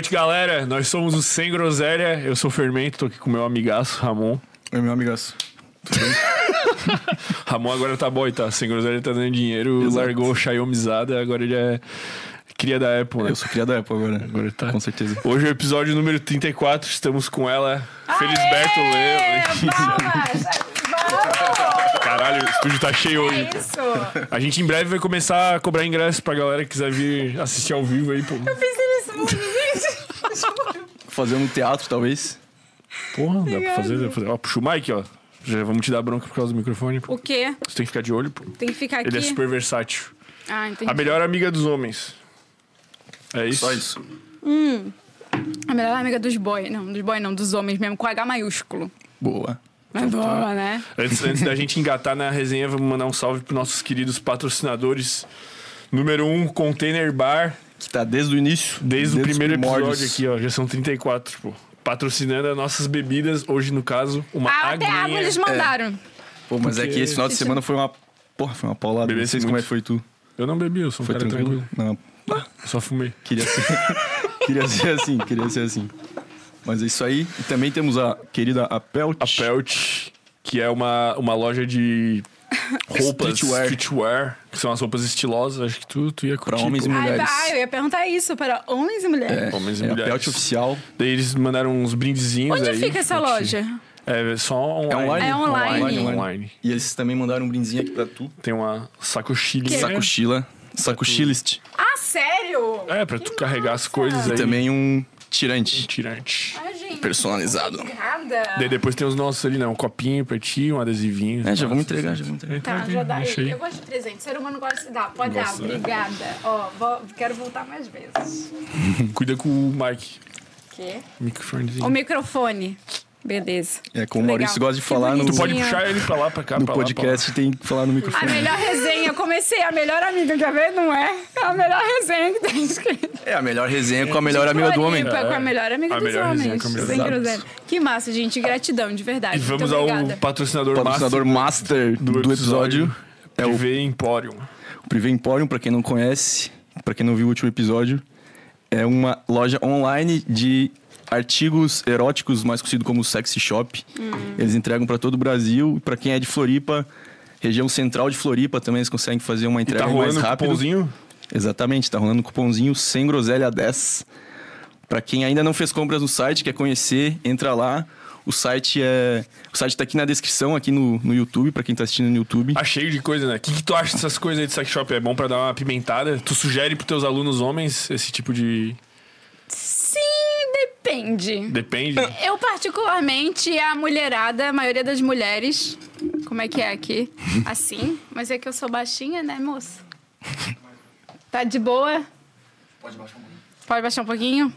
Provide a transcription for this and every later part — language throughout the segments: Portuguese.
Boa noite, galera. Nós somos o Sem Groselha. Eu sou o Fermento, tô aqui com meu amigaço, Ramon. Oi, meu amigaço. Ramon agora tá boy, tá? Sem Groselha tá dando dinheiro, Exato. largou o Xiaomizada, agora ele é cria da Apple, né? Eu sou criado da Apple agora. Agora tá. Com certeza. Hoje é o episódio número 34, estamos com ela, Felisberto Leo. Caralho, o estúdio tá cheio hoje. É isso! A gente em breve vai começar a cobrar ingresso pra galera que quiser vir assistir ao vivo aí, pô. Eu juro. Fazer um teatro, talvez. Porra, dá pra fazer, dá pra fazer. Ó, puxa o mic, ó. Já vamos te dar bronca por causa do microfone, pô. O quê? Você tem que ficar de olho, pô. Tem que ficar aqui? Ele é super versátil. Ah, entendi. A melhor amiga dos homens. É isso? Só isso. A melhor amiga dos boys. Não, dos boys não, dos homens mesmo, com H maiúsculo. Boa. Mas boa, né? Antes, antes da gente engatar na resenha, vamos mandar um salve pros nossos queridos patrocinadores. Número 1, um, Container Bar. Que tá desde o início. Desde, o os primeiro episódio aqui, ó. Já são 34, pô. Patrocinando as nossas bebidas. Hoje, no caso, uma Ah, até aguinha. água eles mandaram. Pô, mas é Porque- que esse final de semana foi uma. Porra, foi uma paulada. Não Bebesse sei como é que foi tu. Eu não bebi, eu sou um Foi cara tranquilo? tranquilo. Não. Eu Só fumei. Queria ser. queria ser assim, queria ser assim. Mas é isso aí. E também temos a querida Apelt. A Pelt, que é uma, uma loja de roupas Streetwear. streetwear, que são as roupas estilosas. Acho que tu, tu ia curtir. Pra homens pô. e mulheres. vai, eu ia perguntar isso para homens e mulheres. Homens e É a mulheres. Pelt oficial. Daí eles mandaram uns brindezinhos Onde aí. fica essa pra ti. loja? É só online. É online? É online. Online, online. E eles também mandaram um brindezinho aqui pra tu. Tem uma sacochilinha. Sacochila. Sacochilist. Ah, sério? É, pra tu carregar as coisas aí. E também Um tirante. tirante. Ai, gente. Personalizado. Obrigada. Daí depois tem os nossos ali, né? Um copinho pra ti, um adesivinho. É, já vamos entregar, já vamos entregar. Tá, já dá aí. Eu gosto de presente. Ser humano gosta de dar. Pode dar. né? Obrigada. Ó, vou- quero voltar mais vezes. Cuida com o mic. Quê? Microfonezinho. O microfone. Beleza. É, como o. Maurício gosta de Que falar no, Tu pode puxar ele pra lá, pra cá, no pra lá, podcast, tem que falar no A microfone. melhor resenha, eu comecei a melhor amiga, quer ver? Não é? É a melhor resenha que tem escrito. É a melhor resenha com a melhor amiga do homem. Floripa, Com a melhor amiga A dos melhor homens. a Sem. Que massa, gente. Gratidão, de verdade. E vamos Muito ao obrigada. patrocinador, Patrocinador master do, episódio. É o Privé Emporium. O Privé Emporium, pra quem não conhece, pra quem não viu o último episódio, é uma loja online de artigos eróticos, mais conhecido como sexy shop. Hum. Eles entregam pra todo o Brasil. E pra quem é de Floripa, região central de Floripa, também eles conseguem fazer uma E entrega tá mais rápido. cupomzinho? Exatamente, tá rolando um cupomzinho sem groselha 10. Pra quem ainda não fez compras no site, quer conhecer, entra lá. O site é, o site tá aqui na descrição aqui no, no YouTube, pra quem tá assistindo no YouTube. Tá cheio de coisa, né? O que, que tu acha dessas coisas aí de sex shop? É bom pra dar uma pimentada? Tu sugere pros teus alunos homens esse tipo de... Depende. Depende. Eu, particularmente, a mulherada, a maioria das mulheres. Como é que é aqui? Assim. Mas é que eu sou baixinha, né, moça? Tá de boa? Pode baixar um pouquinho. Pode baixar um pouquinho?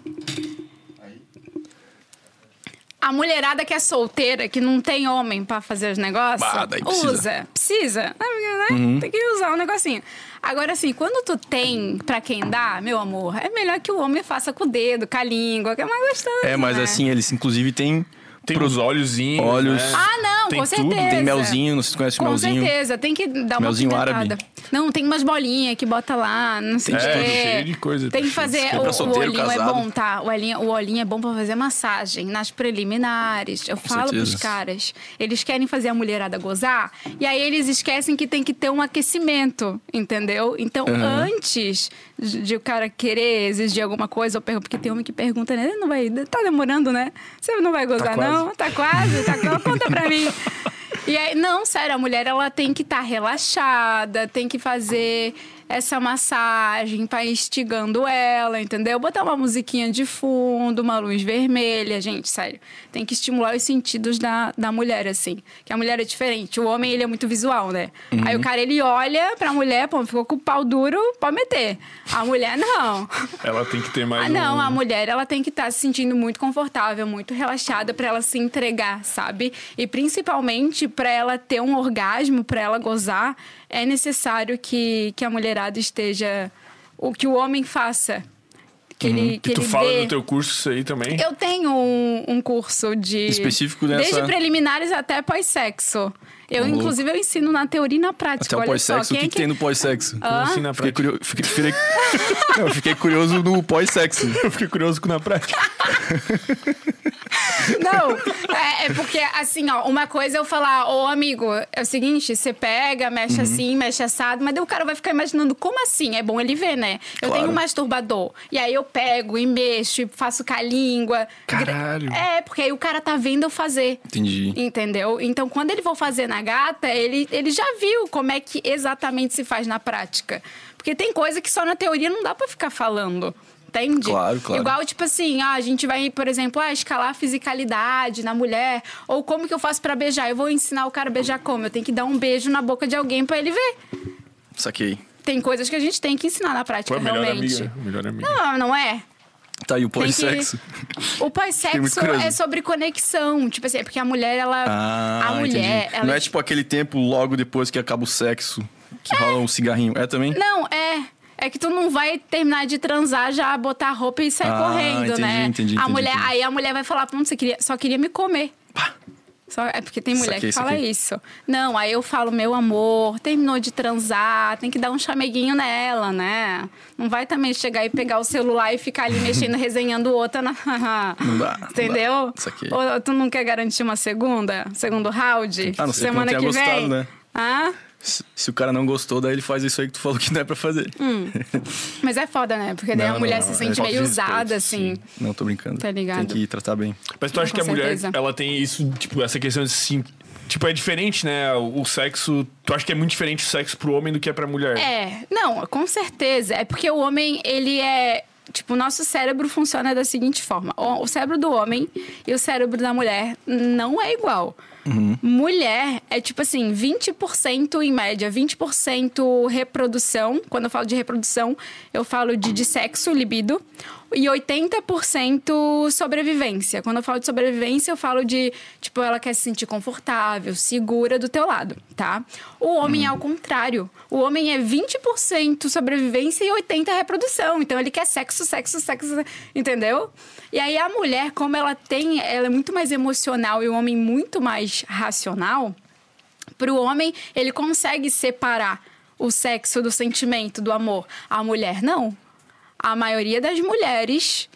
A mulherada que é solteira, que não tem homem pra fazer os negócios, Bah, daí precisa. usa. Precisa. né? Porque, né? Tem que usar o negocinho. Agora, assim, quando tu tem pra quem dá, meu amor, é melhor que o homem faça com o dedo, com a língua, que é mais gostoso. É, mas né? assim, eles inclusive têm Tem os olhozinhos, Olhos. né? Ah, não, Tem com tudo, certeza. Tem melzinho, não sei se conhece o Com melzinho. certeza, tem que dar uma Melzinho árabe. Não, tem umas bolinhas que bota lá, não sei o É, quê. cheio de coisa. Tem que fazer. O, Pra o solteiro, olhinho é casado. bom, tá? O olhinho, o olhinho é bom pra fazer massagem nas preliminares. Eu falo certeza. pros caras. Eles querem fazer a mulherada gozar, e aí eles esquecem que tem que ter um aquecimento, entendeu? Então, antes de, o cara querer exigir alguma coisa, eu pergunto, porque tem homem que pergunta, né? Não vai. Tá demorando, né? Você não vai gozar, quase. não? Tá quase? Tá quase? Conta pra mim. E aí, não, sério, a mulher ela tem que estar relaxada, tem que fazer essa massagem ir instigando ela, entendeu? Botar uma musiquinha de fundo, uma luz vermelha, gente, sério. Tem que estimular os sentidos da, da mulher, assim. Que a mulher é diferente. O homem, ele é muito visual, né? Aí o cara, ele olha pra mulher, pô, ficou com o pau duro, pode meter. A mulher, não. Ela tem que ter mais Ah, não, um... a mulher ela tem que estar se sentindo muito confortável, muito relaxada pra ela se entregar, sabe? E principalmente pra ela ter um orgasmo, pra ela gozar, é necessário que, que a mulherada esteja o que o homem faça. Que ele, que E tu ele fala do teu curso isso aí também? Eu tenho um, um curso de. Específico nessa- Desde preliminares até pós-sexo. Eu, Vamos inclusive, eu ensino na teoria e na prática. Até o pós-sexo, o que, é que tem no pós-sexo? Como assim na Fiquei, prática? curio... fiquei, fiquei- Não, eu fiquei curioso no pós-sexo. Eu fiquei curioso com na prática. Não, é, é porque, assim, ó, uma coisa é eu falar, ô amigo, é o seguinte, você pega, mexe Uhum. assim, mexe assado, mas daí o cara vai ficar imaginando, como assim? É bom ele ver, né? Eu Claro. tenho um masturbador, e aí eu pego e mexo, e faço com a língua. Caralho. É, porque aí o cara tá vendo eu fazer. Entendi. Entendeu? Então, quando ele for fazer na gata, ele, ele já viu como é que exatamente se faz na prática. Porque tem coisa que só na teoria não dá pra ficar falando. Entende? Claro, claro. Igual, tipo assim, ah, a gente vai, por exemplo, ah, escalar a fisicalidade na mulher. Ou como que eu faço pra beijar? Eu vou ensinar o cara a beijar como? Eu tenho que dar um beijo na boca de alguém pra ele ver. Saquei. Tem coisas que a gente tem que ensinar na prática, Foi a melhor realmente. amiga. Melhor amiga. Não, não é? Tá aí o Tem que- pós-sexo. O pós-sexo é sobre conexão. Tipo assim, é porque a mulher, ela. Ah, a mulher, ela Não é tipo aquele tempo logo depois que acaba o sexo, que rola um cigarrinho. É também? Não, é. É que tu não vai terminar de transar, já botar a roupa e sair Ah, correndo, entendi, né? entendi, a entendi, mulher, entendi. Aí a mulher vai falar, pronto, você queria, só queria me comer. Só, é porque tem mulher Saquei, que fala saquei. isso. Não, aí eu falo, meu amor, terminou de transar, tem que dar um chameguinho nela, né? Não vai também chegar e pegar o celular e ficar ali mexendo, resenhando outra na. Não dá, não Entendeu? dá. Saquei. Ou tu não quer garantir uma segunda? Segundo round? Ah, não sei que Semana não que tenha vem? gostado, né? Hã? Se, se o cara não gostou, daí ele faz isso aí que tu falou que não é pra fazer. Mas é foda, né? Porque daí Não, a mulher não, se é sente falta meio usada, assim. Não, tô brincando. Tá ligado. Tem que tratar bem. Mas tu acha que a mulher, certeza. ela tem isso, tipo, essa questão de sim. Tipo, é diferente, né? O, sexo. Tu acha que é muito diferente o sexo pro homem do que é pra mulher? É, não, com certeza. É porque o homem, ele é. Tipo, o nosso cérebro funciona da seguinte forma: o o cérebro do homem e o cérebro da mulher não é igual. Mulher é tipo assim, 20% em média, 20% reprodução. Quando eu falo de reprodução, eu falo de, de sexo, libido. E 80% sobrevivência. Quando eu falo de sobrevivência, eu falo de, tipo, ela quer se sentir confortável, segura do teu lado, tá? O homem é ao contrário. O homem é 20% sobrevivência e 80% reprodução. Então ele quer sexo, sexo, sexo, entendeu? E aí a mulher, como ela tem, ela é muito mais emocional e o homem muito mais racional, pro homem, ele consegue separar o sexo do sentimento, do amor. A mulher não. A maioria das mulheres,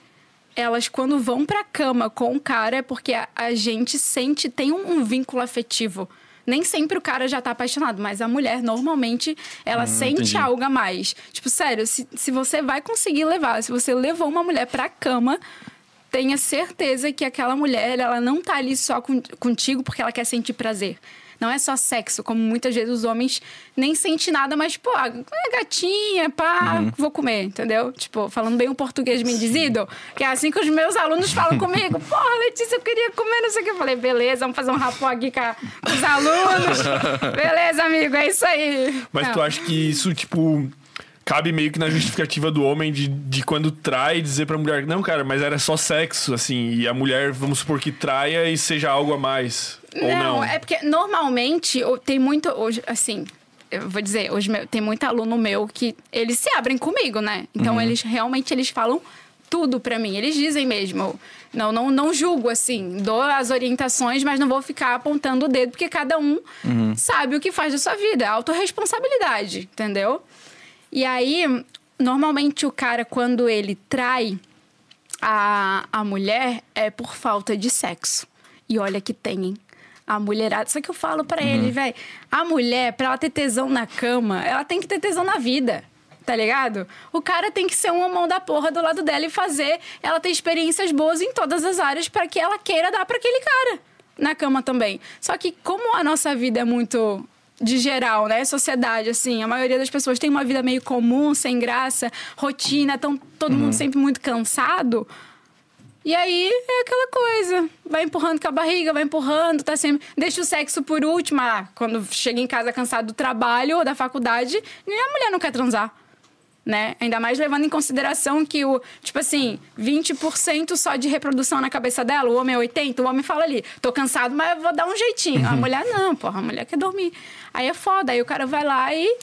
elas quando vão pra cama com o cara é porque a, a gente sente, tem um, um vínculo afetivo. Nem sempre o cara já tá apaixonado, mas a mulher, normalmente, ela sente entendi. algo a mais. Tipo, sério, se, se você vai conseguir levar, se você levou uma mulher pra cama, tenha certeza que aquela mulher, ela não tá ali só com- contigo porque ela quer sentir prazer. Não é só sexo, como muitas vezes os homens nem sentem nada, mas, pô, é gatinha, pá, Uhum. vou comer, entendeu? Tipo, falando bem o português bem dizido, que é assim que os meus alunos falam comigo. Porra, Letícia, eu queria comer, não sei o que. Eu falei, beleza, vamos fazer um rapó aqui com os alunos. beleza, amigo, é isso aí. Mas Não. tu acha que isso, tipo, cabe meio que na justificativa do homem de, de quando trai dizer pra mulher, não, cara, mas era só sexo, assim, e a mulher, vamos supor que traia e seja algo a mais. Ou não? é porque normalmente tem muito. Hoje, assim, eu vou dizer, hoje tem muito aluno meu que eles se abrem comigo, né? Então Uhum. eles realmente eles falam tudo pra mim. Eles dizem mesmo. Não, não, não julgo, assim. Dou as orientações, mas não vou ficar apontando o dedo, porque cada um Uhum. sabe o que faz da sua vida. É autorresponsabilidade, entendeu? E aí, normalmente o cara, quando ele trai a, a mulher, é por falta de sexo. E olha que tem, hein? A mulherada. Só que eu falo pra ele, velho, a mulher, pra ela ter tesão na cama, ela tem que ter tesão na vida. Tá ligado? O cara tem que ser uma mão da porra do lado dela e fazer ela ter experiências boas em todas as áreas pra que ela queira dar pra aquele cara. Na cama também. Só que como a nossa vida é muito de geral, né? Sociedade, assim, a maioria das pessoas tem uma vida meio comum, sem graça, rotina, tão todo mundo sempre muito cansado. E aí é aquela coisa. Vai empurrando com a barriga, vai empurrando, tá sempre. Deixa o sexo por último. Ah, quando chega em casa cansado do trabalho ou da faculdade, nem a mulher não quer transar. Né? Ainda mais levando em consideração que o, tipo assim, 20% só de reprodução na cabeça dela, o homem é 80%, o homem fala ali, tô cansado, mas vou dar um jeitinho. A mulher não, porra, a mulher quer dormir. Aí é foda, aí o cara vai lá e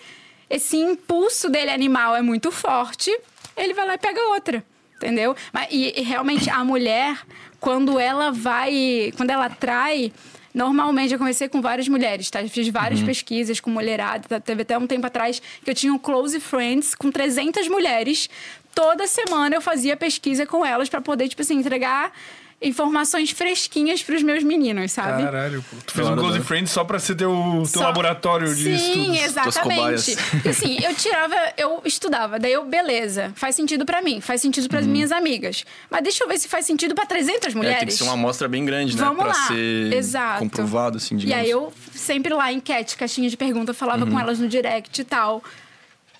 esse impulso dele animal é muito forte, ele vai lá e pega outra. Entendeu? Mas, e, e realmente a mulher, quando ela vai. Quando ela trai, Normalmente, eu comecei com várias mulheres, tá? Eu fiz várias Uhum. pesquisas com mulherada. tá? Teve até um tempo atrás que eu tinha um Close Friends com 300 mulheres. Toda semana eu fazia pesquisa com elas pra poder, tipo assim, entregar informações fresquinhas pros meus meninos, sabe? Caralho, pô. Tu fez um Close. Friends só pra ser teu, teu Só- laboratório de Sim, estudos. Cobaias. exatamente. Porque, assim, eu tirava, eu estudava, daí eu, beleza, faz sentido pra mim, faz sentido para as minhas amigas. Mas deixa eu ver se faz sentido pra 300 mulheres. É, tem que ser uma amostra bem grande, né? Vamos pra lá. ser Exato. comprovado, assim, E digamos. aí eu sempre lá, enquete, caixinha de pergunta, falava Uhum. com elas no direct e tal.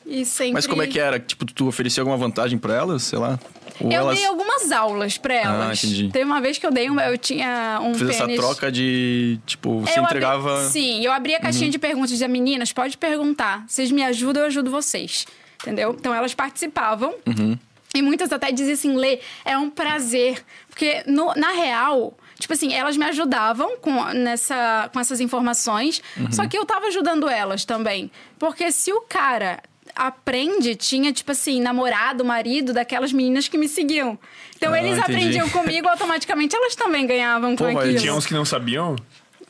E sempre... Mas como é que era? Tipo, tu oferecia alguma vantagem pra elas, sei lá? Ou Eu elas dei algumas aulas pra elas. entendi. Teve uma vez que eu dei uma, eu tinha um fez essa pênis- troca de, tipo, você Eu abri- entregava... Uhum. sim, eu abri a caixinha de perguntas e dizia, meninas, pode perguntar. Vocês me ajudam, eu ajudo vocês. Entendeu? Então elas participavam. Uhum. E muitas até diziam assim, Lê, é um prazer. Porque, no- na real, tipo assim, elas me ajudavam com, nessa, com essas informações. Uhum. Só que eu tava ajudando elas também. Porque se o cara aprende, tinha, tipo assim, namorado, marido daquelas meninas que me seguiam. Então Ah, eles entendi. aprendiam comigo, automaticamente elas também ganhavam Pô, com mas aquilo. Tinha uns que não sabiam?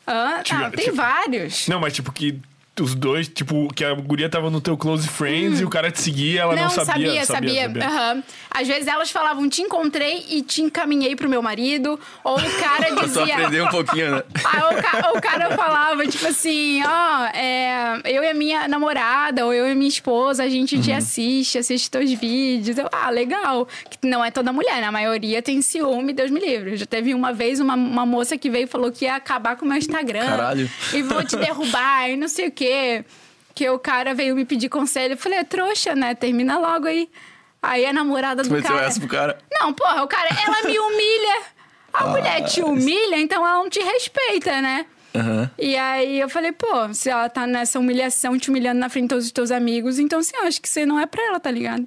Ah, Tipo, tá, tem tipo- vários. Não, mas tipo que os dois, tipo, que a guria tava no teu close friends e o cara te seguia, ela não, sabia. sabia, sabia. Aham. Às vezes elas falavam, te encontrei e te encaminhei pro meu marido. Ou o cara dizia. aprendeu um pouquinho, né? Ah, o, ca- o cara falava, tipo assim, ó, é, eu e a minha namorada, ou eu e a minha esposa, a gente Uhum. te assiste, assiste teus vídeos. Eu, ah, legal. Que não é toda mulher, né? A maioria tem ciúme, Deus me livre. Já teve uma vez uma, uma moça que veio e falou que ia acabar com o meu Instagram. Caralho. E vou te derrubar, e não sei o quê. Que o cara veio me pedir conselho. Eu falei, é trouxa, né? Termina logo aí. Aí a namorada Tu do cara... essa pro cara. Não, porra, o cara, ela me humilha. A mulher te humilha, então ela não te respeita, né? Aham. E aí eu falei, pô, se ela tá nessa humilhação, te humilhando na frente de todos os teus amigos, então assim, eu acho que você não é pra ela, tá ligado?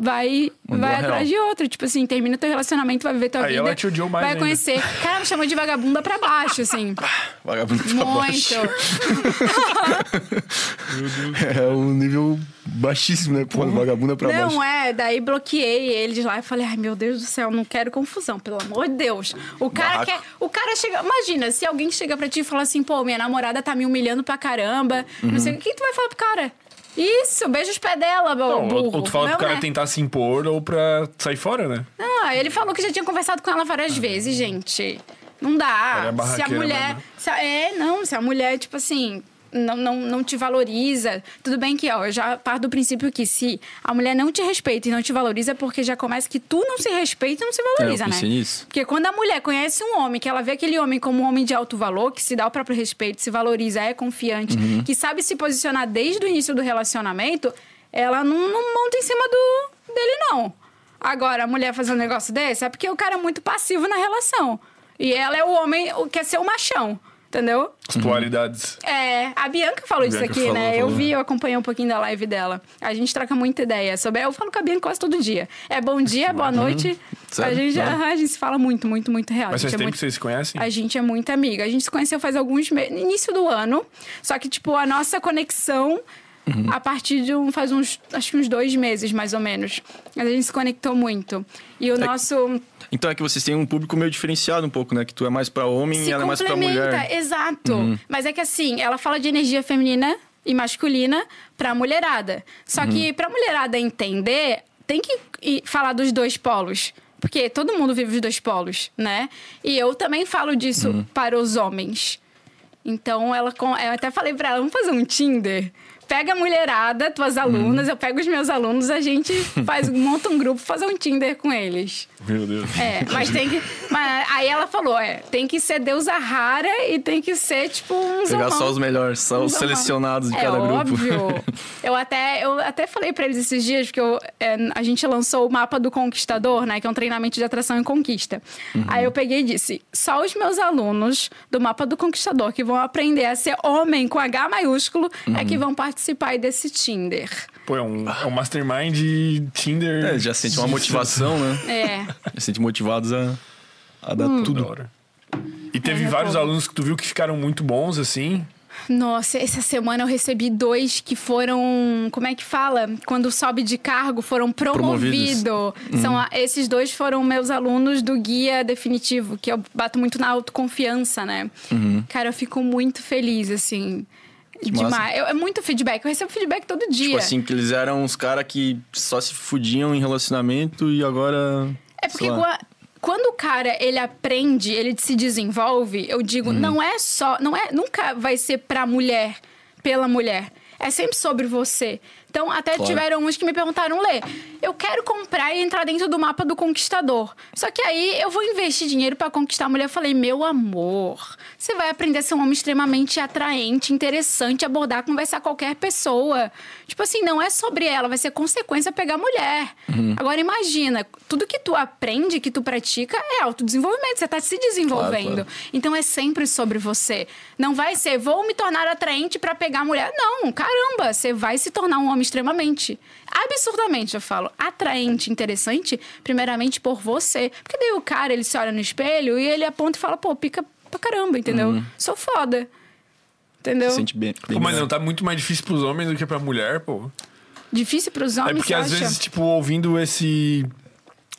Vai, Mandou vai atrás de outro. Tipo assim, termina teu relacionamento, vai viver tua Aí vida. ela te mais Vai ainda. conhecer. Cara, me chamou de vagabunda pra baixo, assim. Vagabundo pra Muito. baixo. É um nível baixíssimo, né? Pô, vagabunda pra baixo. Não, é, daí bloqueei eles lá e falei, ai meu Deus do céu, não quero confusão, pelo amor de Deus. O cara Barraco. quer. O cara chega. Imagina, se alguém chega pra ti e fala assim, pô, minha namorada tá me humilhando pra caramba. Não Uhum. sei o que, tu vai falar pro cara? Isso, beija os pés dela, Não, burro. ou, tu fala Não, pro cara né? tentar se impor ou pra sair fora, né? Ah, ele falou que já tinha conversado com ela várias vezes, gente. Não Ela dá. é se a barraqueira mulher. mesmo. se a- é, não, se a mulher, tipo assim. Não, não, não te valoriza. Tudo bem que, ó, eu já parto do princípio que se a mulher não te respeita e não te valoriza, é porque já começa que tu não se respeita e não se valoriza, É, eu né? nisso. Porque quando a mulher conhece um homem, que ela vê aquele homem como um homem de alto valor, que se dá o próprio respeito, se valoriza, é confiante, Uhum. que sabe se posicionar desde o início do relacionamento, ela não, não monta em cima do, dele, não. Agora, a mulher fazer um negócio desse é porque o cara é muito passivo na relação. E ela é o homem, o- quer ser o machão. Entendeu? As polaridades. É, a Bianca falou isso Bianca aqui, falou, né? Eu falou. vi, eu acompanhei um pouquinho da live dela. A gente troca muita ideia sobre. Eu falo com a Bianca quase todo dia. É bom dia, boa noite. A Sério? gente, Não. aham, a gente se fala muito, muito, muito real. Mas a faz gente é tempo muito... que vocês se conhecem? A gente é muito amiga. A gente se conheceu faz alguns meses, no início do ano. Só que, tipo, a nossa conexão, Uhum. a partir de um. faz uns. acho que uns dois meses, mais ou menos. Mas a gente se conectou muito. E o É nosso. Então é que vocês têm um público meio diferenciado um pouco, né? Que tu é mais pra homem se e ela é mais pra complementa, mulher. Uhum. exato. Mas é que assim, ela fala de energia feminina e masculina pra mulherada. Só Uhum. que pra mulherada entender, tem que falar dos dois polos. Porque todo mundo vive os dois polos, né? E eu também falo disso Uhum. para os homens. Então, ela, eu até falei pra ela, vamos fazer um Tinder? Pega a mulherada, tuas Uhum. alunas, eu pego os meus alunos, a gente faz, monta um grupo, fazer um Tinder com eles. Meu Deus. É, mas tem que. Mas aí ela falou: é, tem que ser deusa rara e tem que ser, tipo, um Pegar zomão. só os melhores, só os zomão. selecionados de é, cada grupo. óbvio. eu, até, eu até falei pra eles esses dias, porque eu, é, a gente lançou o mapa do conquistador, né? Que é um treinamento de atração e conquista. Uhum. Aí eu peguei e disse: só os meus alunos do mapa do conquistador que vão aprender a ser homem com H maiúsculo é Uhum. que vão participar aí desse Tinder. Pô, é um, é um mastermind Tinder. É, já sente uma motivação, né? É. Já sente motivados a, a dar Tudo tudo. E teve É, vários alunos que tu viu que ficaram muito bons, assim. Nossa, essa semana eu recebi dois que foram. Como é que fala? Quando sobe de cargo, foram promovidos. Promovidos. São a- esses dois foram meus alunos do guia definitivo, que eu bato muito na autoconfiança, né? Cara, eu fico muito feliz, assim. Que. Demais. Eu- é muito feedback. Eu recebo feedback todo dia. Tipo assim, que eles eram uns caras que só se fudiam em relacionamento e agora. É porque qua- quando o cara ele aprende, ele se desenvolve, eu digo, Uhum. não é só, não é, nunca vai ser pra mulher, pela mulher. É sempre sobre você. Então, até Claro. tiveram uns que me perguntaram, Lê, eu quero comprar e entrar dentro do mapa do conquistador. Só que aí eu vou investir dinheiro pra conquistar a mulher. Eu falei, meu amor, você vai aprender a ser um homem extremamente atraente, interessante, abordar, conversar com qualquer pessoa. Tipo assim, não é sobre ela, vai ser consequência pegar mulher. Agora imagina, tudo que tu aprende, que tu pratica, é autodesenvolvimento. Você tá se desenvolvendo. Claro, claro. Então é sempre sobre você. Não vai ser, vou me tornar atraente pra pegar mulher. Não, caramba, você vai se tornar um homem extremamente, absurdamente, eu falo, atraente, interessante, primeiramente por você. Porque daí o cara, ele se olha no espelho e ele aponta e fala, pô, pica pra caramba, entendeu? Sou foda. Entendeu? Se sente bem. bem Pô, mas não tá muito mais difícil pros homens do que pra mulher, pô. Difícil pros É homens, porque você às acha? vezes, tipo, ouvindo esse.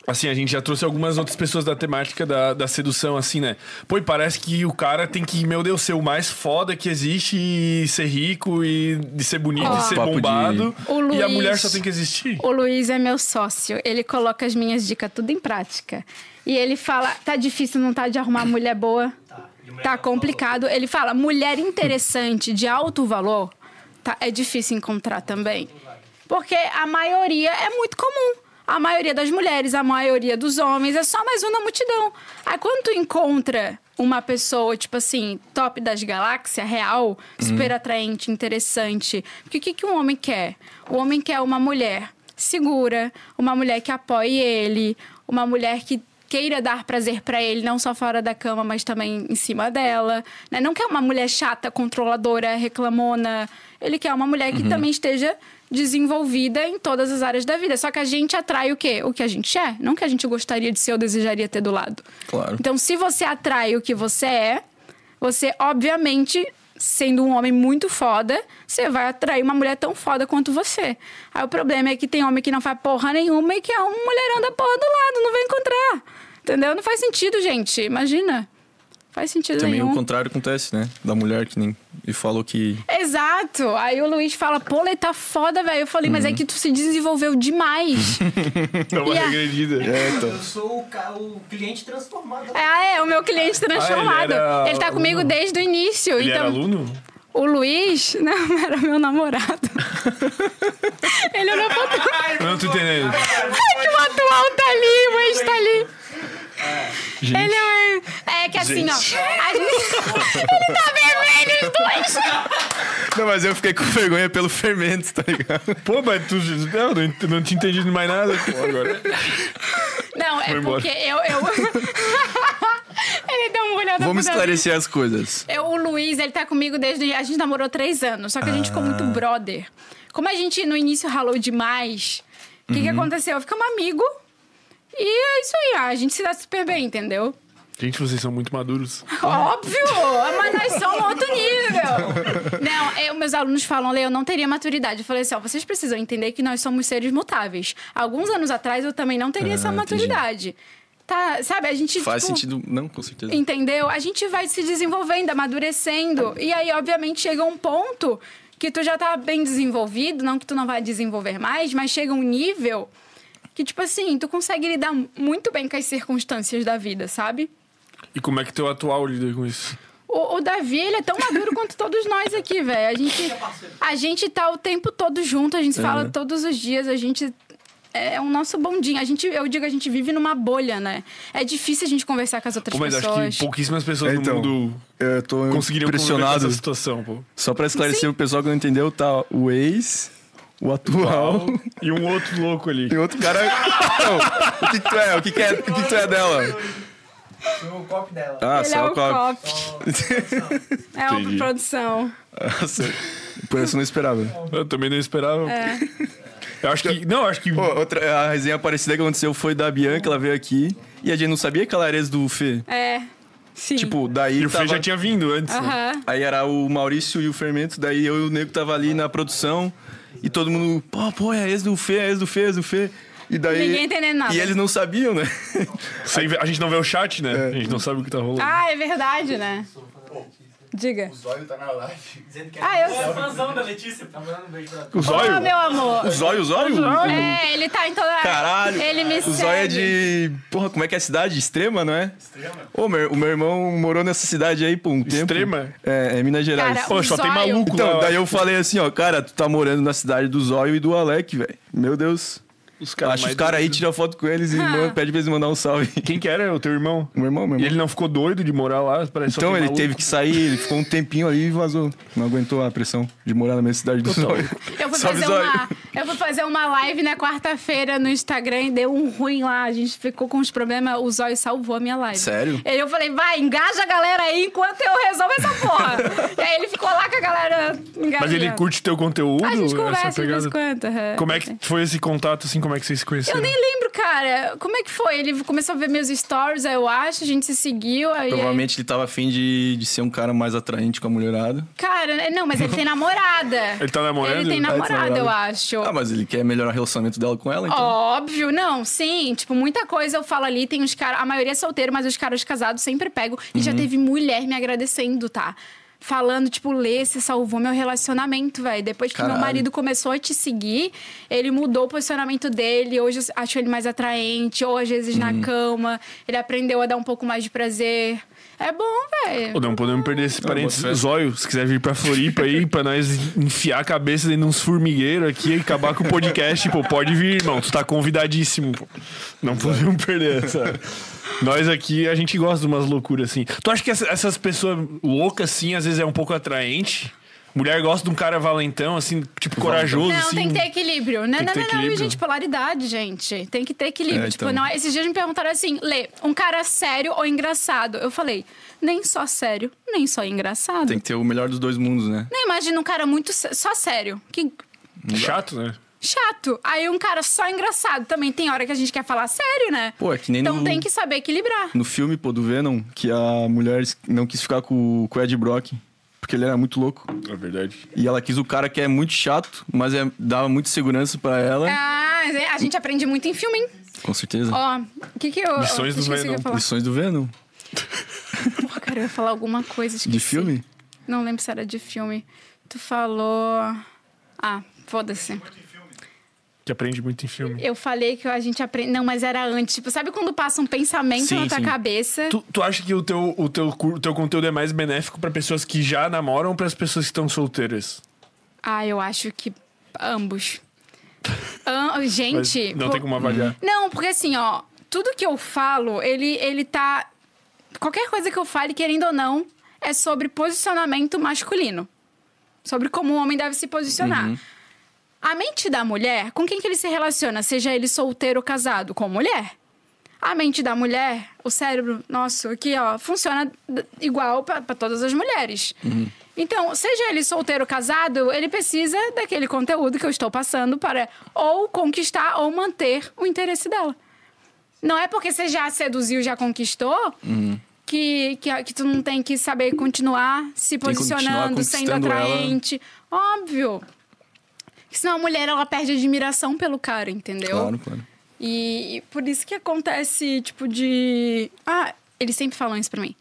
Assim, a gente já trouxe algumas outras pessoas da temática da, da sedução, assim, né? Pô, e parece que o cara tem que, meu Deus, ser o mais foda que existe e ser rico e de ser bonito Ó. e ser Papo de- bombado. O E a Luiz- mulher só tem que existir. O Luiz é meu sócio. Ele coloca as minhas dicas tudo em prática. E ele fala: tá difícil, não tá de arrumar mulher boa? Tá complicado. Ele fala: mulher interessante, de alto valor, tá, é difícil encontrar também. Porque a maioria é muito comum. A maioria das mulheres, a maioria dos homens, é só mais um na multidão. Aí quando tu encontra uma pessoa, tipo assim, top das galáxias, real, super atraente, interessante. Porque o que, que um homem quer? O homem quer uma mulher segura, uma mulher que apoie ele, uma mulher que queira dar prazer pra ele, não só fora da cama, mas também em cima dela. Né? Não quer uma mulher chata, controladora, reclamona. Ele quer uma mulher que também esteja desenvolvida em todas as áreas da vida. Só que a gente atrai o quê? O que a gente é, não o que a gente gostaria de ser ou desejaria ter do lado. Claro. Então, se você atrai o que você é, você, obviamente, sendo um homem muito foda, você vai atrair uma mulher tão foda quanto você. Aí o problema é que tem homem que não faz porra nenhuma e que é um mulherão da porra do lado, não vai encontrar. Entendeu? Não faz sentido, gente. Imagina. Faz sentido Também nenhum. o contrário acontece, né? Da mulher que nem. Ele falou que. Exato. Aí o Luiz fala, pô, ele tá foda, velho. Eu falei, mas é que tu se desenvolveu demais. É uma E regredida. É, então. Eu sou o, ca- o cliente transformado. ah, é, o meu cliente transformado. Ah, ele era tá comigo aluno? desde o início. Ele então, era aluno? O Luiz, não, era meu namorado. ele olhou pra trás. Não tô entendendo. Ai, que o atual tá ali, o ex tá ali. Gente. Ele é. É que assim, ó. a gente- ele tá vermelho os dois. Não, mas eu fiquei com vergonha pelo fermento, tá ligado? Pô, mas tu. Não, não, tinha entendido mais nada pô, agora. Não, é porque eu. eu... ele deu uma olhada Vamos esclarecer as coisas. Eu, o Luiz, ele tá comigo desde. A gente namorou três anos, só que a gente ficou Ah. muito brother. Como a gente no início ralou demais, o que, que Uhum. aconteceu? Ficamos amigo. E é isso aí, a gente se dá super bem, entendeu? Gente, vocês são muito maduros. Óbvio! Mas nós somos outro nível! Não, eu, meus alunos falam, Lê, eu não teria maturidade. Eu falei assim, ó, vocês precisam entender que nós somos seres mutáveis. Alguns anos atrás eu também não teria Ah, essa entendi. maturidade. Tá, sabe, a gente. Faz tipo, sentido. Não, com certeza. Entendeu? A gente vai se desenvolvendo, amadurecendo. E aí, obviamente, chega um ponto que tu já tá bem desenvolvido, não que tu não vai desenvolver mais, mas chega um nível que, tipo assim, tu consegue lidar muito bem com as circunstâncias da vida, sabe? E como é que teu atual lida com isso? O, o Davi, ele é tão maduro quanto todos nós aqui, velho. A gente, a gente tá o tempo todo junto, a gente se fala todos os dias, a gente. É o nosso bondinho. A gente, eu digo, a gente vive numa bolha, né? É difícil a gente conversar com as outras Pô, mas pessoas. acho que pouquíssimas pessoas É, então, no mundo Eu tô conseguiriam impressionado. essa situação, pô. Só pra esclarecer o pessoal que não entendeu, tá o ex, o atual E um outro louco ali. e outro cara. Não, o que, que tu é? O que, que é? O que, que tu é dela? Sou o copo dela. Ah, Ele só é o cop. É uma Entendi. produção. Nossa, por isso eu não esperava. Eu também não esperava. É. Eu acho que. Não, eu acho que. Pô, outra, a resenha parecida que aconteceu foi da Bianca, ela veio aqui e a gente não sabia que ela era ex do Fê. É. Sim. Tipo, daí E o Fê tava... já tinha vindo antes. né? Aí era o Maurício e o Fermento, daí eu e o Nego tava ali na produção e todo mundo, pô, pô, é ex do Fê, é ex do Fê, é ex do Fê. E daí... Ninguém entendendo nada. E eles não sabiam, né? Sem ver- a gente não vê o chat, né? A gente não sabe o que tá rolando. Ah, é verdade, né? Diga. O Zóio tá na live. Dizendo que Ah, eu é sou- fãzão da Letícia. Tá mandando um beijo pra o zóio? Meu amor. O Zóio, o Zóio? É, ele tá em toda. Caralho! Ele me O. Zóio é de. Porra, como é que é a cidade? Extrema, não é? Extrema. Ô, meu, o meu irmão morou nessa cidade aí por um tempo. Extrema? É, é Minas Gerais. Cara, Pô, só tem Zóio. maluco Então, lá. daí eu falei assim, ó, cara, tu tá morando na cidade do Zóio e do Alec, velho. Meu Deus. Os Acho os caras aí, tira foto com eles e manda, pede pra eles mandar um salve. Quem que era? O teu irmão? Meu irmão, meu E irmão. ele não ficou doido de morar lá? Parece Então ele maluco. teve que sair, ele ficou um tempinho ali e vazou. Não aguentou a pressão de morar na minha cidade do Zóio. Eu fui, Salve, fazer Zóio. uma, eu fui fazer uma live na quarta-feira no Instagram e deu um ruim lá. A gente ficou com uns problemas. O Zóio salvou a minha live. Sério? Aí eu falei, vai, engaja a galera aí enquanto eu resolvo essa porra. e aí ele ficou lá com a galera engajando. Mas ele curte teu conteúdo? A gente conversa de vez em quando. Como é que foi esse contato, assim? Como é que vocês se conheceram? Eu nem lembro, cara. Como é que foi? Ele começou a ver meus stories, aí eu acho, a gente se seguiu. Aí, Provavelmente ele tava afim de, de ser um cara mais atraente com a mulherada. Cara, não, mas ele tem namorada. Ele tá namorando? Ele tem Ah, ele tá namorada, eu acho. Ah, mas ele quer melhorar o relacionamento dela com ela, então. Óbvio, não, sim. Tipo, muita coisa eu falo ali, tem os caras. A maioria é solteiro, mas os caras casados sempre pegam. E Uhum. já teve mulher me agradecendo, tá? Falando, tipo, Lê, você salvou meu relacionamento, velho. Depois que Caralho. meu marido começou a te seguir, ele mudou o posicionamento dele. Hoje eu acho ele mais atraente, ou às vezes Uhum. na cama. Ele aprendeu a dar um pouco mais de prazer. É bom, velho. Não podemos perder esse parênteses. Zóio, se quiser vir pra Floripa aí, pra nós enfiar a cabeça dentro de uns formigueiros aqui e acabar com o podcast, pô, pode vir, irmão. Tu tá convidadíssimo, pô. Não podemos perder essa. Nós aqui, a gente gosta de umas loucuras assim. Tu acha que essa- essas pessoas loucas, assim, às vezes é um pouco atraente? Mulher gosta de um cara valentão, assim, tipo, corajoso, Não, assim. tem que ter equilíbrio. Não, Tem que não, ter não, não, equilíbrio. gente, polaridade, gente. Tem que ter equilíbrio. É, tipo, então. não, esses dias me perguntaram assim, Lê, um cara sério ou engraçado? Eu falei, nem só sério, nem só engraçado. Tem que ter o melhor dos dois mundos, né? Não imagina um cara muito só sério. Que Chato, né? chato. Aí um cara só engraçado. Também tem hora que a gente quer falar sério, né? Pô, é que nem Então no, tem que saber equilibrar. no filme, pô, do Venom, que a mulher não quis ficar com, com o Ed Brock, porque ele era muito louco. É verdade. E ela quis o cara que é muito chato, mas é, dava muita segurança pra ela. Ah, a gente aprende muito em filme, hein? Com certeza. Ó, o que que eu... Lições do eu Venom. Lições do Venom. Porra, cara, eu ia falar alguma coisa, esqueci. De filme? Não lembro se era de filme. Tu falou... Ah, foda-se. Que aprende muito em filme. Eu falei que a gente aprende... Não, mas era antes. Tipo, sabe quando passa um pensamento Sim, na tua sim. cabeça? Tu, tu acha que o teu, o, teu, o teu conteúdo é mais benéfico pra pessoas que já namoram ou pras pessoas que estão solteiras? Ah, eu acho que ambos. Am- Mas gente... não pô- tem como avaliar. Não, porque assim, ó, tudo que eu falo, ele, ele tá. Qualquer coisa que eu fale, querendo ou não, é sobre posicionamento masculino. Sobre como o homem deve se posicionar. A mente da mulher, com quem que ele se relaciona? Seja ele solteiro ou casado? Com mulher. A mente da mulher, o cérebro nosso aqui, ó, funciona igual para todas as mulheres. Então, seja ele solteiro ou casado, ele precisa daquele conteúdo que eu estou passando para ou conquistar ou manter o interesse dela. Não é porque você já seduziu, já conquistou, que, que, que tu não tem que saber continuar se que continuar posicionando, sendo conquistando ela. atraente. Óbvio. Senão a mulher, ela perde admiração pelo cara, entendeu? Claro, claro. E, e por isso que acontece, tipo, de. Ah, eles sempre falam isso pra mim.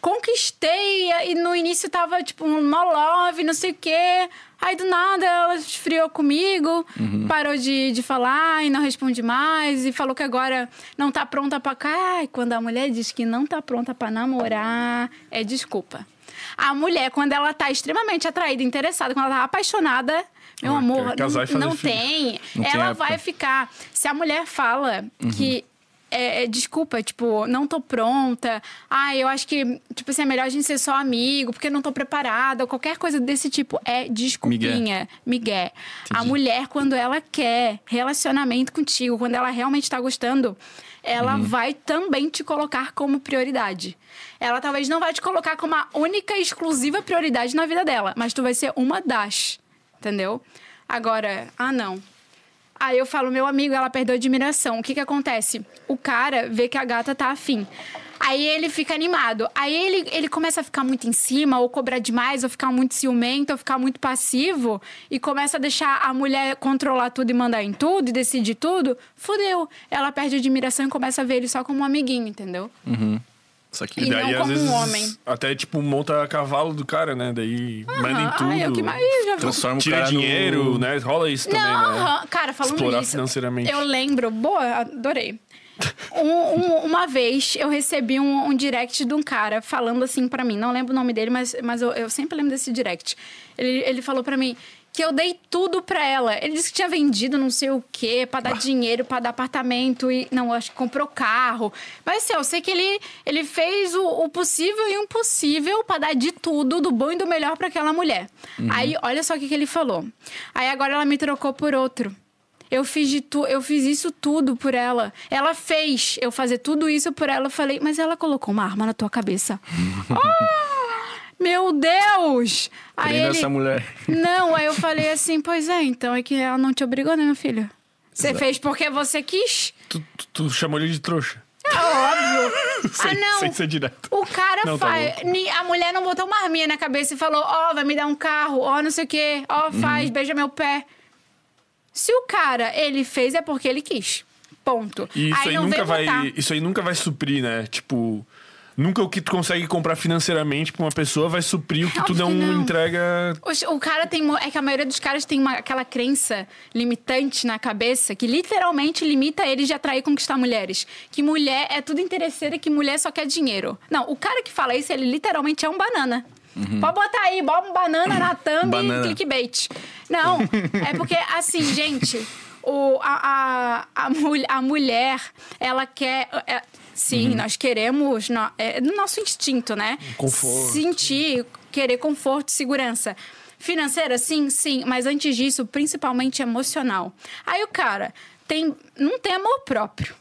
Conquistei, e no início tava, tipo, um love, não sei o quê. Aí do nada ela esfriou comigo, parou de, de falar e não responde mais. E falou que agora não tá pronta pra cá. E quando a mulher diz que não tá pronta pra namorar, é desculpa. A mulher, quando ela tá extremamente atraída, interessada, quando ela tá apaixonada, meu Ah, amor, não, e não tem. Não tem ela época. vai ficar. Se a mulher fala que. É, é, desculpa, tipo, não tô pronta. Ah, eu acho que, tipo assim, é melhor a gente ser só amigo, porque não tô preparada, ou qualquer coisa desse tipo. É desculpinha, migué. A mulher, quando ela quer relacionamento contigo, quando ela realmente tá gostando, ela vai também te colocar como prioridade. Ela talvez não vai te colocar como a única e exclusiva prioridade na vida dela, mas tu vai ser uma das. Entendeu? Agora, ah, não. Aí eu falo, meu amigo, ela perdeu admiração. O que que acontece? O cara vê que a gata tá afim. Aí ele fica animado. Aí ele, ele começa a ficar muito em cima, ou cobrar demais, ou ficar muito ciumento, ou ficar muito passivo, e começa a deixar a mulher controlar tudo e mandar em tudo, e decidir tudo. Fudeu. Ela perde a admiração e começa a ver ele só como um amiguinho, entendeu? Isso aqui. E E daí, não às como um vezes, homem. até, tipo, monta a cavalo do cara, né? Daí manda em Aham. tudo. Ai, é o que mais eu já vi. Transforma o Tira cara dinheiro, no... né? Rola isso também, Não, né? aham. cara, falando Explorar nisso. financeiramente. Eu lembro, boa, adorei. Um- um- uma vez eu recebi um, um direct de um cara falando assim pra mim, não lembro o nome dele, mas, mas eu, eu sempre lembro desse direct. Ele, ele falou pra mim que eu dei tudo pra ela. Ele disse que tinha vendido não sei o quê, pra dar dinheiro, pra dar apartamento e não, acho que comprou carro. Mas assim, eu sei que ele, ele fez o, o possível e o impossível pra dar de tudo, do bom e do melhor pra aquela mulher. Aí, olha só o que, que ele falou. Aí agora ela me trocou por outro. Eu fiz, de tu, eu fiz isso tudo por ela. Ela fez eu fazer tudo isso por ela. Eu falei, mas ela colocou uma arma na tua cabeça. Ah, meu Deus! Aí Prenda ele, essa mulher. não, aí eu falei assim, pois é, então é que ela não te obrigou, né, meu filho? Você fez porque você quis? Tu, tu- tu chamou ele de trouxa. É óbvio. ah, Sem- não. Sem ser direto. O cara Não, tá faz. ni- a mulher não botou uma arminha na cabeça e falou: Ó, vai me dar um carro, ó, não sei o quê, ó, Uhum. faz, beija meu pé. Se o cara, ele fez, é porque ele quis. Ponto. E isso aí, não nunca vai. Isso aí nunca vai suprir, né? Tipo. Nunca o que tu consegue comprar financeiramente pra uma pessoa vai suprir o que tu não, que não. entrega. O cara tem. É que a maioria dos caras tem uma- aquela crença limitante na cabeça que literalmente limita eles de atrair e conquistar mulheres. Que mulher é tudo interesseira, que mulher só quer dinheiro. Não, o cara que fala isso, ele literalmente é um banana. Pode botar aí, bota um banana na thumb e Banana. clickbait. Não, é porque, assim, gente, o, a, a, a, mul- a mulher, ela quer. é, sim, nós queremos. no- É nosso instinto, né? Conforto. Sentir, querer conforto e segurança. Financeira, sim, sim, mas antes disso, principalmente emocional. Aí o cara tem, não tem amor próprio,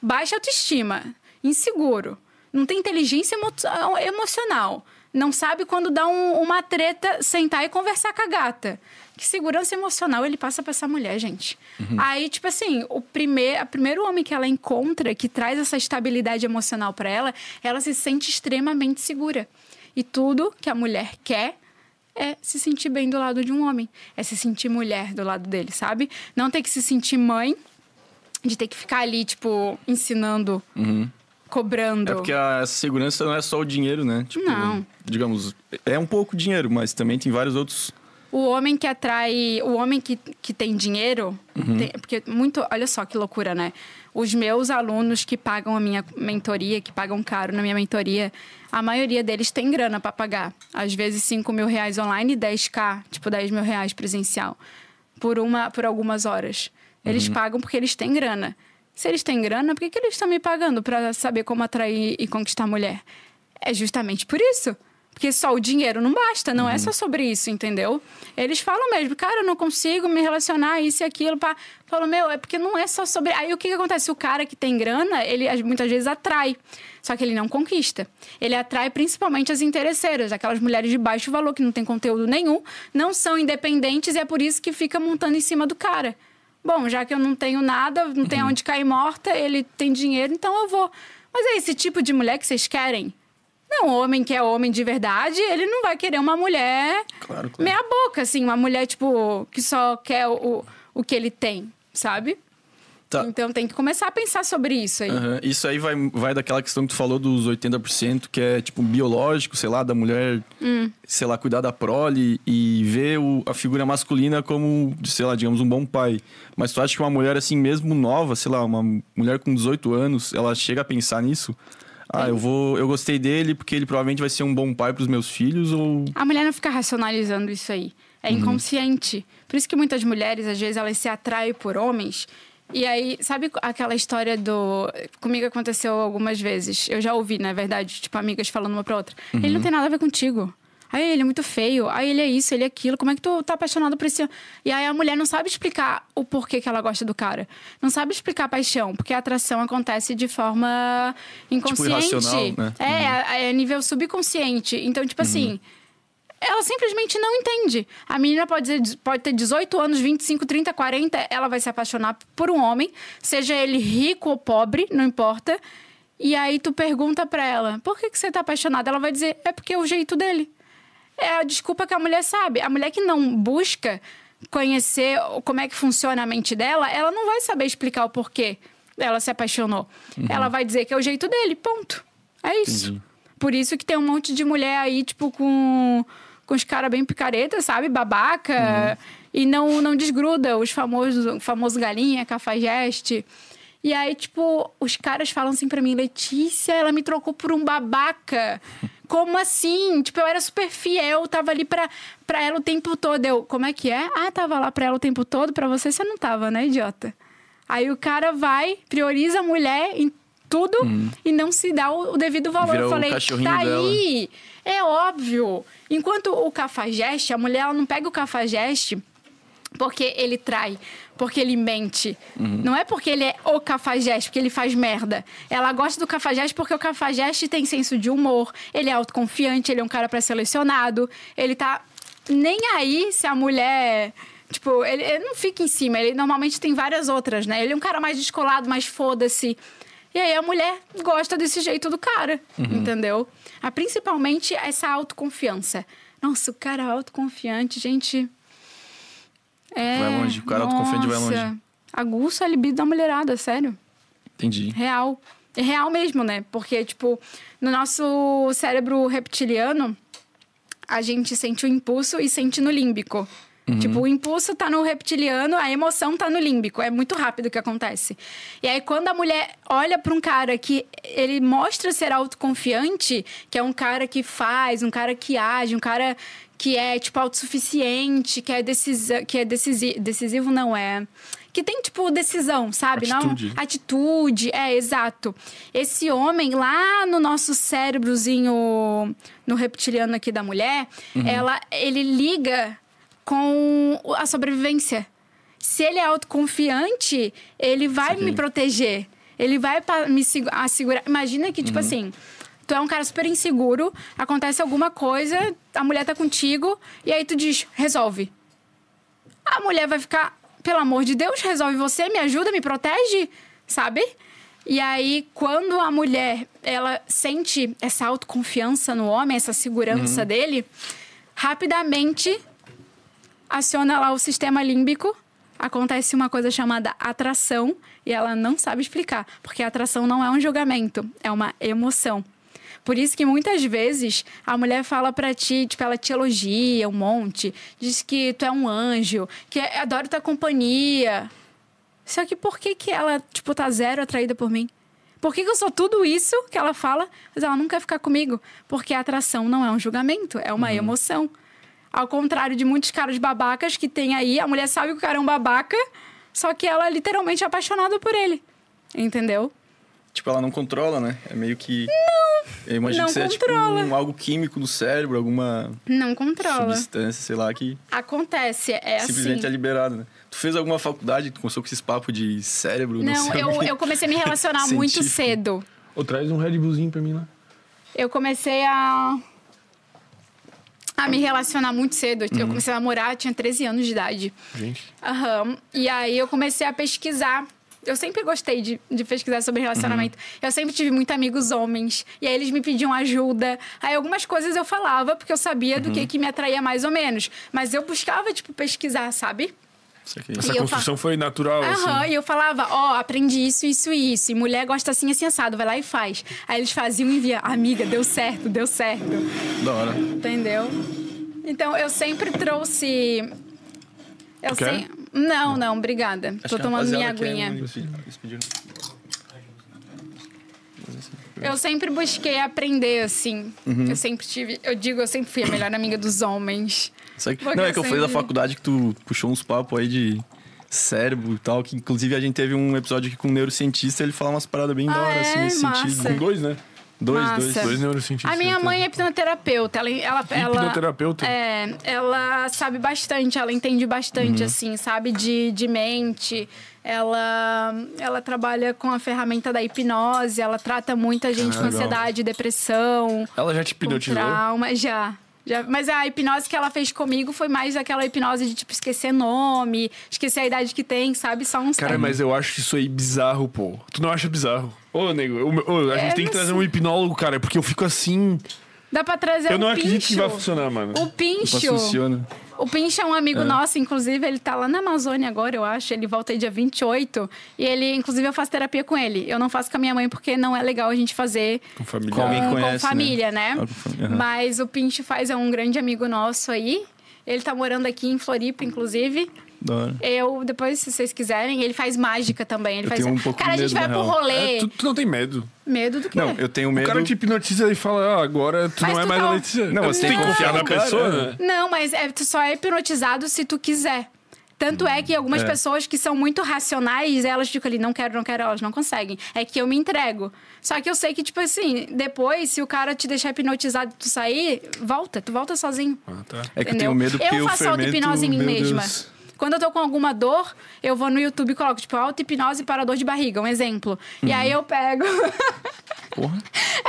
baixa autoestima, inseguro, não tem inteligência emo- emocional, não sabe quando dá um- uma treta, sentar e conversar com a gata. Que segurança emocional ele passa pra essa mulher, gente. Aí, tipo assim, o primeiro, o primeiro homem que ela encontra que traz essa estabilidade emocional pra ela, ela se sente extremamente segura. E tudo que a mulher quer é se sentir bem do lado de um homem. É se sentir mulher do lado dele, sabe? Não ter que se sentir mãe, de ter que ficar ali, tipo, ensinando, cobrando. É porque a segurança não é só o dinheiro, né? Tipo, Não. Digamos, é um pouco dinheiro, mas também tem vários outros. O homem que atrai. O homem que, que tem dinheiro. tem- porque muito. Olha só que loucura, né? Os meus alunos que pagam a minha mentoria, que pagam caro na minha mentoria, a maioria deles tem grana pra pagar. Às vezes 5 mil reais online e 10k, tipo 10 mil reais presencial. Por, uma, por algumas horas. Eles pagam porque eles têm grana. Se eles têm grana, por que, que eles estão me pagando pra saber como atrair e conquistar mulher? É justamente por isso. Porque só o dinheiro não basta, não é só sobre isso, entendeu? Eles falam mesmo, cara, eu não consigo me relacionar, isso e aquilo. Pá. Falam, meu, é porque não é só sobre. Aí o que, que acontece? O cara que tem grana, ele as- muitas vezes atrai. Só que ele não conquista. Ele atrai principalmente as interesseiras, aquelas mulheres de baixo valor que não tem conteúdo nenhum, não são independentes e é por isso que fica montando em cima do cara. Bom, já que eu não tenho nada, não tenho onde cair morta, ele tem dinheiro, então eu vou. Mas é esse tipo de mulher que vocês querem? Não, homem que é homem de verdade, ele não vai querer uma mulher Claro, claro. meia boca, assim, uma mulher, tipo, que só quer o, o que ele tem, sabe? Tá. Então tem que começar a pensar sobre isso aí. Aham. Isso aí vai, vai daquela questão que tu falou dos 80%, que é tipo biológico, sei lá, da mulher, Hum. sei lá, cuidar da prole e ver o- a figura masculina como, sei lá, digamos, um bom pai. Mas tu acha que uma mulher assim, mesmo nova, sei lá, uma mulher com 18 anos, ela chega a pensar nisso? Ah, eu vou, eu gostei dele porque ele provavelmente vai ser um bom pai pros meus filhos ou A mulher não fica racionalizando isso aí. É inconsciente. Por isso que muitas mulheres, às vezes, elas se atraem por homens. E aí, sabe aquela história do. Comigo aconteceu algumas vezes. Eu já ouvi, na verdade, tipo, amigas falando uma pra outra. Ele não tem nada a ver contigo. Aí ele é muito feio. Aí ele é isso, ele é aquilo. Como é que tu tá apaixonado por esse. E aí a mulher não sabe explicar o porquê que ela gosta do cara. Não sabe explicar a paixão, porque a atração acontece de forma inconsciente. irracional, né? É, é, é nível subconsciente. Então, tipo assim ela simplesmente não entende. A menina pode, dizer- pode ter 18 anos, 25, 30, 40, ela vai se apaixonar por um homem, seja ele rico ou pobre, não importa. E aí tu pergunta pra ela, por que, que você tá apaixonada? Ela vai dizer, é porque é o jeito dele. É a desculpa que a mulher sabe. A mulher que não busca conhecer como é que funciona a mente dela, ela não vai saber explicar o porquê ela se apaixonou. Ela vai dizer que é o jeito dele, ponto. É isso. Entendi. Por isso que tem um monte de mulher aí, tipo, com, com os caras bem picareta, sabe? Babaca. E não, não desgruda os famosos, famoso galinha, cafajeste. E aí, tipo, os caras falam assim pra mim, Letícia, ela me trocou por um babaca. Como assim? Tipo, eu era super fiel, tava ali pra, pra ela o tempo todo. Eu, como é que é? Ah, tava lá pra ela o tempo todo, pra você você não tava, né, idiota? Aí o cara vai, prioriza a mulher em tudo e não se dá o, o devido valor. Vira eu falei, tá dela. aí, é óbvio. Enquanto o cafajeste, a mulher ela não pega o cafajeste porque ele trai, porque ele mente. Não é porque ele é o cafajeste, porque ele faz merda. Ela gosta do cafajeste porque o cafajeste tem senso de humor, ele é autoconfiante, ele é um cara pré-selecionado, ele tá nem aí se a mulher. Tipo, ele, ele não fica em cima, ele normalmente tem várias outras, né? Ele é um cara mais descolado, mais foda-se. E aí a mulher gosta desse jeito do cara, entendeu? Ah, principalmente essa autoconfiança. Nossa, o cara autoconfiante, gente. É, Vai longe, o cara autoconfiante vai longe. Aguça a libido da mulherada, sério. Entendi. Real. É real mesmo, né? Porque, tipo, no nosso cérebro reptiliano, a gente sente o impulso e sente no límbico. Tipo, o impulso tá no reptiliano, a emoção tá no límbico. É muito rápido o que acontece. E aí, quando a mulher olha pra um cara que ele mostra ser autoconfiante, que é um cara que faz, um cara que age, um cara que é, tipo, autossuficiente, que é, decisa, que é decisi, decisivo, não é. Que tem, tipo, decisão, sabe? Atitude. Não, atitude, é, exato. Esse homem, lá no nosso cérebrozinho, no reptiliano aqui da mulher, ela, ele liga com a sobrevivência. Se ele é autoconfiante, ele vai me proteger. Ele vai me segu- assegurar. Imagina que, tipo assim, tu é um cara super inseguro, acontece alguma coisa, a mulher tá contigo, e aí tu diz, resolve. A mulher vai ficar, pelo amor de Deus, resolve você, me ajuda, me protege, sabe? E aí, quando a mulher, ela sente essa autoconfiança no homem, essa segurança dele, rapidamente aciona lá o sistema límbico, acontece uma coisa chamada atração e ela não sabe explicar, porque atração não é um julgamento, é uma emoção. Por isso que muitas vezes a mulher fala pra ti, tipo, ela te elogia um monte, diz que tu é um anjo, que adora tua companhia. Só que por que que ela, tipo, tá zero atraída por mim? Por que, que eu sou tudo isso que ela fala, mas ela não quer ficar comigo? Porque a atração não é um julgamento, é uma emoção. Ao contrário de muitos caras babacas que tem aí, a mulher sabe que o cara é um babaca, só que ela é literalmente apaixonada por ele. Entendeu? Tipo, ela não controla, né? É meio que. Não! Eu imagino não que seja tipo controla. um, algo químico do cérebro, alguma Não controla. substância, sei lá, que Acontece, é simplesmente assim. é liberado, né? Tu fez alguma faculdade, tu começou com esses papos de cérebro? Não, sei o eu, eu comecei a me relacionar muito cedo. Ô, traz um Red Bullzinho pra mim lá. Eu comecei a. a me relacionar muito cedo. Eu comecei a namorar, eu tinha 13 anos de idade. Gente. Aham. E aí eu comecei a pesquisar. Eu sempre gostei de, de pesquisar sobre relacionamento. Eu sempre tive muitos amigos homens. E aí eles me pediam ajuda. Aí algumas coisas eu falava, porque eu sabia do que, que me atraía mais ou menos. Mas eu buscava, tipo, pesquisar, sabe? Essa E construção foi natural, Aham, assim. e eu falava, ó, aprendi isso, isso e isso. E mulher gosta assim, assim, assado, vai lá e faz. Aí eles faziam e via, amiga, deu certo, deu certo. Da hora. Entendeu? Então eu sempre trouxe. Eu quer? Não, não, obrigada. Acho Tô tomando minha aguinha. né? Eu sempre busquei aprender, assim. Uhum. Eu sempre tive. Eu digo, eu sempre fui a melhor amiga dos homens. Que- Não, é que eu falei da faculdade que tu puxou uns papos aí de cérebro e tal, que inclusive a gente teve um episódio aqui com um neurocientista, ele fala umas paradas bem da Ah, hora, é? assim, nesse Massa. sentido. Com dois, né? Dois, Massa. dois, Dois neurocientistas. A minha né? mãe é hipnoterapeuta. Ela, ela, ela, Hipnoterapeuta? É, ela sabe bastante, ela entende bastante, assim, sabe, de, de mente. Ela, ela trabalha com a ferramenta da hipnose, ela trata muita gente com Ah, legal. ansiedade, depressão, Ela já te com hipnotizou? trauma. Já, Já- mas a hipnose que ela fez comigo foi mais aquela hipnose de, tipo, esquecer nome, esquecer a idade que tem, sabe? Só uns Cara, mas eu acho isso aí bizarro, pô. Tu não acha bizarro? Ô, nego, ô, ô, a É, gente tem que trazer sei. um hipnólogo, cara, porque eu fico assim. Dá pra trazer eu não pincho. acredito que vai funcionar, mano. O pincho. Funciona. O Pincho é um amigo nosso, inclusive, ele tá lá na Amazônia agora, eu acho. Ele volta aí dia 28. E ele, inclusive, eu faço terapia com ele. Eu não faço com a minha mãe porque não é legal a gente fazer Com família. Com com, com conhece, né? família, né? Com aham. Mas o Pincho faz é um grande amigo nosso aí. Ele tá morando aqui em Floripa, inclusive. Eu, depois, se vocês quiserem, ele faz mágica também. Ele Eu faz. tenho um pouco Cara, a de gente medo, vai na pro real. rolê. É, tu, tu não tem medo. Medo do quê? Não, eu tenho O medo. cara te hipnotiza e fala, ah, agora tu Mas não é tu mais tá- a Letícia. Não, você tem que confiar na pessoa, né? né? Não, mas é, tu só é hipnotizado se tu quiser. Tanto é que algumas É. pessoas que são muito racionais, elas ficam ali, não quero, não quero, elas não conseguem. É que eu me entrego. Só que eu sei que, tipo assim, depois, se o cara te deixar hipnotizado e tu sair, volta, tu volta sozinho. Ah, tá. É que eu tenho medo porque eu o faço fermento... auto-hipnose em mim mesma. Deus. Quando eu tô com alguma dor, eu vou no YouTube e coloco, tipo, auto-hipnose para dor de barriga, um exemplo. E aí eu pego. Porra.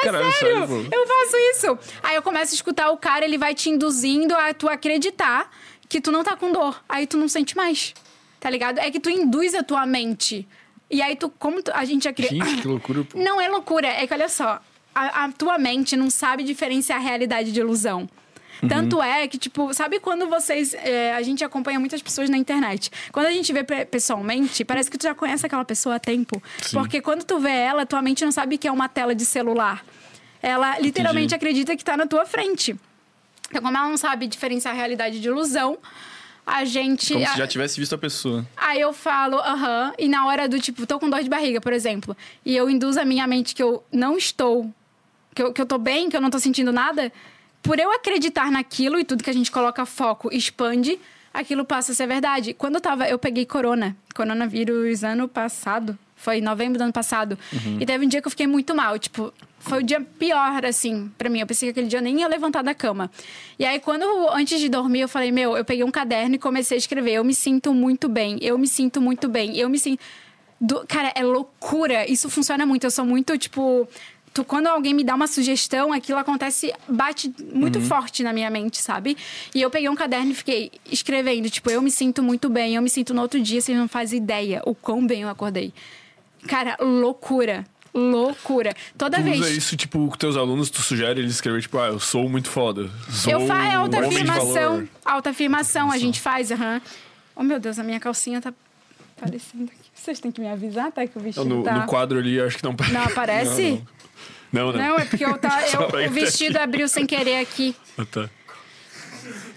Caralho, É Sério, pô. eu faço isso. Aí eu começo a escutar o cara, ele vai te induzindo a tu acreditar que tu não tá com dor. Aí tu não sente mais. Tá ligado? É que tu induz a tua mente. E aí tu, como tu- a gente acredita. Gente, que loucura, pô. Não é loucura, é que olha só, a, a tua mente não sabe diferenciar realidade de ilusão. Tanto é que, tipo, sabe quando vocês. é, a gente acompanha muitas pessoas na internet. Quando a gente vê pe- pessoalmente, parece que tu já conhece aquela pessoa há tempo. Porque quando tu vê ela, tua mente não sabe que é uma tela de celular. Ela literalmente acredita que tá na tua frente. Então, como ela não sabe diferenciar realidade de ilusão, a gente. Como se já tivesse visto a pessoa. Aí eu falo, aham, e na hora do tipo, tô com dor de barriga, por exemplo, e eu induzo a minha mente que eu não estou, que eu, que eu tô bem, que eu não tô sentindo nada, por eu acreditar naquilo e tudo que a gente coloca foco expande, aquilo passa a ser verdade. Quando eu tava, eu peguei corona, coronavírus ano passado, foi em novembro do ano passado, e teve um dia que eu fiquei muito mal, tipo, foi o dia pior, assim, pra mim. Eu pensei que aquele dia eu nem ia levantar da cama. E aí, quando, antes de dormir, eu falei, meu, eu peguei um caderno e comecei a escrever. Eu me sinto muito bem, eu me sinto muito bem, eu me sinto. Do- Cara, é loucura. Isso funciona muito. Eu sou muito, tipo. Tu, quando alguém me dá uma sugestão, aquilo acontece, bate muito forte na minha mente, sabe? E eu peguei um caderno e fiquei escrevendo, tipo, eu me sinto muito bem, eu me sinto no outro dia, vocês não fazem ideia o quão bem eu acordei. Cara, loucura. Loucura. Toda Tu vez. usa isso, tipo, com teus alunos, tu sugere eles escrever, tipo, ah, eu sou muito foda. Sou Eu faço de autoafirmação. Autoafirmação a gente faz, aham. Oh, meu Deus, a minha calcinha tá aparecendo aqui. Vocês têm que me avisar, tá? Que o vestido No, tá... no quadro ali, acho que não Não aparece? Não, não. Não, é porque eu tá, eu- o vestido abriu sem querer aqui. Ah, tá.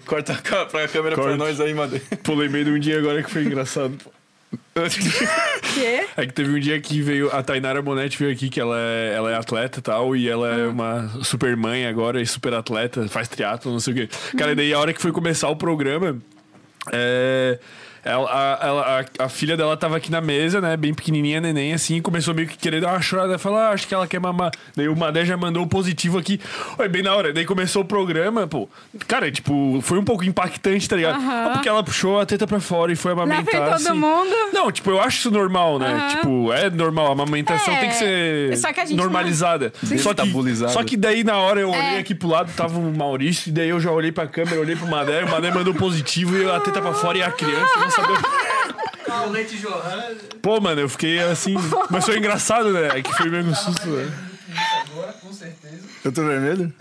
Corta a pra câmera Corta. pra nós aí, Madeira. Pô, lembrei de um dia agora que foi engraçado. Quê? É que teve um dia que veio. A Tainara Bonetti veio aqui, que ela é, ela é atleta e tal, e ela Ah. é uma super mãe agora e super atleta, faz triatlo, não sei o quê. Cara, e daí a hora que foi começar o programa. É. Ela, a, ela- a, a filha dela tava aqui na mesa, né? Bem pequenininha, neném, assim, começou meio que querer dar uma chorada. Falar, ah, acho que ela quer mamar. Daí o Madé já mandou o positivo aqui. Oi, bem na hora. Daí começou o programa, pô. Cara, tipo, foi um pouco impactante, tá ligado? Ah, Porque ela puxou a teta pra fora e foi amamentar. de todo assim. mundo. Não, tipo, eu acho isso normal, né? Tipo, é normal. A amamentação É, tem que ser só que a gente não- normalizada. Só que, só que daí, na hora, eu olhei É. aqui pro lado, tava o Maurício, e daí eu já olhei pra câmera, olhei pro Madé, o Madé mandou positivo e a teta pra fora e a criança Ah, o leite jorrando. Pô, mano, eu fiquei assim. Mas foi engraçado, né? É que foi meio um susto, né? Agora, com certeza. Eu tô vermelho?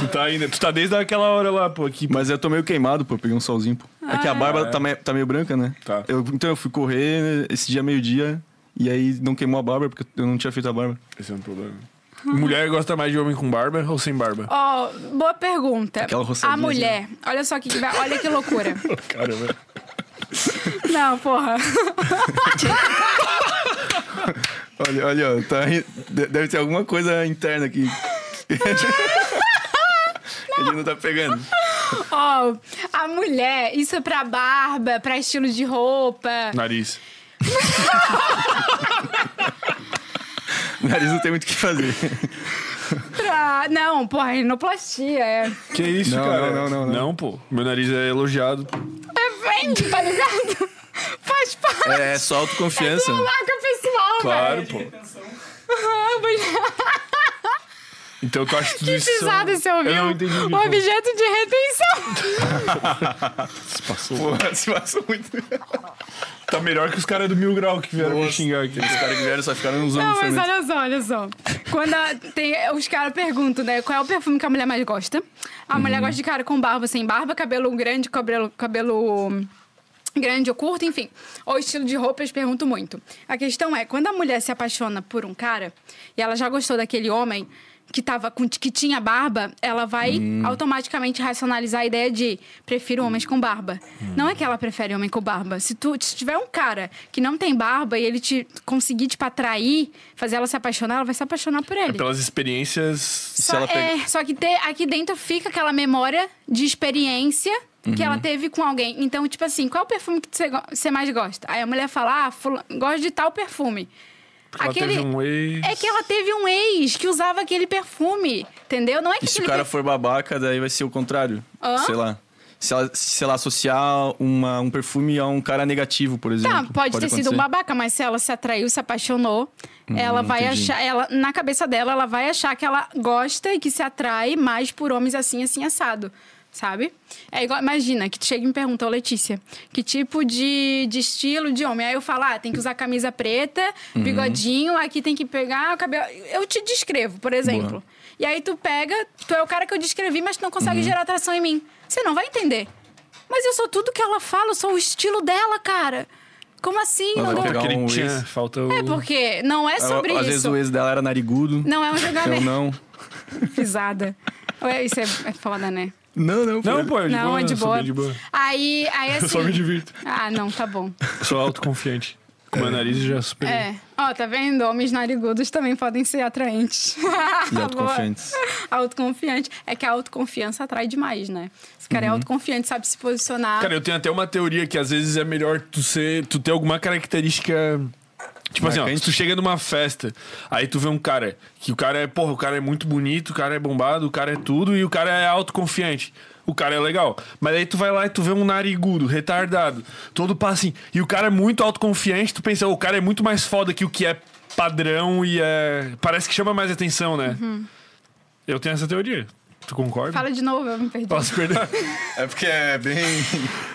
Tu tá ainda. Tu tá desde aquela hora lá, pô, aqui. Mas eu tô meio queimado, pô. Peguei um solzinho, pô. É que a barba tá, me- tá meio branca, né? Tá. Eu- então eu fui correr esse dia meio-dia e aí não queimou a barba porque eu não tinha feito a barba. Esse é um problema. Mulher gosta mais de homem com barba ou sem barba? Ó, boa pergunta. Aquela A mulher, olha só que olha que loucura. Caramba. Não, porra. Olha, olha, tá, deve ter alguma coisa interna aqui. Ele não tá pegando. Ó, a mulher, isso é pra barba, pra estilo de roupa. Nariz. Nariz não tem muito o que fazer. Pra... Não, porra, rinoplastia, é. Que isso, Não, cara? não, não, não, não. pô. Meu nariz é elogiado. pô. É vende, tá ligado? Faz parte. É só autoconfiança. É tua marca pessoal, Claro, velho. pô. Ah, mas- Então tu acha tudo Que isso. são- pisada você ouviu? Eu não entendi. O objeto de retenção. Se passou. Pô, se passou muito. Tá melhor que os caras do Mil Grau que vieram me Nossa. xingar aqui. Os caras que vieram só ficaram usando Não, mas olha só, olha só. Quando a- tem, os caras perguntam, né? Qual é o perfume que a mulher mais gosta? A mulher Uhum. gosta de cara com barba, sem barba, cabelo grande, cabelo, cabelo grande ou curto, enfim. Ou estilo de roupa, eles perguntam muito. A questão é, quando a mulher se apaixona por um cara e ela já gostou daquele homem que, tava com, que tinha barba, ela vai Hum. automaticamente racionalizar a ideia de prefiro homens com barba. Hum. Não é que ela prefere homem com barba. Se tu se tiver um cara que não tem barba e ele te conseguir tipo atrair, fazer ela se apaixonar, ela vai se apaixonar por ele. Pelas experiências. Se Só, ela pega- é, só que ter, aqui dentro fica aquela memória de experiência que Uhum. ela teve com alguém. Então, tipo assim, qual é o perfume que você, você mais gosta? Aí a mulher fala, ah, fula- gosto de tal perfume. Ela teve um ex. É que ela teve um ex que usava aquele perfume, entendeu? Não é que E se o aquele cara for babaca, daí vai ser o contrário. Hã? Sei lá. Se ela, se ela associar uma, um perfume a um cara negativo, por exemplo. Tá, pode, ter sido um acontecer. babaca, mas se ela se atraiu, se apaixonou, ela vai entendi. achar, ela na cabeça dela, ela vai achar que ela gosta e que se atrai mais por homens assim, assim assado, sabe? É igual, imagina que tu chega e me pergunta, ô Letícia, que tipo de, de estilo de homem? Aí eu falo, ah, tem que usar camisa preta, Uhum. bigodinho, aqui tem que pegar o cabelo. Eu te descrevo, por exemplo. Boa. E aí tu pega, tu é o cara que eu descrevi, mas tu não consegue Uhum. gerar atração em mim. Você não vai entender. Mas eu sou tudo que ela fala, eu sou o estilo dela, cara. Como assim? Não vai deu- pegar Porque ele um ex. Falta o. É porque não é sobre Às isso. vezes o ex dela era narigudo. Não é um Eu julgamento. não. Pisada. Ué, Isso é, é foda, né? Não, não. Não, pô, é de não, boa. é de boa. de boa. Aí, aí assim. Eu só me divirto. Ah, não, tá bom. Sou autoconfiante. Com meu nariz já super. É. Ó, tá vendo? Homens narigudos também podem ser atraentes. E autoconfiantes. Autoconfiante. É que a autoconfiança atrai demais, né? Esse cara é autoconfiante, sabe se posicionar. Cara, eu tenho até uma teoria que às vezes é melhor tu ser. Tu ter alguma característica. Tipo assim, ó, Marcante. se tu chega numa festa, aí tu vê um cara, que o cara é, porra, o cara é muito bonito, o cara é bombado, o cara é tudo e o cara é autoconfiante. O cara é legal. Mas aí tu vai lá e tu vê um narigudo, retardado, todo passinho. E o cara é muito autoconfiante, tu pensa, "Ô, o cara é muito mais foda que o que é padrão e é. Parece que chama mais atenção, né? Eu tenho essa teoria. Tu concorda? Fala de novo, eu me perdi. Posso perder? É porque é bem.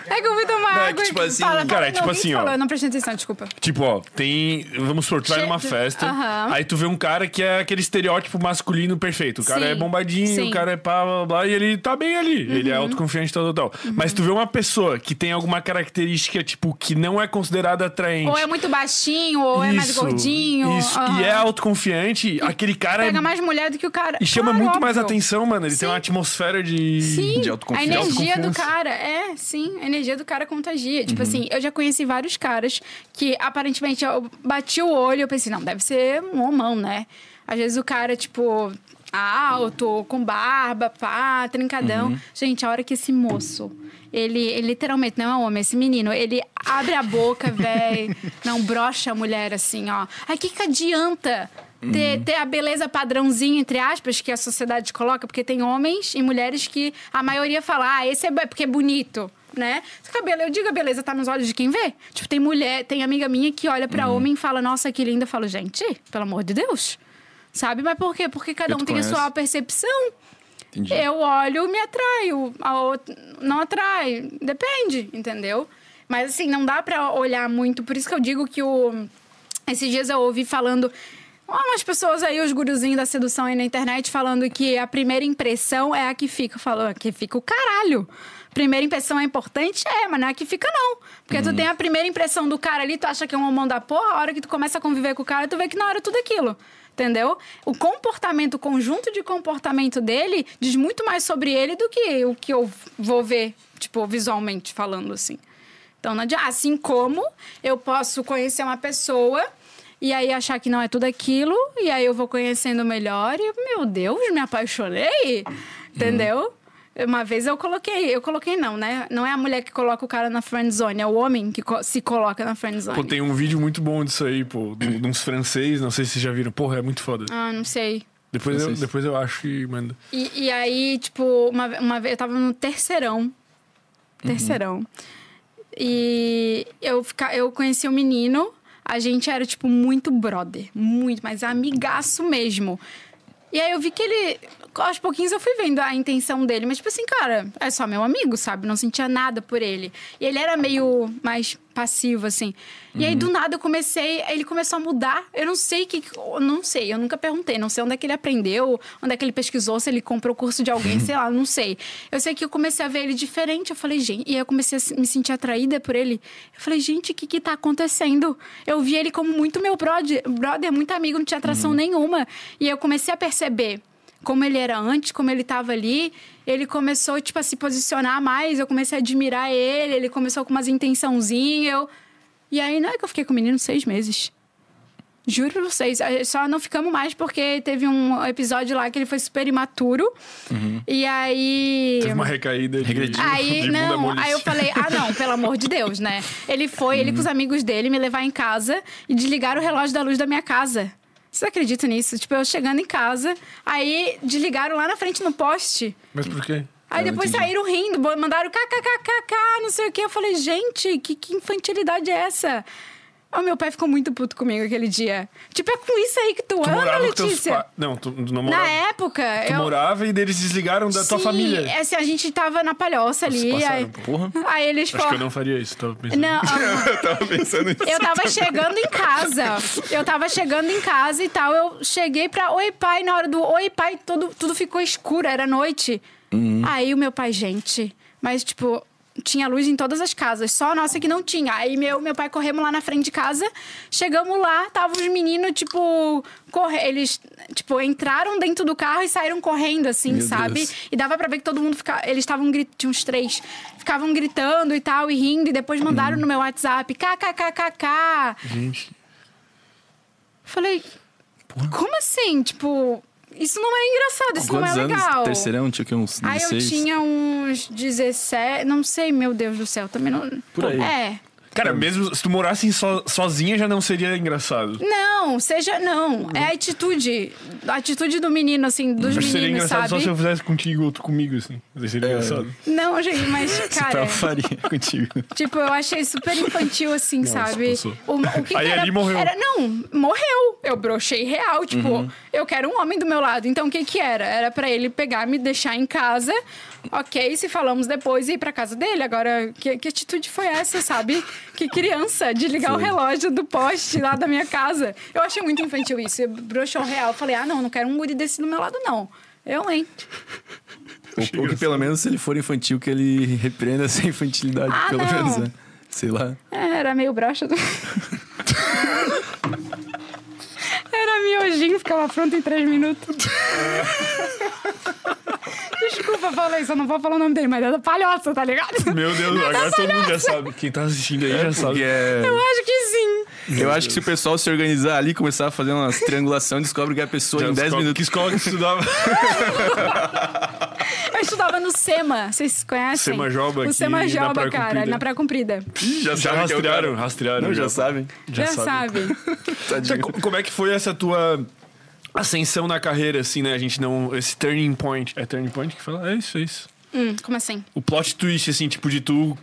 É que eu fui tomar Não, é água que, e tipo assim, fala, cara, é tipo assim, falou? ó. Eu não prestei atenção, desculpa. Tipo, ó, tem. Vamos Che- numa festa, aí tu vê um cara que é aquele estereótipo masculino perfeito. O cara Sim, é bombadinho, sim. Uhum. o cara é pá, blá, blá, e ele tá bem ali. Ele é autoconfiante, tal, tal, tal. Mas tu vê uma pessoa que tem alguma característica, tipo, que não é considerada atraente. Ou é muito baixinho, ou é mais Isso, gordinho. Isso, e é autoconfiante, aquele cara Pega é. mais mulher do que o cara. E chama Claro, muito mais óbvio. atenção, mano. Ele Sim. tem uma atmosfera de. Sim, de a autoconfiança. energia do Autoconfiança. cara, é, sim, a energia do cara contagia. Uhum. Tipo assim, eu já conheci vários caras que aparentemente eu bati o olho e eu pensei, não, deve ser um homão, né? Às vezes o cara, tipo, alto, com barba, pá, trincadão. Uhum. Gente, a hora que esse moço, ele, ele literalmente não é um homem, esse menino, ele abre a boca, velho, não brocha a mulher assim, ó. Aí o que que adianta? Uhum. Ter, ter a beleza padrãozinho, entre aspas, que a sociedade coloca, porque tem homens e mulheres que a maioria fala, ah, esse é bo- porque é bonito, né? Cabelo, eu digo, a beleza tá nos olhos de quem vê. Tipo, tem mulher, tem amiga minha que olha Uhum. pra homem e fala, nossa, que linda. Eu falo, gente, pelo amor de Deus. Sabe? Mas por quê? Porque cada Eu um te tem a conheço. sua percepção. Entendi. Eu olho, me atraio. A outra não atrai. Depende, entendeu? Mas assim, não dá pra olhar muito. Por isso que eu digo que o. Esses dias eu ouvi falando. Umas pessoas aí, os guruzinhos da sedução aí na internet, falando que a primeira impressão é a que fica. Falou, que fica o caralho. Primeira impressão é importante? É, mas não é a que fica, não. Porque tu tem a primeira impressão do cara ali, tu acha que é um homão da porra, a hora que tu começa a conviver com o cara, tu vê que não era tudo aquilo. Entendeu? O comportamento, o conjunto de comportamento dele diz muito mais sobre ele do que o que eu vou ver, tipo, visualmente falando assim. Então, não adianta. Assim como eu posso conhecer uma pessoa e aí achar que não é tudo aquilo, e aí eu vou conhecendo melhor e, meu Deus, me apaixonei. Entendeu? Uma vez eu coloquei, eu coloquei não, né? Não é a mulher que coloca o cara na friend zone, é o homem que co- se coloca na friend zone. Pô, tem um vídeo muito bom disso aí, pô, de de uns francês, não sei se vocês já viram. Porra, é muito foda. Ah, não sei. Depois, eu, depois eu acho e mando. E, e aí, tipo, uma, uma vez eu tava no terceirão. Terceirão. E eu, fica, eu conheci um menino, a gente era, tipo, muito brother. Muito, mas amigaço mesmo. E aí eu vi que ele. Aos pouquinhos eu fui vendo a intenção dele, mas, tipo assim, cara, é só meu amigo, sabe? Não sentia nada por ele. E ele era meio mais passivo, assim. E aí, do nada, eu comecei. Ele começou a mudar. Eu não sei o que. Não sei, eu nunca perguntei. Não sei onde é que ele aprendeu, onde é que ele pesquisou, se ele comprou o curso de alguém, sei lá, não sei. Eu sei que eu comecei a ver ele diferente. Eu falei, gente. E aí eu comecei a me sentir atraída por ele. Eu falei, gente, o que que tá acontecendo? Eu vi ele como muito meu brother, brother muito amigo, não tinha atração nenhuma. E aí eu comecei a perceber como ele era antes, como ele tava ali. Ele começou, tipo, a se posicionar mais. Eu comecei a admirar ele. Ele começou com umas intençãozinhas. Eu... E aí, não é que eu fiquei com o menino seis meses. Juro pra vocês. Só não ficamos mais porque teve um episódio lá que ele foi super imaturo. E aí. Teve uma recaída de, Regrediu. Aí, de não, aí eu falei, ah, não, pelo amor de Deus, né? Ele foi, ele com os amigos dele, me levar em casa e desligaram o relógio da luz da minha casa. Vocês acreditam nisso? Tipo, eu chegando em casa, aí desligaram lá na frente no poste. Mas por quê? Aí Eu depois saíram rindo, mandaram kkkk, não sei o quê. Eu falei, gente, que, que infantilidade é essa? O meu pai ficou muito puto comigo aquele dia. Tipo, é com isso aí que tu, Tu anda, Letícia. pais. Não, tu tu não Na morava. época, Tu eu... morava e deles desligaram da tua Sim, família. Assim, a gente tava na palhoça ali. passaram, Aí, Porra. aí eles Acho foram. que eu não faria isso, tava pensando. Não, ah, Eu tava pensando nisso. eu tava chegando em casa. Eu tava chegando em casa e tal. Eu cheguei pra Oi, pai. Na hora do Oi, pai, tudo, tudo ficou escuro, era noite. Aí o meu pai, gente. Mas, tipo, tinha luz em todas as casas, só a nossa que não tinha. Aí meu, meu pai corremos lá na frente de casa. Chegamos lá, tava os meninos, tipo, corre... eles, tipo, entraram dentro do carro e saíram correndo, assim, Meu sabe? Deus. E dava pra ver que todo mundo ficava. Eles estavam gritando, tinha uns três. Ficavam gritando e tal, e rindo, e depois mandaram no meu WhatsApp, kkkk. Gente. Falei, como assim? Tipo, isso não é engraçado, isso não é Quantos legal. anos? Terceirão? Tinha o quê? Uns Aí eu 16? tinha uns 17, não sei, meu Deus do céu, também não. Por aí. É. Cara, mesmo se tu morasse so, sozinha já não seria engraçado. Não, seja. Não. É a atitude. A atitude do menino, assim, dos que seria meninos, engraçado sabe? só se eu fizesse contigo ou tu comigo, assim. Mas seria É. engraçado. Não, gente, mas, cara. faria contigo. Tipo, eu achei super infantil, assim, sabe? passou. O, o que Aí que era, ali morreu. Era, não, morreu. Eu brochei real. Tipo, eu quero um homem do meu lado. Então, o que que era? Era pra ele pegar, me deixar em casa. Ok, se falamos depois, ir pra casa dele. Agora, que, que atitude foi essa, sabe? Que criança, de ligar o Foi. relógio do poste lá da minha casa. Eu achei muito infantil isso. Eu brochou real. Falei, ah, não, não quero um guri desse do meu lado, não. Eu, hein? Ou, ou que pelo menos se ele for infantil, que ele repreenda essa infantilidade, Ah, pelo não. menos, né? Sei lá. É, era meio broxa. Do... era miojinho, ficava pronto em três minutos. Desculpa, falei isso, eu não vou falar o nome dele, mas é da palhoça, tá ligado? Meu Deus, agora todo mundo já sabe. Quem tá assistindo aí já Porque sabe. é... Eu acho que sim. Eu acho que se o pessoal se organizar ali, começar a fazer umas triangulação, descobre que a pessoa Já em 10 escola- minutos... Que escola que tu estudava? Eu estudava no SEMA, vocês conhecem? Sema Joba O SEMA na Joba, Praia cara, na Praia Comprida. Já, Já é rastrearam, rastrearam. Não, já sabem. Já, sabe. Tadinho. Co- Como é que foi essa tua ascensão na carreira, assim, né? A gente não. Esse turning point. É turning point que fala? É isso, é isso. Hum, como assim? O plot twist, assim, tipo, de tu.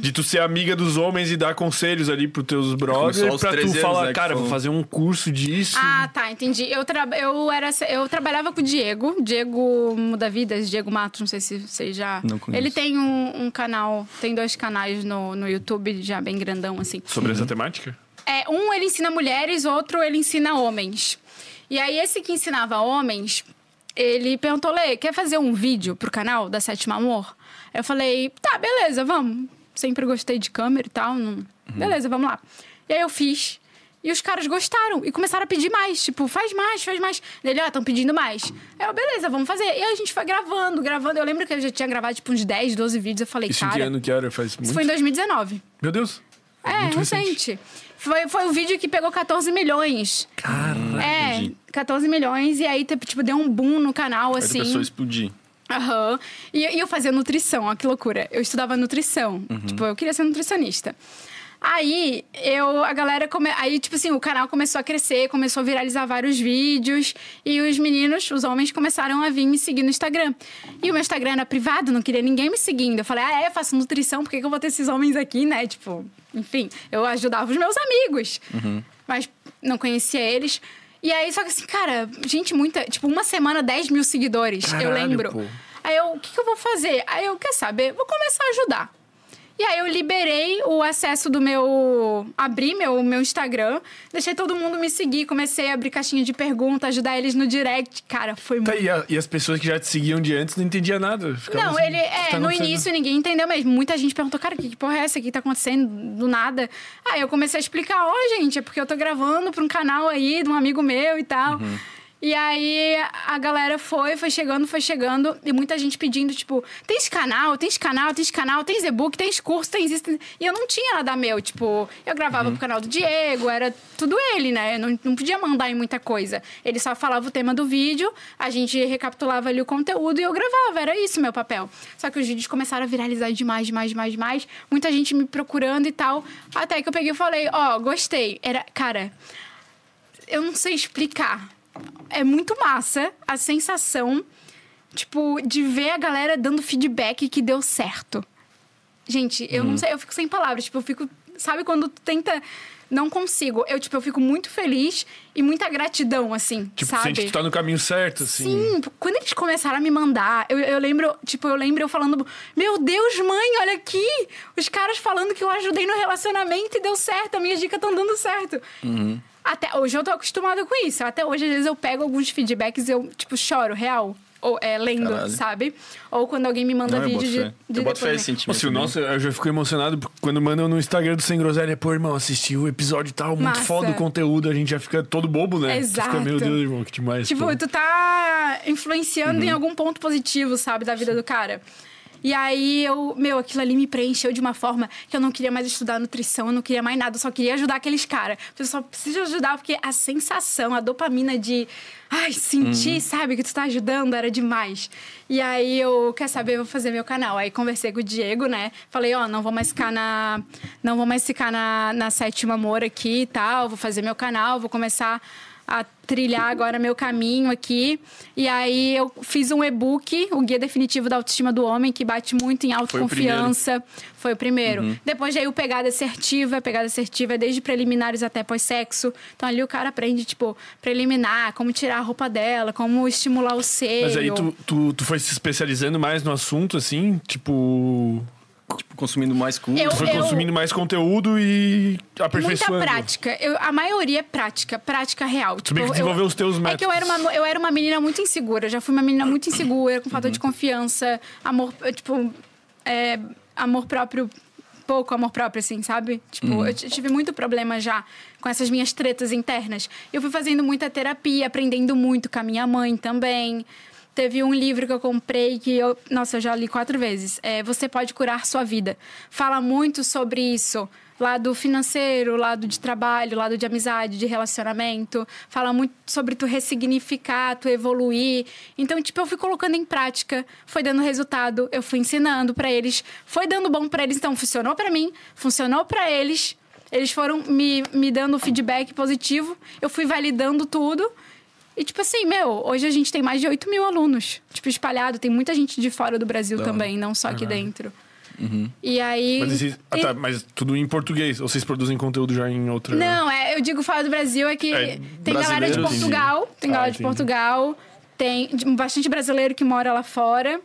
De tu ser amiga dos homens e dar conselhos ali pros teus brothers pra tu 13 anos, falar, né, cara, vou fazer um curso disso. Ah, tá, entendi. Eu, tra eu, era, eu trabalhava com o Diego, Diego Muda Vidas, Diego Matos, não sei se você já. Não conheço. Ele tem um, um canal, tem dois canais no, no YouTube, já bem grandão, assim. Sobre essa temática? É, um ele ensina mulheres, outro ele ensina homens. E aí, esse que ensinava homens, ele perguntou, Lê, quer fazer um vídeo pro canal da Sétima Amor? Eu falei, tá, beleza, vamos. Sempre gostei de câmera e tal. não- Beleza, vamos lá. E aí eu fiz. E os caras gostaram e começaram a pedir mais. Tipo, faz mais, faz mais. Ele, ah, estão pedindo mais. Aí eu, beleza, vamos fazer. E aí a gente foi gravando, gravando. Eu lembro que eu já tinha gravado, tipo, uns 10, 12 vídeos. Eu falei, Isso em que cara... ano que era? Faz muito? Isso foi em 2019. Meu Deus. É, Muito recente. recente. Foi, foi o vídeo que pegou 14 milhões. Caraca. É, entendi. 14 milhões. E aí, tipo, deu um boom no canal, Aí a assim. pessoa explodir. Aham. E, e eu fazia nutrição, ó, que loucura. Eu estudava nutrição. Tipo, eu queria ser nutricionista. Aí, eu, a galera, come... aí, tipo assim, o canal começou a crescer, começou a viralizar vários vídeos. E os meninos, os homens, começaram a vir me seguir no Instagram. E o meu Instagram era privado, não queria ninguém me seguindo. Eu falei, ah, é, eu faço nutrição, por que, que eu vou ter esses homens aqui, né? Tipo, enfim, eu ajudava os meus amigos. Mas não conhecia eles. E aí, só que assim, cara, gente, muita. Tipo, uma semana, 10 mil seguidores, eu Caralho, lembro. pô. Aí eu, o que, que eu vou fazer? Aí eu, quer saber? Vou começar a ajudar. E aí eu liberei o acesso do meu. Abri meu, meu Instagram, deixei todo mundo me seguir, comecei a abrir caixinha de perguntas, ajudar eles no direct. Cara, foi Tá, muito. e, a- e as pessoas que já te seguiam de antes não entendiam nada. Não, assim, ele "O que é, tá no acontecendo?" início ninguém entendeu mesmo. Muita gente perguntou, cara, que, que porra é essa? O que tá acontecendo do nada? Aí eu comecei a explicar, ó, gente, é porque eu tô gravando pra um canal aí de um amigo meu e tal. Uhum. E aí a galera foi, foi chegando, foi chegando, e muita gente pedindo, tipo, tem esse canal, tem esse canal, tem esse canal, tem e-book, tem esse curso, tem isso. E eu não tinha nada meu, tipo, eu gravava Uhum. pro canal do Diego, era tudo ele, né? Eu não, não podia mandar em muita coisa. Ele só falava o tema do vídeo, a gente recapitulava ali o conteúdo e eu gravava, era isso meu papel. Só que os vídeos começaram a viralizar demais, demais, demais, demais. Muita gente me procurando e tal. Até que eu peguei e falei, ó, gostei. Era, cara, eu não sei explicar. É muito massa a sensação, tipo, de ver a galera dando feedback que deu certo. Gente, eu Uhum. não sei, eu fico sem palavras. Tipo, eu fico. Sabe quando tu tenta. Não consigo. Eu, tipo, eu fico muito feliz e muita gratidão, assim, Tipo, sabe? sente que tu tá no caminho certo, assim. Sim, quando eles começaram a me mandar, eu, eu lembro, tipo, eu lembro eu falando, meu Deus, mãe, olha aqui! Os caras falando que eu ajudei no relacionamento e deu certo, a minha dica estão dando certo. Até hoje eu tô acostumada com isso. Até hoje, às vezes, eu pego alguns feedbacks e eu, tipo, choro, real. Ou é, lendo, Caralho. sabe? Ou quando alguém me manda Não, vídeo de, fé. de Eu boto fé esse sentimento. Nossa, também. nossa, eu já fico emocionado quando mandam no Instagram do Sem Groselha, pô, irmão, assisti o episódio e tal, muito Massa. foda o conteúdo, a gente já fica todo bobo, né? Tu Exato. fica, meu Deus, irmão, que demais. Tipo, pô. tu tá influenciando em algum ponto positivo, sabe, da vida do cara. E aí eu, meu, aquilo ali me preencheu de uma forma que eu não queria mais estudar nutrição, eu não queria mais nada, eu só queria ajudar aqueles caras. Eu só preciso ajudar porque a sensação, a dopamina de, ai, sentir, sabe, que tu tá ajudando era demais. E aí eu, quer saber, eu vou fazer meu canal. Aí conversei com o Diego, né? Falei, ó, não vou mais ficar na. Não vou mais ficar na, na sétima amor aqui e tal, vou fazer meu canal, vou começar a trilhar agora meu caminho aqui. E aí eu fiz um e-book, o Guia Definitivo da Autoestima do Homem, que bate muito em autoconfiança. Foi o primeiro. Depois aí o Pegada Assertiva. Pegada Assertiva é desde preliminares até pós-sexo. Então ali o cara aprende, tipo, preliminar, como tirar a roupa dela, como estimular o seio. Mas aí tu, tu, tu foi se especializando mais no assunto, assim, tipo. Tipo, consumindo mais. Eu- Tu foi consumindo mais conteúdo e Muita aperfeiçoando. prática. Eu- a maioria é prática, prática real. Tipo, que desenvolveu eu, os teus É que eu era, uma, eu era uma menina muito insegura. Já fui uma menina muito insegura, com falta de confiança, amor, tipo, é, amor próprio, pouco amor próprio, assim, sabe? Tipo, eu t- tive muito problema já com essas minhas tretas internas. Eu fui fazendo muita terapia, aprendendo muito com a minha mãe também. Teve um livro que eu comprei que eu, nossa, eu já li quatro vezes. É Você Pode Curar Sua Vida. Fala muito sobre isso. Lado financeiro, lado de trabalho, lado de amizade, de relacionamento. Fala muito sobre tu ressignificar, tu evoluir. Então, tipo, eu fui colocando em prática, foi dando resultado, eu fui ensinando pra eles, foi dando bom pra eles. Então, funcionou pra mim, funcionou pra eles. Eles foram me, me dando feedback positivo, eu fui validando tudo. E, tipo assim, meu, hoje a gente tem mais de 8 mil alunos, tipo, espalhado. Tem muita gente de fora do Brasil também, não só aqui dentro. E aí. Mas, esse- ah, tá, mas tudo em português. Ou vocês produzem conteúdo já em outra. Não, é, eu digo fora do Brasil é que É, tem galera de Portugal, tem Ah, galera de entendi. Portugal, tem bastante brasileiro que mora lá fora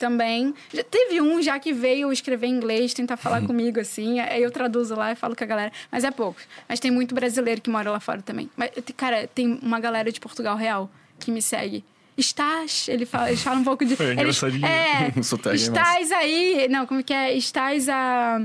também. Já teve um já que veio escrever em inglês, tentar falar comigo assim, aí eu traduzo lá e falo com a galera, mas é pouco. Mas tem muito brasileiro que mora lá fora também. Mas cara, tem uma galera de Portugal real que me segue. Estás, ele fala, eles falam um pouco de. É eles- engraçadinho. é, é estás aí. Não, como que é? Estás a.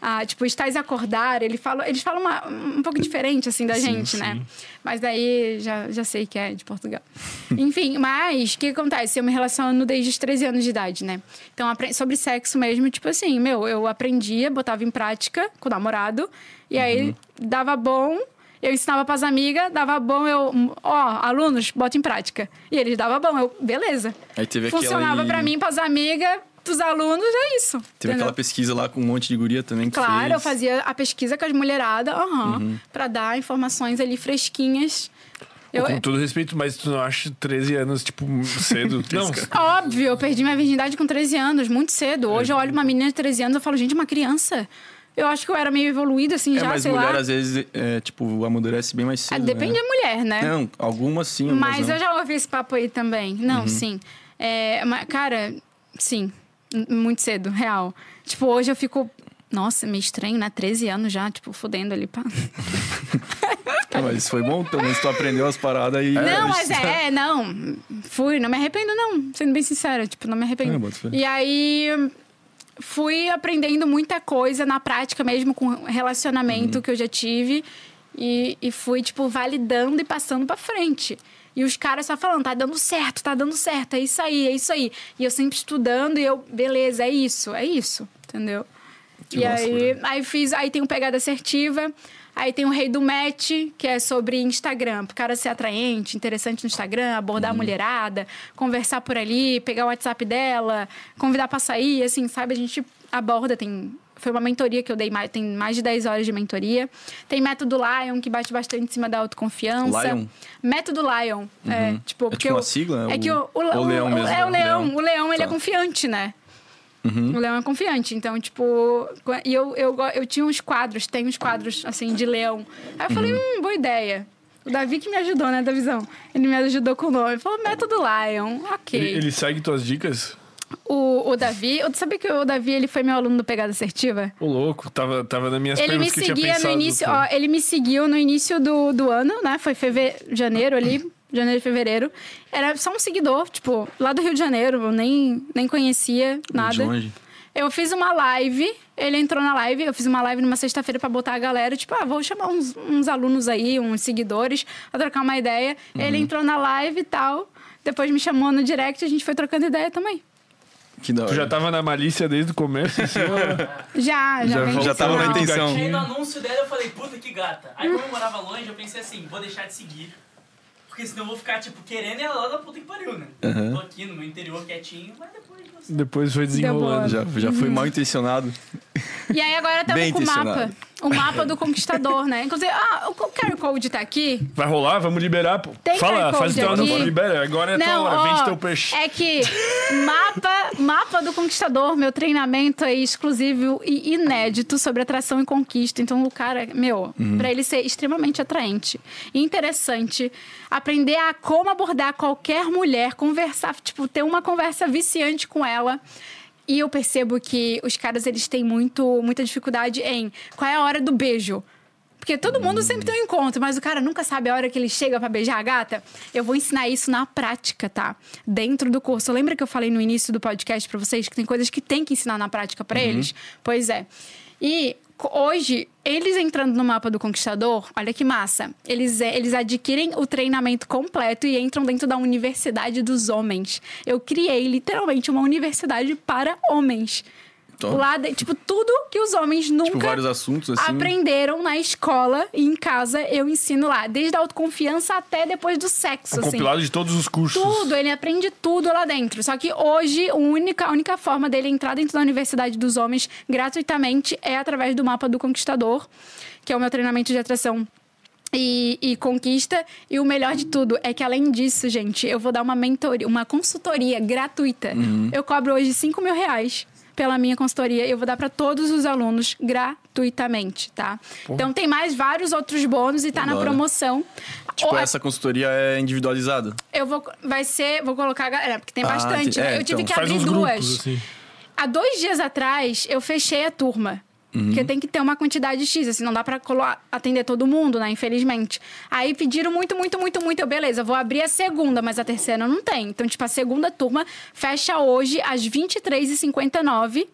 a, tipo, estás a acordar. Ele fala, eles falam uma- um pouco diferente, assim, da Sim, gente, né? sim. Mas daí já, já sei que é de Portugal. Enfim, mas o que acontece? Eu me relaciono desde os 13 anos de idade, né? Então, sobre sexo mesmo, tipo assim, meu, eu aprendia, botava em prática com o namorado, e aí dava bom. Eu ensinava pras amigas, dava bom, eu, ó, alunos, bota em prática. E eles davam bom, eu, beleza. Aí teve aquela Funcionava aí- pra mim, pras amigas, pros alunos, é isso. Teve entendeu? aquela pesquisa lá com um monte de guria também que Claro, fez. eu fazia a pesquisa com as mulheradas, aham, pra dar informações ali fresquinhas. Eu, Com todo respeito, mas tu não acha 13 anos, tipo, cedo? não. Óbvio, eu perdi minha virgindade com 13 anos, muito cedo. Hoje eu olho uma menina de 13 anos e falo, gente, uma criança. Eu acho que eu era meio evoluída, assim, É, já, mas sei mulher lá. às vezes, é, tipo, amadurece bem mais Ah, cedo. depende né? da mulher, né? Não, algumas sim, algumas Mas não. eu já ouvi esse papo aí também. Não, Uhum. sim. É, mas, cara, sim. Muito cedo, real. Tipo, hoje eu fico. Nossa, meio estranho, né? 13 anos já, tipo, fudendo ali. Pá. Ah, mas foi bom, pelo menos tu aprendeu as paradas e... Não, mas é, não. Fui, não me arrependo, não. Sendo bem sincera, tipo, não me É, arrependo. fé. e aí fui aprendendo muita coisa na prática mesmo com Uhum. relacionamento que eu já tive. E, e fui, tipo, validando e passando pra frente. E os caras só falando, tá dando certo, tá dando certo, é isso aí, é isso aí. E eu sempre estudando e eu, beleza, é isso, é isso, entendeu? Que e aí, aí fiz, aí tem o Pegada Assertiva, aí tem o Rei do Match, que é sobre Instagram, pro cara ser atraente, interessante no Instagram, abordar Uhum. a mulherada, conversar por ali, pegar o WhatsApp dela, convidar pra sair, assim, sabe? A gente aborda, tem... Foi uma mentoria que eu dei, tem mais de 10 horas de mentoria. Tem método Lion, que bate bastante em cima da autoconfiança. Lion? Método Lion. É, tipo, É porque tipo uma o- sigla? É O- que o, o, o- leão mesmo, É o né? leão. Leão. O leão, ele é Tá. confiante, né? Uhum. O leão é confiante. Então, tipo... E eu, eu, eu tinha uns quadros, tem uns quadros, assim, de leão. Aí eu falei, Uhum. hum, boa ideia. O Davi que me ajudou, né, Davizão? Ele me ajudou com o nome. Ele falou, método Lion. Ok. Ele, ele segue tuas dicas? O, o Davi... Sabia que o Davi, ele foi meu aluno do Pegada Assertiva? Ô, louco, tava, tava nas minhas Ele me seguia no pensado. início, ó, ele me seguiu no início do, do ano, né? Foi feve... janeiro ali, janeiro e fevereiro. Era só um seguidor, tipo, lá do Rio de Janeiro, eu nem, nem conhecia De nada. longe. Eu fiz uma live, ele entrou na live, eu fiz uma live numa sexta-feira pra botar a galera, tipo, ah, vou chamar uns, uns alunos aí, uns seguidores, pra trocar uma ideia. Uhum. Ele entrou na live e tal. Depois me chamou no direct, a gente foi trocando ideia também. Que da hora. Tu já tava na malícia desde o começo? Assim, Já, já, Já vem já tava na intenção. Aí no anúncio dela eu falei, puta que gata. Aí quando eu morava longe, eu pensei assim, vou deixar de seguir. Porque senão eu vou ficar, tipo, querendo ela lá da puta que pariu, né? Aham. Tô aqui no meu interior quietinho, mas depois você. Depois foi desenrolando. Já, já fui mal intencionado. E aí agora estamos Bem com o mapa. O mapa do conquistador, né? Inclusive, ah, o QR Code tá aqui. Vai rolar? Vamos liberar, pô. Tem Fala, QR faz teu aqui? libera. Agora é tua hora, ó, vende teu peixe. é que mapa, mapa do conquistador, meu treinamento é exclusivo e inédito sobre atração e conquista. Então o cara, meu, Uhum. pra ele ser extremamente atraente, e interessante, aprender a como abordar qualquer mulher, conversar, tipo, ter uma conversa viciante com ela. E eu percebo que os caras eles têm muito muita dificuldade em qual é a hora do beijo. Porque todo mundo sempre tem um encontro, mas o cara nunca sabe a hora que ele chega pra beijar a gata. Eu vou ensinar isso na prática, tá? Dentro do curso. Lembra que eu falei no início do podcast pra vocês que tem coisas que tem que ensinar na prática pra eles? Pois é. E hoje, eles entrando no mapa do conquistador, olha que massa. Eles, é- eles adquirem o treinamento completo e entram dentro da universidade dos homens. Eu criei literalmente uma universidade para homens. Top. Lá, de- tipo, tudo que os homens nunca Tipo, vários assuntos assim. aprenderam na escola e em casa eu ensino lá, desde a autoconfiança até depois do sexo, Um assim. compilado de todos os cursos. Tudo, ele aprende tudo lá dentro. Só que hoje, a única, a única forma dele entrar dentro da Universidade dos Homens gratuitamente é através do mapa do Conquistador, que é o meu treinamento de atração e, e conquista. E o melhor de tudo é que, além disso, gente, eu vou dar uma mentoria, uma consultoria gratuita. Eu cobro hoje 5 mil reais pela minha consultoria. Eu vou dar para todos os alunos gratuitamente, tá? Então tem mais vários outros bônus e tá Que na promoção. Tipo, Ou- essa consultoria é individualizada. eu vou. Vai ser. Vou colocar a galera, porque tem Ah, bastante. né? é, eu tive então, que abrir duas. grupos, assim. Há dois dias atrás, eu fechei a turma. Uhum. Porque tem que ter uma quantidade X, assim, não dá pra atender todo mundo, né? Infelizmente. Aí pediram muito, muito, muito, muito. Eu, beleza, vou abrir a segunda, mas a terceira não tem. Então, tipo, a segunda turma fecha hoje às 23h59.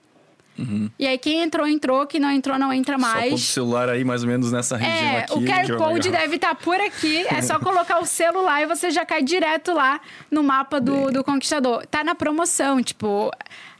E aí, quem entrou, entrou. Quem não entrou, não entra Uhum. Só pôr o mais. celular aí, mais ou menos nessa região É, aqui. o QR Code deve estar por aqui. É só colocar o celular e você já cai direto lá no mapa do, do Conquistador. Tá na promoção, tipo...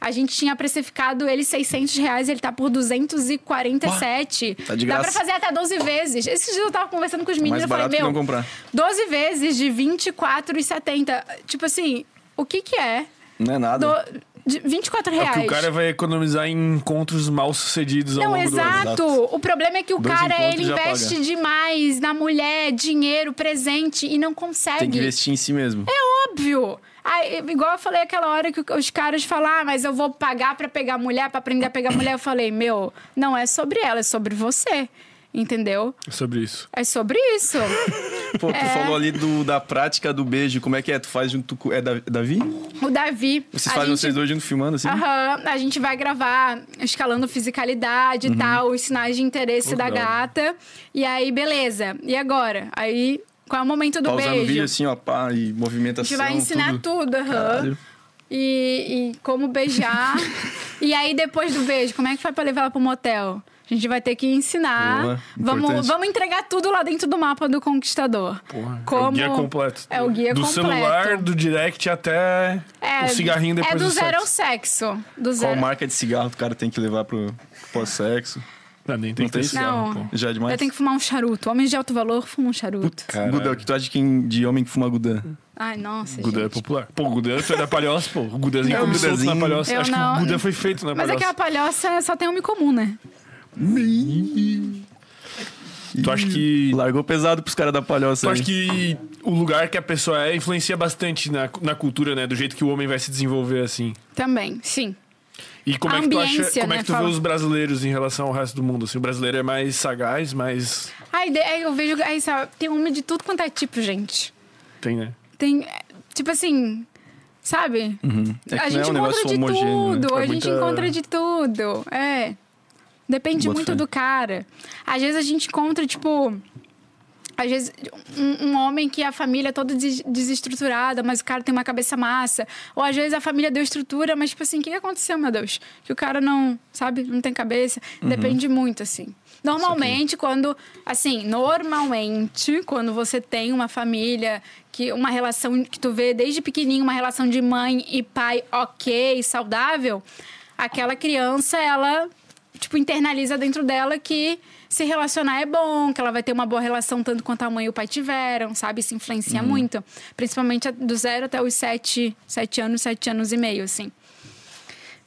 A gente tinha precificado ele 600 reais, ele tá por 247. tá de Dá graça. pra fazer até 12 vezes. Esses dias eu tava conversando com os meninos Mais e falei, meu... não comprar. 12 vezes de 24,70. Tipo assim, o que que é? Não é nada. Do- de 24 É reais. porque o cara vai economizar em encontros mal sucedidos ao Não, longo do ano. exato. O problema é que o Dois cara, ele investe paga. demais na mulher, dinheiro, presente, e não consegue. Tem que investir em si mesmo. É óbvio. Aí, igual eu falei aquela hora que os caras falam, ah, mas eu vou pagar pra pegar mulher, pra aprender a pegar mulher. Eu falei, meu, não é sobre ela, é sobre você. Entendeu? É sobre isso. É sobre isso. Pô, tu É. falou ali do, da prática do beijo. Como é que é? Tu faz junto com. É Da- Davi? O Davi. Vocês a fazem gente- vocês dois junto filmando assim? Aham, a gente vai gravar escalando fisicalidade Uhum. e tal, os sinais de interesse Pô, da gata. E aí, beleza. E agora? Aí, qual é o momento do Pausar beijo? vídeo assim, ó, pá, e a movimentação. gente vai ensinar tudo, aham. Caralho. E, e como beijar. e aí, depois do beijo, como é que faz pra levar ela pro motel? A gente vai ter que ensinar. Boa, vamos, vamos entregar tudo lá dentro do mapa do conquistador. Porra, é Como- o guia completo. É o guia do completo. celular, do direct até É, o cigarrinho depois É do, do zero ao sexo. Do Qual zero. marca de cigarro o cara tem que levar pro pós-sexo? Ah, nem tem Não que ter tem cigarro, Não. pô. Já é demais? Eu tenho que fumar um charuto. Homens de alto valor fumam um charuto. Gudã, o que tu acha de, quem, de homem que fuma Gudã? Ai, nossa, Gudã é popular. Pô, o Gudã foi da palhoça, pô. O Gudãzinho Não. come solto na palhoça. Eu Acho não- que o Gudã foi feito na Mas palhoça. aquela palhoça só tem homem comum, né? Tu acha que... Largou pesado pros caras da palhoça Tu aí. acha que o lugar que a pessoa é influencia bastante na, na cultura, né? Do jeito que o homem vai se desenvolver, assim. Também, sim. E como A é que tu acha... Como é né, que tu fala. vê os brasileiros em relação ao resto do mundo? Assim, o brasileiro é mais sagaz, mais... Aí, de- aí eu vejo. Aí, sabe, tem homem de tudo quanto é tipo, gente. Tem, né? Tem. é, Tipo assim. Sabe? É que a gente é um encontra de homogêneo, né? tudo, É a gente muita- encontra de tudo. É. Depende muito fé. do cara. Às vezes a gente encontra, tipo. Às vezes, um, um homem que a família é toda des- desestruturada, mas o cara tem uma cabeça massa. Ou às vezes a família deu estrutura, mas, tipo assim, o que que aconteceu, meu Deus? Que o cara não, sabe, não tem cabeça. Uhum. Depende muito, assim. Normalmente, quando. Assim, normalmente, quando você tem uma família, que uma relação que tu vê desde pequenininho, uma relação de mãe e pai ok, saudável, aquela criança, ela, tipo, internaliza dentro dela que se relacionar é bom, que ela vai ter uma boa relação tanto quanto a mãe e o pai tiveram, sabe? Isso influencia Uhum. muito. Principalmente do zero até os sete, sete anos, sete anos e meio, assim.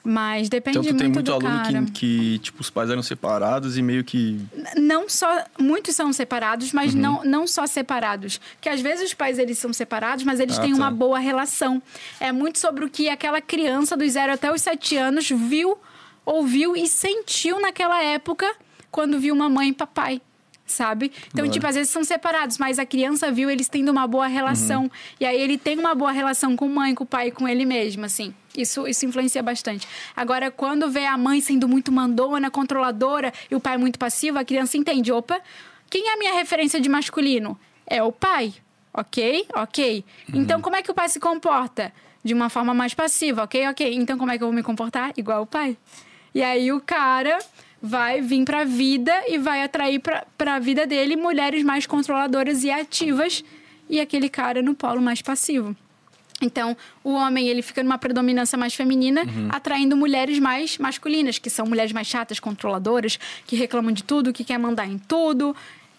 Mas depende Então tu tem muito muito aluno que, que, tipo, os pais eram separados e meio que... Não só... Muitos são separados, mas Uhum. não, não só separados. Porque às vezes os pais, eles são separados, mas eles Ah, têm tá. uma boa relação. É muito sobre o que aquela criança dos zero até os sete anos viu, ouviu e sentiu naquela época quando viu mamãe e papai. Sabe? Então, Boa. tipo, às vezes são separados, mas a criança viu eles tendo uma boa relação. Uhum. E aí ele tem uma boa relação com a mãe, com o pai com ele mesmo, assim. Isso, isso influencia bastante. Agora, quando vê a mãe sendo muito mandona, controladora, e o pai muito passivo, a criança entende: opa, quem é a minha referência de masculino? É o pai. Ok? Ok. Então, como é que o pai se comporta? De uma forma mais passiva, ok? Ok. Então, como é que eu vou me comportar? Igual o pai. E aí, o cara vai vir pra vida e vai atrair pra, pra vida dele mulheres mais controladoras e ativas e aquele cara no polo mais passivo. Então, o homem, ele fica numa predominância mais feminina, atraindo mulheres mais masculinas, que são mulheres mais chatas, controladoras, que reclamam de tudo, que quer mandar em tudo,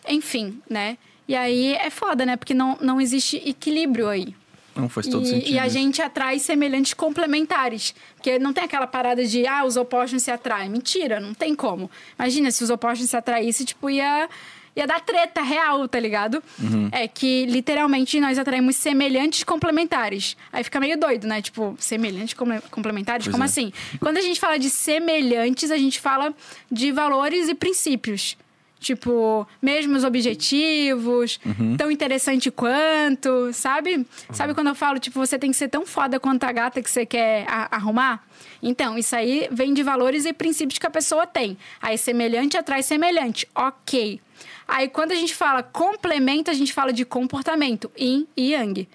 enfim, né? E aí é foda, né? Porque não, não existe equilíbrio aí. Não, faz todo E, sentido. e a gente atrai semelhantes complementares. Porque não tem aquela parada de, ah, os opostos se atraem. Mentira, não tem como. Imagina, se os opostos se atraíssem, tipo, ia, ia dar treta real, tá ligado? Uhum. É que, literalmente, nós atraímos semelhantes complementares. Aí fica meio doido, né? Tipo, semelhantes comple- complementares? Pois como é. assim? Quando a gente fala de semelhantes, a gente fala de valores e princípios. Tipo, mesmos objetivos, tão interessante quanto, sabe? Sabe quando eu falo, tipo, você tem que ser tão foda quanto a gata que você quer arrumar? Então, isso aí vem de valores e princípios que a pessoa tem. Aí, semelhante atrai semelhante. Ok. Aí, quando a gente fala complemento, a gente fala de comportamento. Yin e Yang.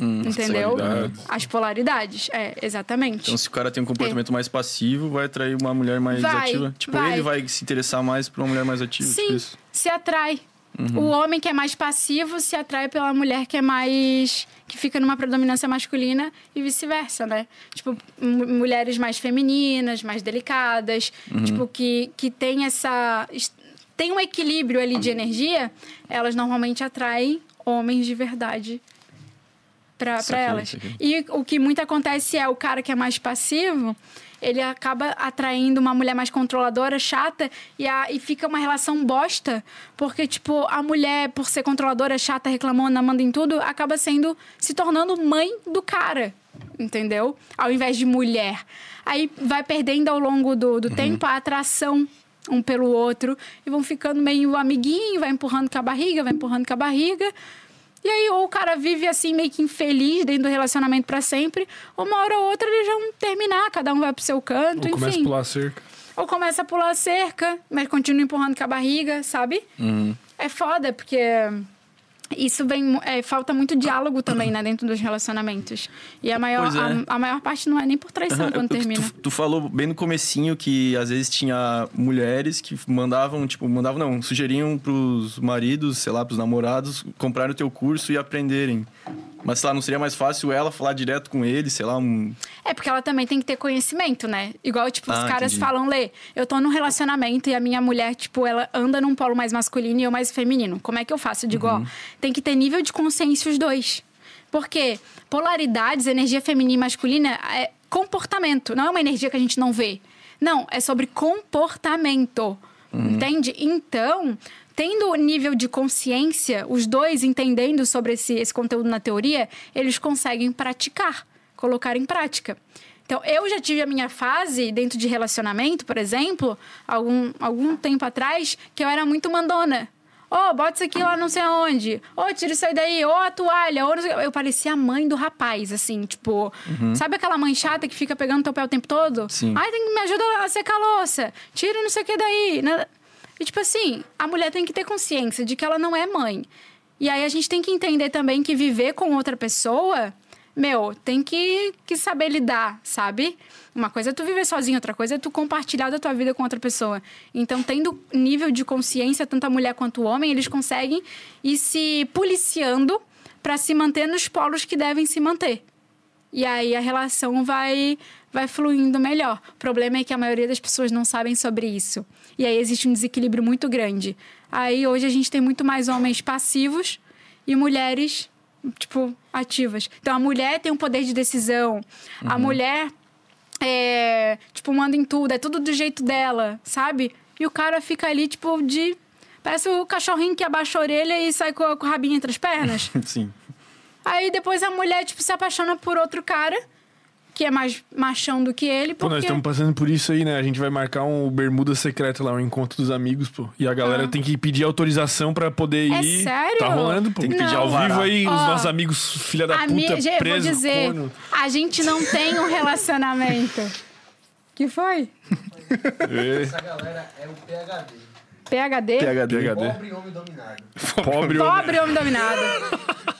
Entendeu? polaridades. As polaridades. É, exatamente. Então, se o cara tem um comportamento mais passivo, vai atrair uma mulher mais Vai, ativa. Tipo, vai. ele vai se interessar mais por uma mulher mais ativa. tipo Sim, isso. se atrai. O homem que é mais passivo se atrai pela mulher que é mais. que fica numa predominância masculina e vice-versa, né? Tipo, mu- mulheres mais femininas, mais delicadas, tipo, que, que tem essa. tem um equilíbrio ali de energia, elas normalmente atraem homens de verdade Saquei, elas. E o que muito acontece é o cara que é mais passivo, ele acaba atraindo uma mulher mais controladora, chata, e, a, e fica uma relação bosta. Porque, tipo, a mulher, por ser controladora, chata, reclamona, manda em tudo, acaba sendo. se tornando mãe do cara. Entendeu? Ao invés de mulher. Aí vai perdendo ao longo do, do tempo a atração um pelo outro e vão ficando meio amiguinho, vai empurrando com a barriga, vai empurrando com a barriga. E aí, ou o cara vive assim, meio que infeliz dentro do relacionamento pra sempre, ou uma hora ou outra eles vão terminar, cada um vai pro seu canto, Ou começa a enfim. pular a cerca. Ou começa a pular cerca, mas continua empurrando com a barriga, sabe? É foda, porque isso vem. é, falta muito diálogo também, né, dentro dos relacionamentos. E a maior, é. a, a maior parte não é nem por traição quando termina. Tu, tu falou bem no comecinho que às vezes tinha mulheres que mandavam, tipo, mandavam não, sugeriam pros maridos, sei lá, pros namorados, comprarem o teu curso e aprenderem. Mas, sei lá, não seria mais fácil ela falar direto com ele, sei lá, um... É porque ela também tem que ter conhecimento, né? Igual, tipo, os Ah, caras entendi. falam, Lê, eu tô num relacionamento e a minha mulher, tipo, ela anda num polo mais masculino e eu mais feminino. Como é que eu faço? Eu digo, Uhum. ó, tem que ter nível de consciência os dois. Porque polaridades, energia feminina e masculina é comportamento, não é uma energia que a gente não vê. Não, é sobre comportamento. Entende? Então, tendo o nível de consciência, os dois entendendo sobre esse, esse conteúdo na teoria, eles conseguem praticar, colocar em prática. Então, eu já tive a minha fase dentro de relacionamento, por exemplo, algum, algum tempo atrás, que eu era muito mandona. Ô, bota isso aqui lá não sei aonde. Ô, tira isso aí daí. Ô, a toalha. Sei... Eu parecia a mãe do rapaz, assim, tipo... Sabe aquela mãe chata que fica pegando teu pé o tempo todo? Sim. Ai, tem que me ajuda a secar a louça. Tira não sei o que daí. E, tipo assim, a mulher tem que ter consciência de que ela não é mãe. E aí a gente tem que entender também que viver com outra pessoa, meu, tem que, que saber lidar, sabe? Uma coisa é tu viver sozinho, outra coisa é tu compartilhar da tua vida com outra pessoa. Então, tendo nível de consciência, tanto a mulher quanto o homem, eles conseguem ir se policiando para se manter nos polos que devem se manter. E aí a relação vai, vai fluindo melhor. O problema é que a maioria das pessoas não sabem sobre isso. E aí existe um desequilíbrio muito grande. Aí hoje a gente tem muito mais homens passivos e mulheres, tipo, ativas. Então a mulher tem um poder de decisão. A mulher, é, tipo, manda em tudo. É tudo do jeito dela, sabe? E o cara fica ali, tipo, de. Parece o cachorrinho que abaixa a orelha e sai com, com o rabinho entre as pernas. Sim. Aí depois a mulher, tipo, se apaixona por outro cara, que é mais machão do que ele, Pô, porque... nós estamos passando por isso aí, né? A gente vai marcar um bermuda secreto lá, um encontro dos amigos, pô. E a galera Ah. tem que pedir autorização pra poder É ir. sério? Tá rolando, pô. Tem que pedir Ao vivo aí, os Ó, nossos amigos, filha da a puta, minha, gente, eu vou preso, dizer, corno. a gente não tem um relacionamento. que foi? É. Essa galera é o PHD. PHD? PHD. PHD. Pobre homem dominado. Pobre homem. Pobre homem dominado.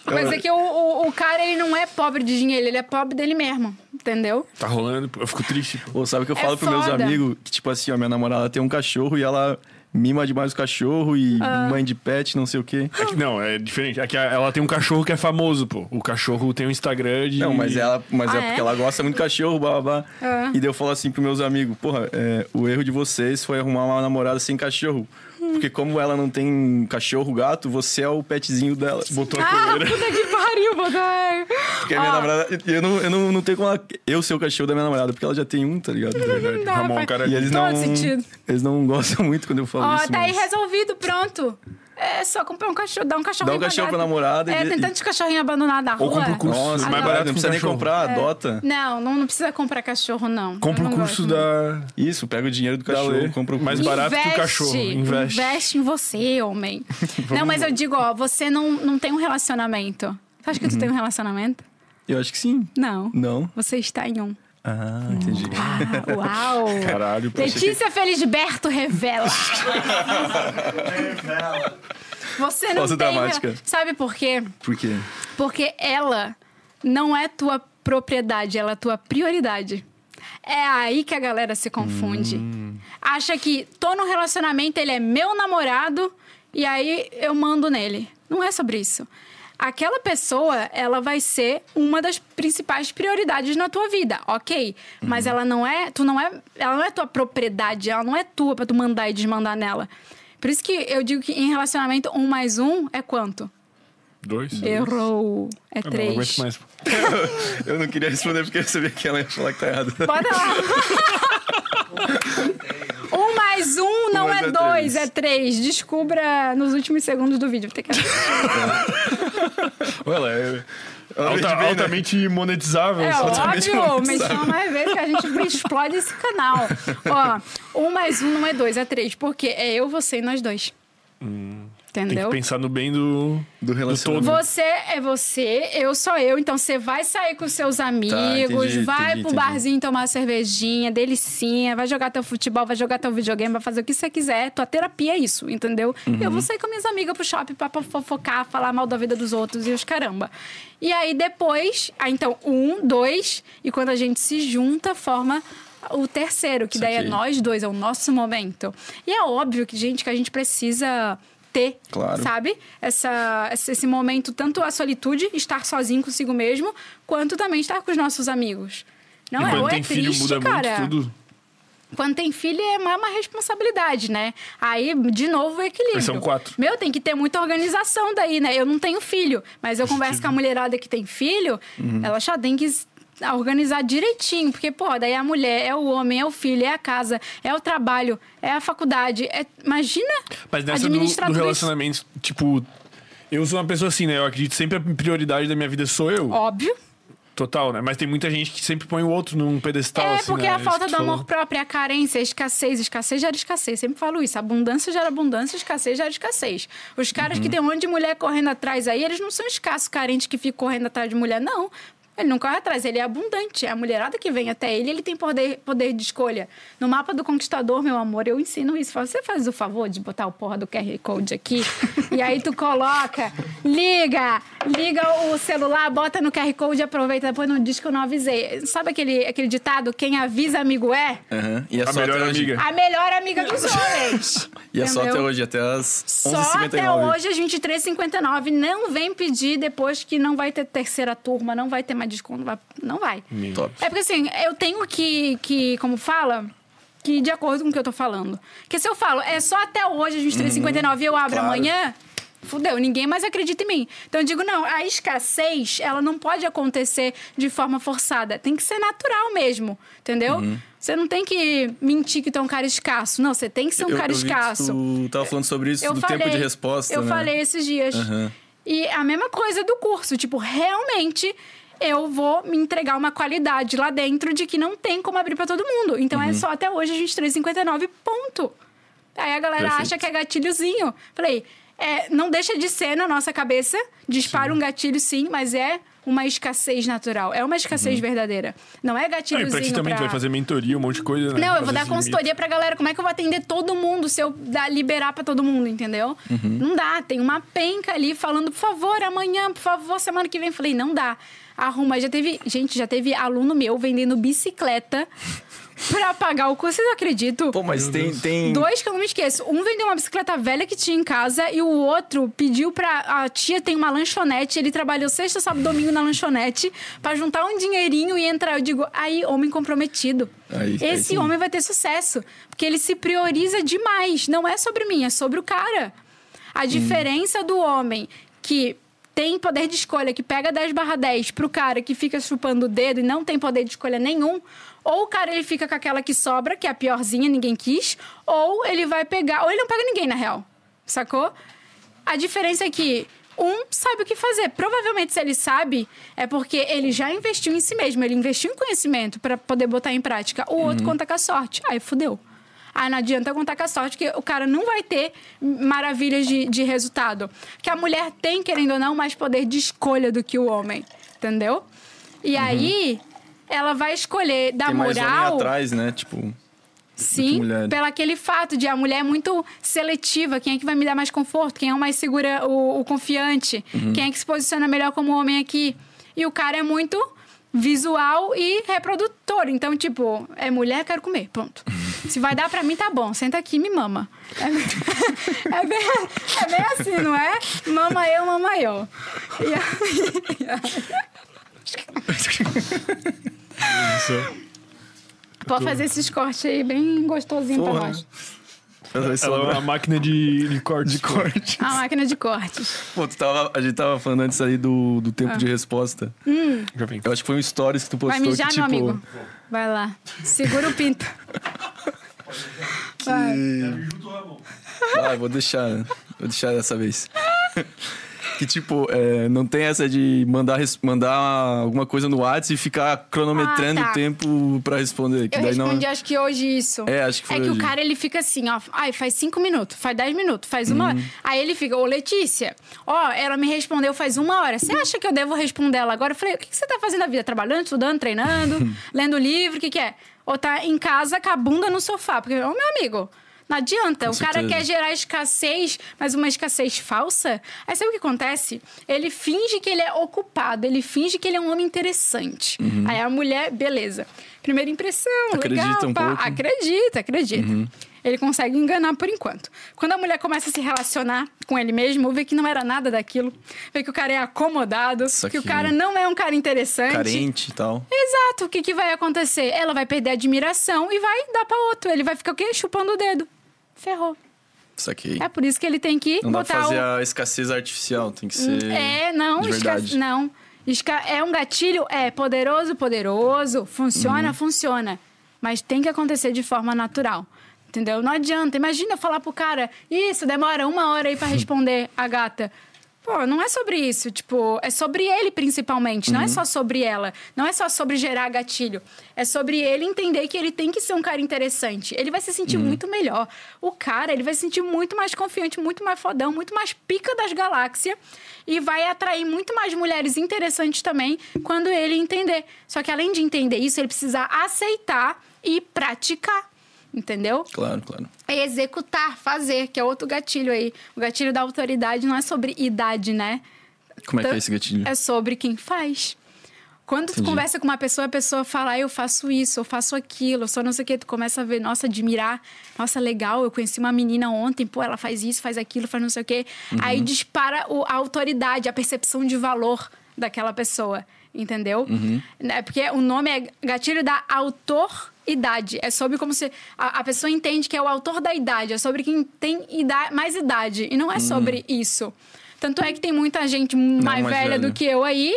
Mas é que o, o, o cara, ele não é pobre de dinheiro, ele é pobre dele mesmo, entendeu? Tá rolando. Eu fico triste, pô. Ou sabe o que eu É falo pros meus foda. amigos? Que, tipo assim, ó, minha namorada tem um cachorro e ela mima demais o cachorro e Ah. mãe de pet, não sei o quê. É que- não, é diferente. É que ela tem um cachorro que é famoso, pô. O cachorro tem um Instagram de. Não, mas ela, mas Ah, é é? porque ela gosta muito de cachorro, blá blá blá. Ah. E daí eu falo assim pros meus amigos, porra, é, o erro de vocês foi arrumar uma namorada sem cachorro. Porque como ela não tem cachorro, gato, você é o petzinho dela. Botou a Ah, coleira. puta que pariu, botou. Porque a minha Ó, namorada. Eu não, eu não, não tenho como ela, eu ser o cachorro da minha namorada, porque ela já tem um, tá ligado? Não, Ramon, faz cara. E eles todo não. sentido. Eles não gostam muito quando eu falo Ó, isso. tá aí mas- resolvido, pronto. É só comprar um cachorro, dar um cachorro Dá um cachorro pra namorada e É, de- tem tantos cachorrinhos abandonados na rua. Ou compra o curso. Nossa, mais Adoro. barato não precisa nem cachorro. comprar, adota. Não, não, não precisa comprar cachorro, não. Compra o curso da. Isso, pega o dinheiro do cachorro, Lê. compra o Mais curso. barato que o cachorro. Investe. Investe em você, homem. não, mas eu digo, ó, você não, não tem um relacionamento. Você acha que Uhum. tu tem um relacionamento? Eu acho que sim. Não. Não. Você está em um. Ah, entendi. Ah, uau! Caralho. Letícia Felisberto revela. Você não Pausa tem... dramática. Sabe por quê? Por quê? Porque ela não é tua propriedade, ela é tua prioridade. É aí que a galera se confunde. Acha que tô no relacionamento, ele é meu namorado e aí eu mando nele. Não é sobre isso. Aquela pessoa, ela vai ser uma das principais prioridades na tua vida, ok? Mas ela não é, tu não é, ela não é tua propriedade, ela não é tua pra tu mandar e desmandar nela. Por isso que eu digo que em relacionamento um mais um é quanto? Dois? Errou. É Ah, não, não aguento três. mais. Eu não queria responder porque eu sabia que ela ia falar que tá errado. Bota lá. um mais um não mais é é dois, três. é três. Descubra nos últimos segundos do vídeo. Vou ter que Olha é alta- bem, né? altamente monetizável. É óbvio, menção mais vezes que a gente explode esse canal. Ó, um mais um não é dois, é três. Porque é eu, você e nós dois. Tem Entendeu? que pensar no bem do, Do relacionamento. todo. Você é você, eu sou eu, então você vai sair com seus amigos, entendi, vai entendi, pro entendi. barzinho tomar uma cervejinha, delicinha, vai jogar teu futebol, vai jogar teu videogame, vai fazer o que você quiser. Tua terapia é isso, entendeu? Uhum. Eu vou sair com minhas amigas pro shopping pra fofocar, falar mal da vida dos outros e os caramba. E aí depois, ah, então, um, dois, e quando a gente se junta, forma o terceiro, que daí é Saquei. nós dois, é o nosso momento. E é óbvio que, gente, que a gente precisa ter, Claro. sabe? Essa, esse esse momento, tanto a solitude, estar sozinho consigo mesmo, quanto também estar com os nossos amigos. Não e é? quando Ou tem é filho, triste, muda cara. muito tudo. Quando tem filho é uma, uma responsabilidade, né? Aí, de novo, o equilíbrio. Mas são quatro. Meu, tem que ter muita organização daí, né? Eu não tenho filho, mas eu converso com a mulherada que tem filho, Uhum. ela já tem que s- organizar direitinho, porque, pô, daí a mulher, é o homem, é o filho, é a casa, é o trabalho, é a faculdade. É... Imagina Mas nessa do, administrar do isso. relacionamento, tipo, eu sou uma pessoa assim, né? Eu acredito sempre a prioridade da minha vida sou eu. Óbvio. Total, né? Mas tem muita gente que sempre põe o outro num pedestal, É, assim, porque né? a falta do amor próprio, a carência, a escassez. Escassez gera escassez. Sempre falo isso. Abundância gera abundância, escassez gera escassez. Os caras Uhum. que tem um monte de mulher correndo atrás aí, eles não são escassos, carentes que ficam correndo atrás de mulher, não. Ele não corre atrás, ele é abundante. É a mulherada que vem até ele, ele tem poder, poder de escolha. No mapa do conquistador, meu amor, eu ensino isso. Você faz o favor de botar o porra do QR Code aqui? e aí tu coloca, liga, liga o celular, bota no QR Code e aproveita, depois não diz que eu não avisei. Sabe aquele, aquele ditado, quem avisa amigo é? Aham. E é A só melhor até hoje. amiga. A melhor amiga dos homens. E é só até hoje, até as Só até 11h59. hoje, às 23h59. Não vem pedir depois que não vai ter terceira turma, não vai ter mais desconto. vai- Não vai. Top. É porque assim, eu tenho que, que como fala, que de acordo com o que eu tô falando. Porque se eu falo, é só até hoje, às 23h59 e eu abro claro. amanhã, fudeu, ninguém mais acredita em mim. Então eu digo, não, a escassez, ela não pode acontecer de forma forçada. Tem que ser natural mesmo, entendeu? Você não tem que mentir que tu é um cara escasso. Não, você tem que ser um Eu- cara eu escasso. Tu tava falando sobre isso, Eu do falei, tempo de resposta, Eu né? falei esses dias. Aham. E a mesma coisa do curso. Tipo, realmente eu vou me entregar uma qualidade lá dentro de que não tem como abrir pra todo mundo. Então Uhum. é só até hoje, 23h59, ponto. Aí a galera Perfeito. acha que é gatilhozinho. Falei, é, não deixa de ser na nossa cabeça. Dispara um gatilho, sim, mas é uma escassez natural. É uma escassez verdadeira. Não é Ah, e gatilhozinho pra ti também, tu vai fazer mentoria, um monte de coisa, né? não, eu vou dar limite. consultoria pra galera. Como é que eu vou atender todo mundo se eu dar, liberar pra todo mundo, entendeu? Não dá. Tem uma penca ali falando, por favor, amanhã, por favor, semana que vem. Falei, não dá. Arruma. Já teve. Gente, já teve aluno meu vendendo bicicleta pra pagar o curso. Vocês acreditam? Pô, mas tem, tem... Dois que eu não me esqueço. Um vendeu uma bicicleta velha que tinha em casa e o outro pediu pra. A tia tem uma lanchonete. Ele trabalhou sexta, sábado, domingo na lanchonete pra juntar um dinheirinho e entrar. Eu digo, aí, homem comprometido. Aí- aí Esse sim. homem vai ter sucesso. Porque ele se prioriza demais. Não é sobre mim, é sobre o cara. A diferença do homem que tem poder de escolha, que pega 10 barra 10 pro cara que fica chupando o dedo e não tem poder de escolha nenhum, ou o cara ele fica com aquela que sobra, que é a piorzinha, ninguém quis, ou ele vai pegar, ou ele não pega ninguém na real. Sacou? A diferença é que um sabe o que fazer. Provavelmente, se ele sabe, é porque ele já investiu em si mesmo, ele investiu em conhecimento para poder botar em prática. O outro conta com a sorte. Aí fudeu. Aí não adianta contar com a sorte, que o cara não vai ter maravilhas de, de resultado. Que a mulher tem, querendo ou não, mais poder de escolha do que o homem. Entendeu? E aí, ela vai escolher da Tem mais homem moral. atrás, né? Tipo, Sim, pelo aquele fato de a mulher é muito seletiva. Quem é que vai me dar mais conforto? Quem é o mais segura, o, o confiante? Uhum. Quem é que se posiciona melhor como homem aqui? E o cara é muito visual e reprodutor. Então, tipo, é mulher, quero comer, ponto. Se vai dar pra mim, tá bom. Senta aqui e me mama. É, é bem, é bem assim, não é? Mama eu, mama eu. E Pode fazer esses cortes aí bem gostosinho pra Porra. nós. Ela vai é uma máquina de, de corte. de corte. A máquina de cortes. Pô, tu tava, a gente tava falando antes ali do, do tempo de resposta. Já vem. Eu acho que foi um stories que tu Vai postou mijar, que, meu tipo... amigo? Vai lá. Segura o pinto. Vai. Ah, vou deixar. Vou deixar dessa vez. que, tipo, é, não tem essa de mandar, mandar alguma coisa no WhatsApp e ficar cronometrando Ah, tá. o tempo pra responder. Que Eu daí respondi, não... acho que hoje isso. É, acho que foi É que hoje. o cara, ele fica assim, ó. Ai, faz cinco minutos, faz dez minutos, faz uma Uhum. hora. Aí ele fica, ô Letícia, ó, ela me respondeu faz uma hora. Você acha que eu devo responder ela agora? Eu falei, o que que você tá fazendo na vida? Trabalhando, estudando, treinando, lendo livro, o que que é? Ou tá em casa com a bunda no sofá? Porque, ô meu amigo... Não adianta. Com o cara certeza. quer gerar escassez, mas uma escassez falsa. Aí sabe o que acontece? Ele finge que ele é ocupado, ele finge que ele é um homem interessante. Aí a mulher, beleza. Primeira impressão, Uhum. Acredita legal. um pá. pouco. Acredita, acredita. Ele consegue enganar por enquanto. Quando a mulher começa a se relacionar com ele mesmo, vê que não era nada daquilo, vê que o cara é acomodado, Isso que o aqui. cara não é um cara interessante. Carente e tal. Exato. O que, que vai acontecer? Ela vai perder a admiração e vai dar pra outro. Ele vai ficar o quê? Chupando o dedo. Ferrou. Isso aqui. É por isso que ele tem que Não botar fazer o. a escassez artificial, tem que ser. É, não, de esca- verdade. não. Esca- É um gatilho, é poderoso, poderoso, funciona, Uhum. funciona. Mas tem que acontecer de forma natural. Entendeu? Não adianta. Imagina eu falar pro cara, isso, demora uma hora aí pra responder a gata. Pô, não é sobre isso, tipo, é sobre ele principalmente, Uhum. não é só sobre ela, não é só sobre gerar gatilho, é sobre ele entender que ele tem que ser um cara interessante. Ele vai se sentir Uhum. muito melhor. O cara, ele vai se sentir muito mais confiante, muito mais fodão, muito mais pica das galáxias e vai atrair muito mais mulheres interessantes também quando ele entender. Só que além de entender isso, ele precisa aceitar e praticar. Entendeu? Claro, claro. É executar, fazer, que é outro gatilho aí. O gatilho da autoridade não é sobre idade, né? Como é que é esse gatilho? É sobre quem faz. Quando tu Entendi. conversa com uma pessoa, a pessoa fala, ah, eu faço isso, eu faço aquilo, eu sou não sei o quê, tu começa a ver, nossa, admirar, nossa, legal, eu conheci uma menina ontem, pô, ela faz isso, faz aquilo, faz não sei o quê. Aí dispara o- a autoridade, a percepção de valor daquela pessoa, entendeu? É porque o nome é gatilho da autoridade. É sobre como se a, a pessoa entende que é o autor da idade, é sobre quem tem ida- mais idade, e não é sobre isso. Tanto é que tem muita gente mais, mais velha do velha. que eu aí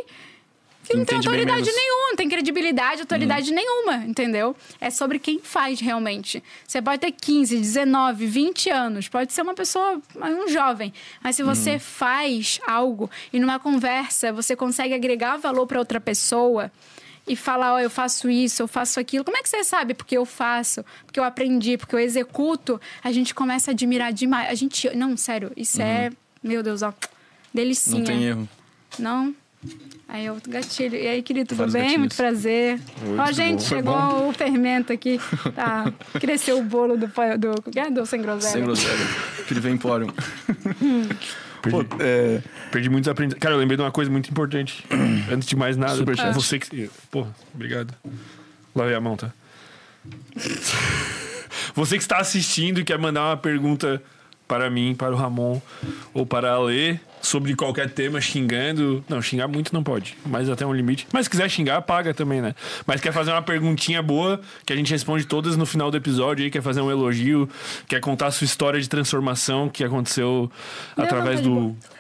que não tem autoridade nenhuma, não tem credibilidade, autoridade nenhuma, entendeu? É sobre quem faz realmente. Você pode ter 15, 19, 20 anos, pode ser uma pessoa, um jovem, mas se você faz algo e numa conversa você consegue agregar valor para outra pessoa e falar, ó, eu faço isso, eu faço aquilo. Como é que você sabe? Porque eu faço, porque eu aprendi, porque eu executo. A gente começa a admirar demais. A gente, não, sério, isso é, meu Deus, ó, delicinha. Não tem erro. Não? Aí eu gatilho. E aí, querido, tudo Vários bem? gatilhos. Muito prazer. Ó, tudo gente, bom. Chegou o fermento aqui. Tá. Cresceu o bolo do, do, é? do sem groselha. Sem groselha. Que ele empório. Pô, é, Perdi muitos aprendizados. Cara, eu lembrei de uma coisa muito importante. Antes de mais nada, Superchat. você que. Pô, obrigado. Lavei a mão, tá? Você que está assistindo e quer mandar uma pergunta para mim, para o Ramon ou para a Lê sobre qualquer tema, xingando. Não, xingar muito não pode, mas até um limite. Mas se quiser xingar, paga também, né? Mas quer fazer uma perguntinha boa, que a gente responde todas no final do episódio aí, quer fazer um elogio, quer contar a sua história de transformação que aconteceu Não, através não, tá do boa.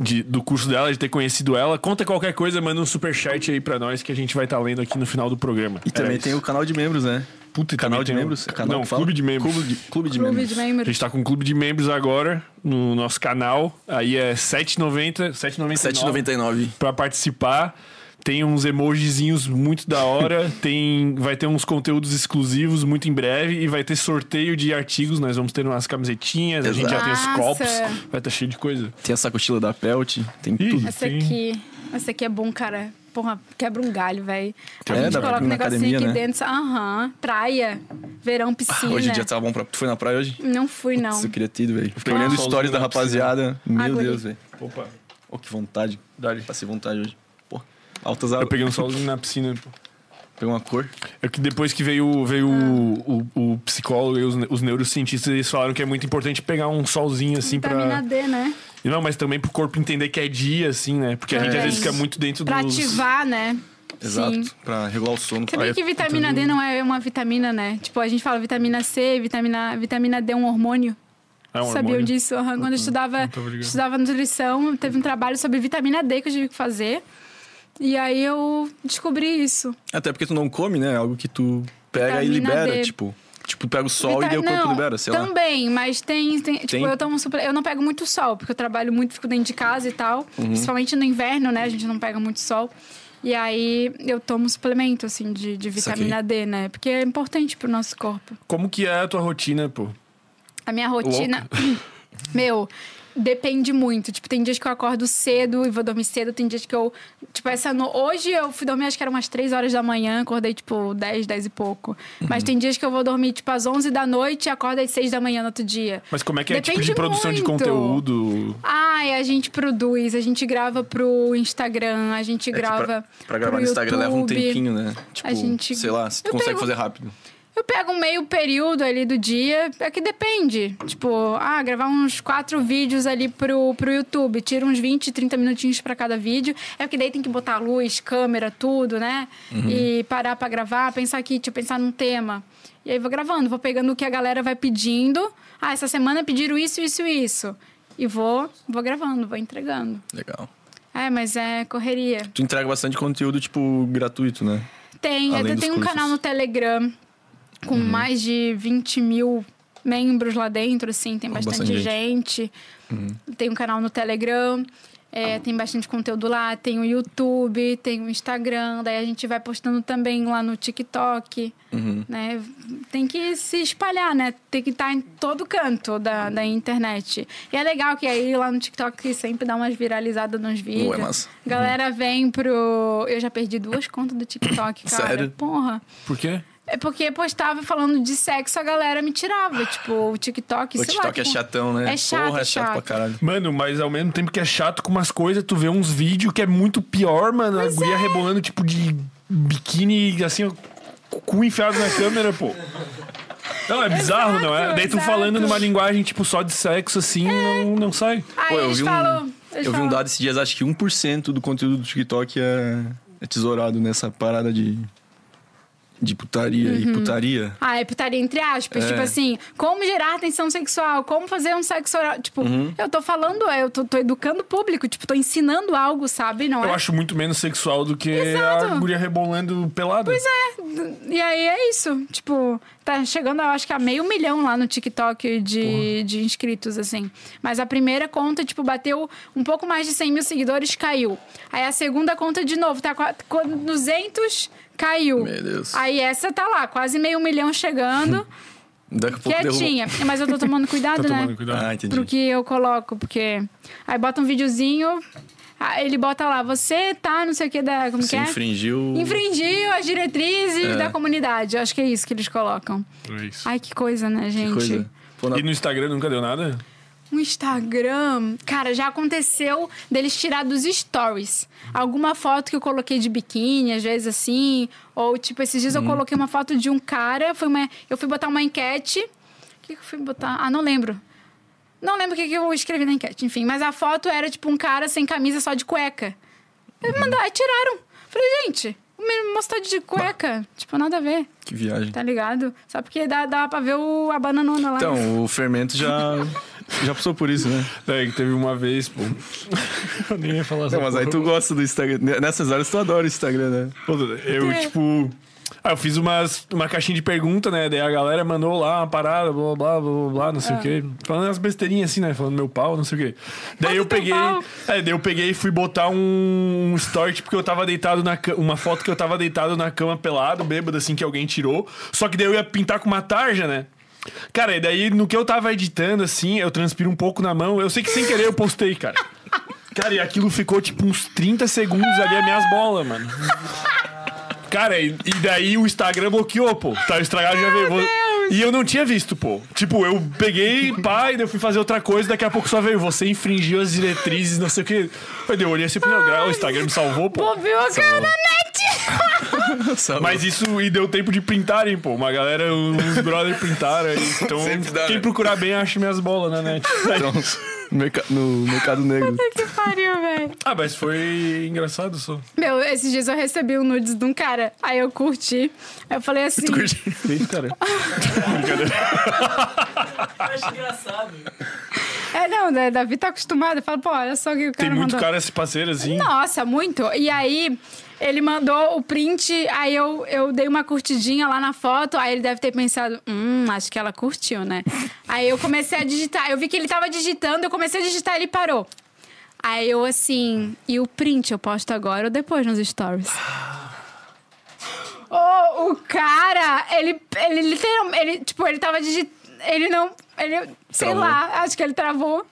De- do curso dela, de ter conhecido ela. Conta qualquer coisa, manda um superchat aí pra nós que a gente vai estar lendo aqui no final do programa. e também tem o canal de membros, né? Puta, canal de um- membros? É canal Não, clube de membros. Clube de, clube de Clube membros. de A membros. gente tá com um clube de membros agora no nosso canal. Aí é R$ 7,90. 7,99 7,99. pra participar. Tem uns emojizinhos muito da hora. tem, vai ter uns conteúdos exclusivos muito em breve. E vai ter sorteio de artigos. Nós vamos ter umas camisetinhas. A gente já tem os Nossa. copos. Vai estar cheio de coisa. Tem a sacochila da Pelt, tem Ih, tudo. Essa Sim. aqui. Essa aqui é bom, cara. Porra, quebra um galho, velho. A É, gente dá pra coloca um negocinho academia, aqui né? dentro. Aham. Praia. Verão, piscina. Hoje em dia tá bom pra. Tu foi na praia hoje? Não fui, não. Isso eu queria ter ido, velho. Fiquei Ah. olhando stories da rapaziada. Meu Deus, velho. Opa, Oh, que vontade. dá-lhe. Passei vontade hoje. Altas Eu águas. peguei um solzinho na piscina. pô. Pegou uma cor. É que depois que veio, veio o, o, o psicólogo e os, os neurocientistas, eles falaram que é muito importante pegar um solzinho assim Vitamina pra. D, né? Não, mas também pro corpo entender que é dia, assim, né? Porque a gente às Também. vezes fica muito dentro Pra dos. ativar, né? Exato, Sim. pra regular o sono. Sabia Aí- que vitamina D não é uma vitamina, né? Tipo, a gente fala vitamina C, vitamina, vitamina D é um hormônio. É um Sabiam hormônio. disso? Aham, Quando eu estudava, tava ligado. estudava nutrição, teve um trabalho sobre vitamina D que eu tive que fazer. E aí eu descobri isso. Até porque tu não come, né? Algo que tu pega e Vitamina libera, D. tipo. Tipo, pega o sol Vita- e daí o corpo não, libera, sei lá. Também, mas tem. tem- tipo, Tem? Eu, tomo suple- eu não pego muito sol, porque eu trabalho muito, fico dentro de casa e tal. Uhum. Principalmente no inverno, né? A gente não pega muito sol. E aí eu tomo suplemento, assim, de, de vitamina D, né? Porque é importante pro nosso corpo. Como que é a tua rotina, pô? A minha rotina. Meu, depende muito. Tipo, tem dias que eu acordo cedo e vou dormir cedo. Tem dias que eu. Tipo, essa no... hoje eu fui dormir, acho que era umas 3 horas da manhã. Acordei, tipo, 10, 10 e pouco. Mas tem dias que eu vou dormir, tipo, às 11 da noite e acordo às 6 da manhã no outro dia. Mas como é que é tipo Depende de produção de muito. conteúdo? Ai, a gente produz, a gente grava pro Instagram, a gente É grava. pra, pra gravar pro no Instagram leva um YouTube. tempinho, né? Tipo, gente- sei lá, se tu Eu consegue pego- fazer rápido. Eu pego um meio período ali do dia, é que depende. Tipo, ah, gravar uns quatro vídeos ali pro, pro YouTube. Tira uns 20, 30 minutinhos pra cada vídeo. É porque daí tem que botar luz, câmera, tudo, né? E parar pra gravar, pensar aqui, tipo, pensar num tema. E aí vou gravando, vou pegando o que a galera vai pedindo. Ah, essa semana pediram isso, isso, isso. E vou, vou gravando, vou entregando. Legal. É, mas é correria. Tu entrega bastante conteúdo, tipo, gratuito, né? Tem, Além até tem um canal no Telegram com Uhum. mais de 20 mil membros lá dentro, assim, tem Ah, bastante, bastante gente. Uhum. Tem um canal no Telegram, é, tem bastante conteúdo lá, tem o YouTube, tem o Instagram, daí a gente vai postando também lá no TikTok, Uhum. né? Tem que se espalhar, né? Tem que estar em todo canto da, da internet. E é legal que aí lá no TikTok sempre dá umas viralizadas nos vídeos. é massa. Galera vem pro... Eu já perdi duas contas do TikTok, cara. Sério? Porra. Por quê? É porque postava falando de sexo, a galera me tirava. Tipo, o TikTok, O sei lá. TikTok é tipo, chatão, né? É chato, Porra, é é chato, pra chato. caralho. Mano, mas ao mesmo tempo que é chato com umas coisas, tu vê uns vídeos que é muito pior, mano. a guria rebolando, tipo, de biquíni, assim, o cu enfiado na câmera, pô. Não, é bizarro, não é? Exato, Daí tu exato. falando numa linguagem, tipo, só de sexo, assim, não, não sai. Aí Pô, eu vi um, falam. eu vi um dado esses dias, acho que 1% do conteúdo do TikTok é, é tesourado nessa parada de, de putaria Uhum. e putaria. Ah, é putaria entre aspas. É. Tipo assim, como gerar tensão sexual, como fazer um sexo oral. Tipo, Uhum. eu tô falando, eu tô, tô educando o público, tipo, tô ensinando algo, sabe? Não Eu é? acho muito menos sexual do que Exato. a guria rebolando pelada. Pois é. E aí é isso. Tipo, tá chegando, eu acho que a meio milhão lá no TikTok de, de inscritos, assim. Mas a primeira conta, tipo, bateu um pouco mais de 100 mil seguidores, caiu. Aí a segunda conta de novo, tá com 200, caiu. Meu Deus. Aí essa tá lá, quase meio milhão chegando, Daqui a pouco quietinha. Mas eu tô tomando cuidado, Tá né? tomando cuidado. Ah, entendi. Pro que eu coloco, porque aí bota um videozinho, aí ele bota lá, você tá, não sei o que da. Como Você que é? infringiu. Infringiu as diretrizes É. da comunidade. Eu acho que é isso que eles colocam. É isso. Ai, que coisa, né, gente? Que coisa. Pô, na- E no Instagram nunca deu nada? Um Instagram. Cara, já aconteceu deles tirar dos stories. Alguma foto que eu coloquei de biquíni, às vezes assim. Ou, tipo, esses dias eu coloquei uma foto de um cara. Foi uma, eu fui botar uma enquete. O que, que eu fui botar? Ah, não lembro. Não lembro o que, que eu escrevi na enquete, enfim. Mas a foto era, tipo, um cara sem camisa, só de cueca. Aí mandaram, aí tiraram. Falei, gente, o tá de cueca. Tipo, nada a ver, Que viagem. tá ligado? Só porque dá, dá pra ver o, a bananona lá. Então, o fermento já, já passou por isso, né? É, que teve uma vez, pô. Eu nem ia falar Não, mas aí tu gosta do Instagram. Nessas horas tu adora o Instagram, né? Pô, Eu, É. tipo. Ah, eu fiz umas, uma caixinha de pergunta, né? Daí a galera mandou lá uma parada, blá, blá, blá, blá, blá não sei Ah. o quê. Falando umas besteirinhas assim, né? Falando meu pau, não sei o quê. Daí eu peguei. É, daí eu peguei e fui botar um, um story, tipo, que eu tava deitado na cama. Uma foto que eu tava deitado na cama pelado, bêbado, assim, que alguém tirou. Só que daí eu ia pintar com uma tarja, né? Cara, e daí no que eu tava editando, assim, eu transpiro um pouco na mão. Eu sei que sem querer eu postei, cara. Cara, e aquilo ficou tipo uns 30 segundos ali, as minhas bolas, mano. Cara, e, e daí o Instagram bloqueou, pô. Tá estragado já veio. E eu não tinha visto, pô. Tipo, eu peguei, pá, e daí eu fui fazer outra coisa, daqui a pouco só veio. Você infringiu as diretrizes, não sei o quê. Aí daí eu olhei assim, "Não, o Instagram me salvou, pô. Pô, viu a cara da net! Mas isso e deu tempo de printarem, pô. Uma galera, uns brother printaram. Então, dá, quem né? procurar bem acha minhas bolas na net. Então, no merca- no mercado negro. que pariu, velho. Ah, mas foi engraçado só. Meu, esses dias eu recebi um nudes de um cara. Aí eu curti. Aí eu falei assim. Que isso, cara? Brincadeira. Eu acho engraçado. É, não, né, Davi tá acostumado. Eu falo, pô, olha só o que o cara Tem muito mandou. cara esse parceiro assim. Nossa, muito. E aí, ele mandou o print, aí eu, eu dei uma curtidinha lá na foto, aí ele deve ter pensado, hum, acho que ela curtiu, né? aí eu comecei a digitar, eu vi que ele tava digitando, eu comecei a digitar, ele parou. Aí eu assim, e o print eu posto agora ou depois nos stories? Oh, o cara, ele, ele literalmente, ele, tipo, ele tava digitando, ele não, ele, sei Travou. lá, acho que ele travou.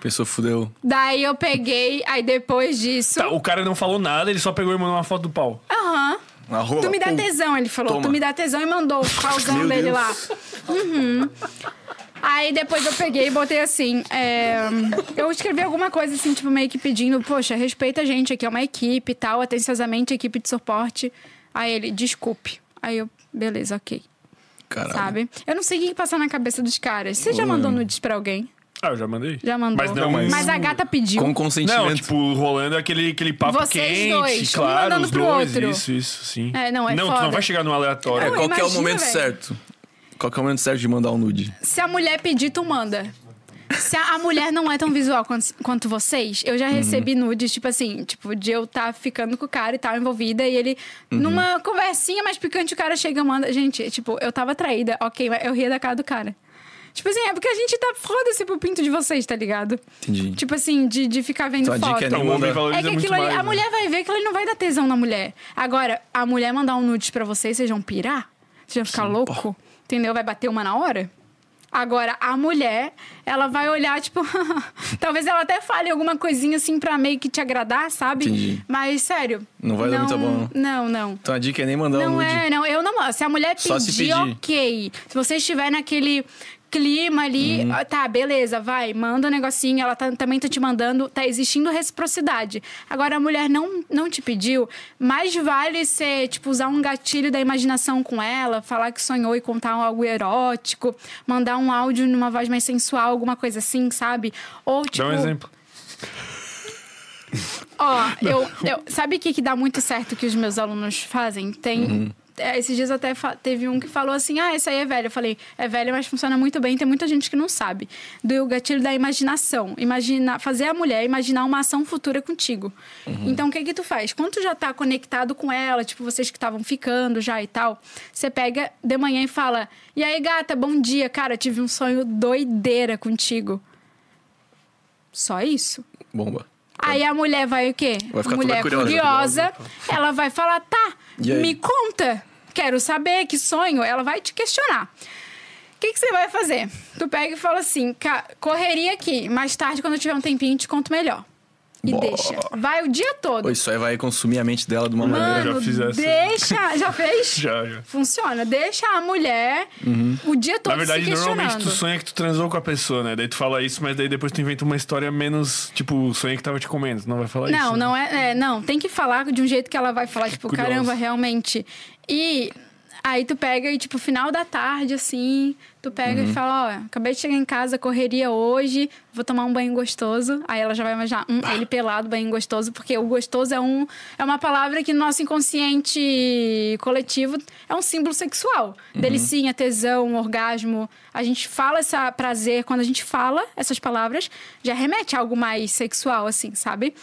Pessoa fudeu. Daí eu peguei, aí depois disso... Tá, o cara não falou nada, ele só pegou e mandou uma foto do pau. Aham. Na rola. Tu me dá pum. tesão, ele falou. Toma. Tu me dá tesão e mandou o pauzão Meu dele Deus. lá. Uhum. Aí depois eu peguei e botei assim. é, eu escrevi alguma coisa assim, tipo, meio que pedindo, poxa, respeita a gente aqui, é uma equipe e tal, atenciosamente, equipe de suporte. Aí ele, desculpe. Aí eu, beleza, ok. Caralho. Sabe? Eu não sei o que que passa na cabeça dos caras. Você já mandou nudes pra alguém? Ah, eu já mandei. Já mandou. Mas não, mas... Mas a gata pediu. Com consentimento. Não, tipo, rolando aquele, aquele papo Vocês quente, dois, um claro, mandando os pro dois, outro. isso, isso, sim. É, não, é Não, tu foda. não vai chegar no aleatório. É, Não, qual que é o imagina, momento velho. certo? Qual que é o momento certo de mandar um nude? Se a mulher pedir, tu manda. Se a, a mulher não é tão visual quanto, quanto vocês, eu já recebi nudes, tipo assim, tipo, de eu estar ficando com o cara e tal, envolvida, e ele, numa conversinha mais picante, o cara chega e manda. Gente, tipo, eu tava traída, ok, mas eu ria da cara do cara. Tipo assim, é porque a gente tá foda-se pro pinto de vocês, tá ligado? Entendi. Tipo assim, de, de ficar vendo Então a foto. dica é Então, o homem valoriza É que muito aquilo ali, mais, a né? mulher vai ver que ele não vai dar tesão na mulher. Agora, a mulher mandar um nudes pra vocês, vocês vão pirar? Vocês vão ficar louco? Entendeu? Vai bater uma na hora? Agora, a mulher, ela vai olhar, tipo... talvez ela até fale alguma coisinha assim pra meio que te agradar, sabe? Entendi. Mas, sério... Não vai dar muita bola, Não, não. Então a dica é nem mandar um Não nude. é, não. Eu não. Se a mulher pedir, Só se pedir. ok. Se você estiver naquele clima ali, Uhum. ah, tá, beleza, vai, manda um negocinho, ela tá- também tá te mandando, tá existindo reciprocidade. Agora, a mulher não, não te pediu, mais vale ser, tipo, usar um gatilho da imaginação com ela, falar que sonhou e contar algo erótico, mandar um áudio numa voz mais sensual, alguma coisa assim, sabe? Ou, tipo... Dá um exemplo. Ó, eu, eu- sabe o que, que dá muito certo que os meus alunos fazem? Tem. Uhum. É, Esses dias até teve um que falou assim: ah, esse aí é velho. Eu falei, é velho, mas funciona muito bem. Tem muita gente que não sabe. Do gatilho da imaginação. Imagina, fazer a mulher imaginar uma ação futura contigo. Então, o que que tu faz? Quando tu já tá conectado com ela, tipo, vocês que estavam ficando já e tal, você pega de manhã e fala: e aí, gata, bom dia. Cara, tive um sonho doideira contigo. Só isso. Bomba. Aí a mulher vai o quê? Vai ficar mulher toda curiosa. curiosa, ela vai falar, tá, me conta, quero saber que sonho. Ela vai te questionar. O que, que você vai fazer? Tu pega e fala assim, "Ca- correria aqui, mais tarde, quando eu tiver um tempinho, te conto melhor. E Boa. deixa. Vai o dia todo. Pô, isso aí vai consumir a mente dela de uma maneira. Mano, já fiz essa. deixa... Já fez? Já, já. Funciona. Deixa a mulher o dia todo Na verdade, normalmente tu sonha que tu transou com a pessoa, né? Daí tu fala isso, mas daí depois tu inventa uma história menos, tipo, sonha que tava te comendo. Tu não vai falar isso. Não, né? não é, é, Não, tem que falar de um jeito que ela vai falar, tipo, Curioso. caramba, realmente. E aí tu pega e, tipo, final da tarde, assim, tu pega Uhum. e fala, ó, acabei de chegar em casa, correria hoje, vou tomar um banho gostoso. Aí ela já vai imaginar, hum, ele pelado, banho gostoso, porque o gostoso é, um, é uma palavra que no nosso inconsciente coletivo é um símbolo sexual. Uhum. Delicinha, tesão, orgasmo. A gente fala essa prazer, quando a gente fala essas palavras, já remete a algo mais sexual, assim, sabe?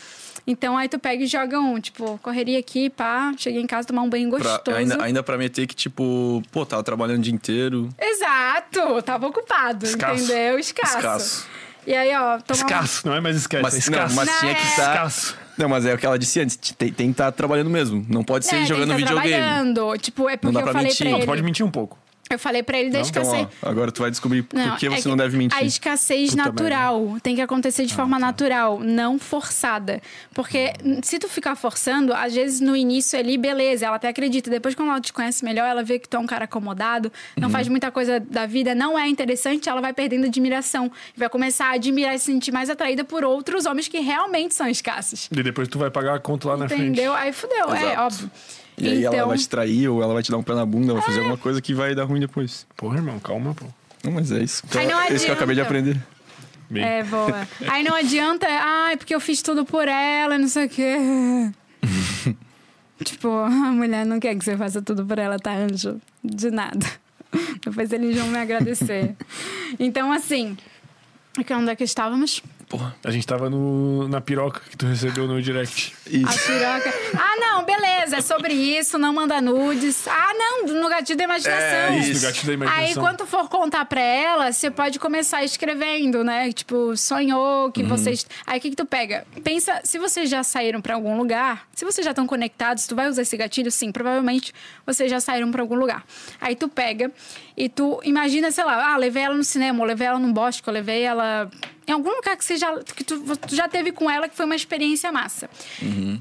Então aí tu pega e joga um, tipo, correria aqui, pá, cheguei em casa tomar um banho Pra- gostoso. ainda, ainda pra meter que, tipo, pô, tava trabalhando o dia inteiro. Exato, tava ocupado, Escasso. entendeu? Escasso. Escasso. E aí, ó, tomar um... Escasso, não é mais escasso, é Mas, não, escasso. mas Não, tinha é. que estar. Escasso. Não, mas é o que ela disse antes. Tem, tem que estar trabalhando mesmo. Não pode ser É, jogando tem que tá videogame. trabalhando. Tipo, é porque dá eu pra falei mentir. pra Não, ele. Tu pode mentir um pouco. Eu falei pra ele da Então, escassez. ó, agora tu vai descobrir por que é você não deve mentir. A escassez Puta natural tem que acontecer Ah, de forma tá. natural, não forçada. Porque se tu ficar forçando, às vezes no início ali, beleza, ela até acredita. Depois, quando ela te conhece melhor, ela vê que tu é um cara acomodado, não Uhum. faz muita coisa da vida, não é interessante, ela vai perdendo admiração. E vai começar a admirar e se sentir mais atraída por outros homens que realmente são escassos. E depois tu vai pagar a conta lá na frente. Entendeu? Aí fudeu, é Exato. óbvio. E aí ela Então- vai te trair ou ela vai te dar um pé na bunda, vai É. fazer alguma coisa que vai dar ruim depois. Porra, irmão, calma, pô. Não, mas é isso. Então, é isso que eu acabei de aprender. Bem. É, boa. Aí não adianta, ai, porque eu fiz tudo por ela, não sei o quê. tipo, a mulher não quer que você faça tudo por ela, tá, anjo? De nada. Depois eles vão me agradecer. Então, assim, aqui onde é que estávamos? Porra. A gente tava no, na piroca que tu recebeu no direct. A Isso. piroca. Ah, não, beleza, é sobre isso, não manda nudes. Ah, não, no gatilho da imaginação. É, Isso, do gatilho da Aí, imaginação. quando tu for contar pra ela, você pode começar escrevendo, né? Tipo, sonhou que vocês. Aí, o que que tu pega? Pensa, se vocês já saíram pra algum lugar, se vocês já estão conectados, tu vai usar esse gatilho? Sim, provavelmente vocês já saíram pra algum lugar. Aí, tu pega e tu imagina, sei lá, ah, levei ela no cinema, ou levei ela num bosque, ou levei ela em algum lugar que, você já, que tu, tu já teve com ela, que foi uma experiência massa.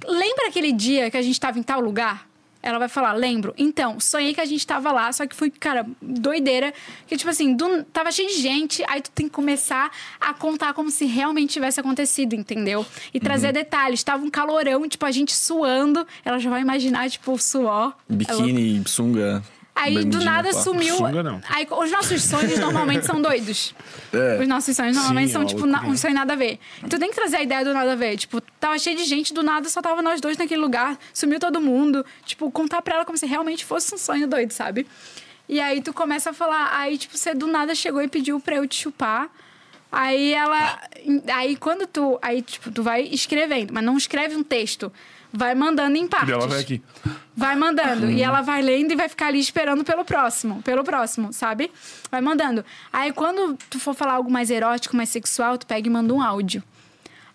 Lembra aquele dia que a gente tava em tal lugar? Ela vai falar, lembro. Então, sonhei que a gente tava lá, só que foi, cara, doideira. Que, tipo assim, do- tava cheio de gente, aí tu tem que começar a contar como se realmente tivesse acontecido, entendeu? E trazer detalhes. Tava um calorão, tipo, a gente suando. Ela já vai imaginar, tipo, o suor. Ela- Biquíni, sunga. Aí, do bermudinha, nada, pá. sumiu. Sunga, não. Aí, os nossos sonhos normalmente são doidos. É. Os nossos sonhos normalmente Sim, são, é tipo, na, um sonho nada a ver. Tu tem que trazer a ideia do nada a ver. Tipo, tava cheio de gente, do nada só tava nós dois naquele lugar, sumiu todo mundo. Tipo, contar pra ela como se realmente fosse um sonho doido, sabe? E aí tu começa a falar, aí, tipo, você do nada chegou e pediu pra eu te chupar. Aí ela. Aí quando tu. Aí, tipo, tu vai escrevendo, mas não escreve um texto. Vai mandando em E partes. ela vai aqui. Vai mandando. E ela vai lendo e vai ficar ali esperando pelo próximo. Pelo próximo, sabe? Vai mandando. Aí quando tu for falar algo mais erótico, mais sexual, tu pega e manda um áudio.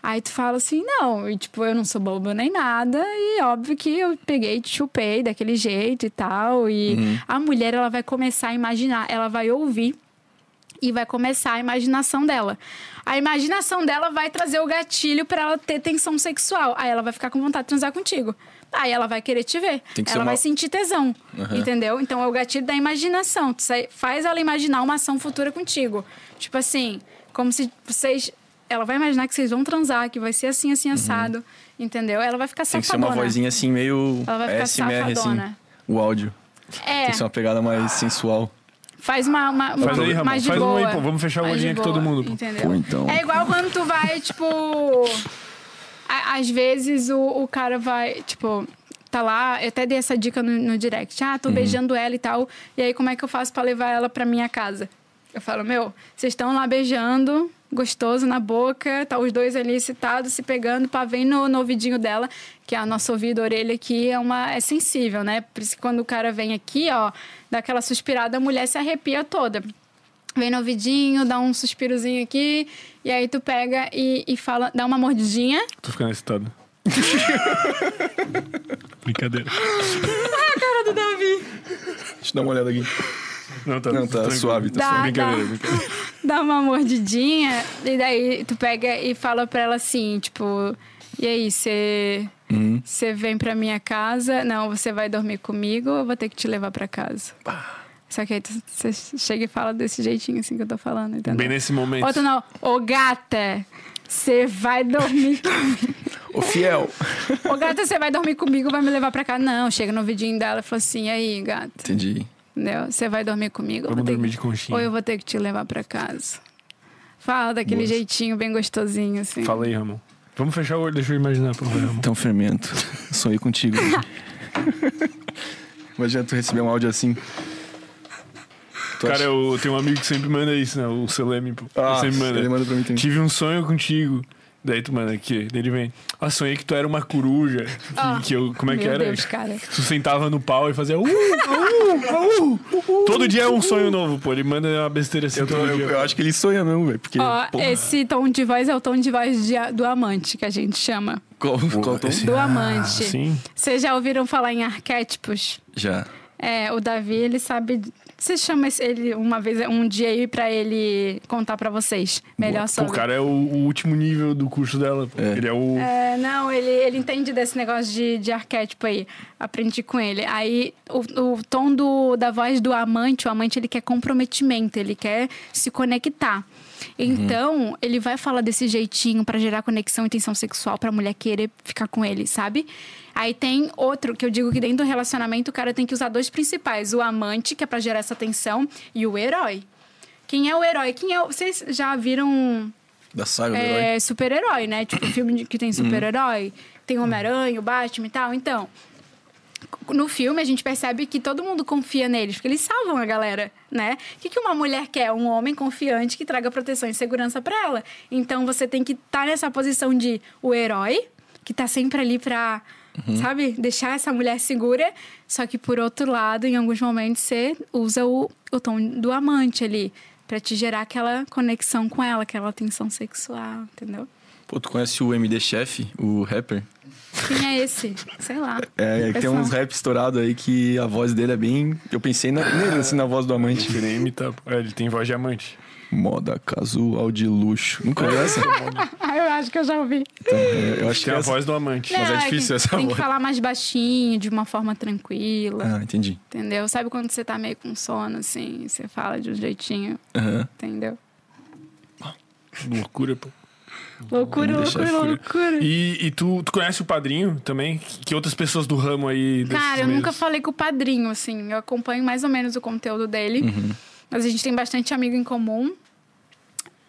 Aí tu fala assim, não, e tipo, eu não sou boba nem nada, e óbvio que eu peguei e te chupei daquele jeito e tal. E a mulher, ela vai começar a imaginar, ela vai ouvir e vai começar a imaginação dela. A imaginação dela vai trazer o gatilho pra ela ter tensão sexual. Aí ela vai ficar com vontade de transar contigo. Aí ela vai querer te ver. Tem que ela uma- vai sentir tesão. Aham. Entendeu? Então é o gatilho da imaginação. Faz ela imaginar uma ação futura contigo. Tipo assim, como se vocês. Ela vai imaginar que vocês vão transar, que vai ser assim, assim, assado. Entendeu? Ela vai ficar Uhum. Tem que ser safadona. uma vozinha assim, meio Ela vai ficar SMR, assim. safadona. O áudio. É, Tem que ser uma pegada mais sensual. Faz uma, uma, uma Faz aí, Ramon. mais de Faz um boa. aí, pô. Vamos fechar o olhinho aqui todo mundo, pô. Entendeu? Pô, então. É igual quando tu vai, tipo. a- Às vezes o, o cara vai, tipo. Tá lá, eu até dei essa dica no, no direct. Ah, Uhum. tô beijando ela e tal. E aí, como é que eu faço pra levar ela pra minha casa? Eu falo, meu, vocês estão lá beijando, gostoso na boca, tá os dois ali excitados, se pegando, pá, vem no, no ouvidinho dela, que a nosso ouvido, a orelha aqui é uma é sensível, né? Por isso que quando o cara vem aqui, ó, dá aquela suspirada, a mulher se arrepia toda. Vem no ouvidinho, dá um suspirozinho aqui, e aí tu pega e, e fala, dá uma mordidinha. Tô ficando excitado. Brincadeira. Cara do Davi! Deixa eu dar uma olhada aqui. Não, tá, Não, tá suave, tá Dá, suave. Brincadeira, dá. brincadeira. dá uma mordidinha, e daí tu pega e fala pra ela assim, tipo, e aí, você. Uhum. Você vem pra minha casa? Não, você vai dormir comigo ou eu vou ter que te levar pra casa? Só que aí tu- você chega e fala desse jeitinho assim que eu tô falando, entendeu? Bem nesse momento. Outro não, ô gata, você vai dormir comigo. Ô, fiel. Ô gata, você vai dormir comigo, vai me levar pra casa? Não, chega no vidinho dela e fala assim, e aí, gata, Entendi. Entendeu? Você vai dormir comigo? ou eu Vamos vou ter dormir que- de conchinha. Ou eu vou ter que te levar pra casa? Fala daquele Boa. jeitinho bem gostosinho, assim. Fala aí, Ramon. Vamos fechar o olho, deixa eu imaginar ver, Ramon. Então, fermento. Sonhei contigo. Imagina tu receber um áudio assim. Tu Cara, acha- eu tenho um amigo que sempre manda isso, né? O Seleme, pô. Ah, ele sempre manda. ele manda pra mim também. Tive um sonho contigo. Daí tu manda aqui. Daí ele vem. Ah, sonhei que tu era uma coruja. Que, Ah, que eu, como é que era? Deus, cara. Tu sentava no pau e fazia. Uh, uh, uh, Todo dia é um sonho novo, pô. Ele manda uma besteira assim. Eu, tô- todo eu- dia. eu acho que ele sonha mesmo, velho. Porque. Ó, porra, esse tom de voz é o tom de voz de- do amante, que a gente chama. Qual, qual tom? esse- Do Ah, amante. sim. Vocês já ouviram falar em arquétipos? Já. É, o Davi, ele sabe. Você chama ele uma vez, um dia aí pra ele contar pra vocês melhor sobre. o cara é o, o último nível do curso dela. Pô. É. Ele é o. É, não, ele, ele entende desse negócio de, de arquétipo aí. Aprendi com ele. Aí, o, o tom do, da voz do amante, o amante, ele quer comprometimento, ele quer se conectar. Então, ele vai falar desse jeitinho pra gerar conexão e tensão sexual pra mulher querer ficar com ele, sabe? Aí tem outro que eu digo que dentro do relacionamento o cara tem que usar dois principais: o amante, que é pra gerar essa tensão, e o herói. Quem é o herói? Quem é o... Vocês já viram Da saga do herói. é, super-herói, né? Tipo, filme que tem super-herói, tem Homem-Aranha, o Batman e tal. Então, no filme a gente percebe que todo mundo confia neles, porque eles salvam a galera, né? O que, que uma mulher quer? Um homem confiante que traga proteção e segurança pra ela. Então você tem que estar nessa posição de o herói, que tá sempre ali pra, sabe, deixar essa mulher segura. Só que por outro lado, em alguns momentos, você usa o, o tom do amante ali. Pra te gerar aquela conexão com ela, aquela tensão sexual, entendeu? Pô, tu conhece o MD Chef, o rapper? Quem é esse? Sei lá. É, é que tem uns raps estourados aí que a voz dele é bem. Eu pensei na, nele, assim, na voz do amante. Queria imitar. É, ele tem voz de amante. Moda casual de luxo. Nunca ouviu essa? Eu acho que eu já ouvi. Então, é, eu acho que Tem a essa... voz do amante. Mas é Não, difícil que essa Tem que voz. falar mais baixinho, de uma forma tranquila. Ah, entendi. Entendeu? Sabe quando você tá meio com sono, assim, você fala de um jeitinho, Aham. entendeu? Loucura, pô. Loucura, loucura, Loucura. loucura. E, e tu, tu conhece o padrinho também? Que outras pessoas do ramo aí. Cara, eu nunca falei com o padrinho, assim. Eu acompanho mais ou menos o conteúdo dele. Uhum. Mas a gente tem bastante amigo em comum.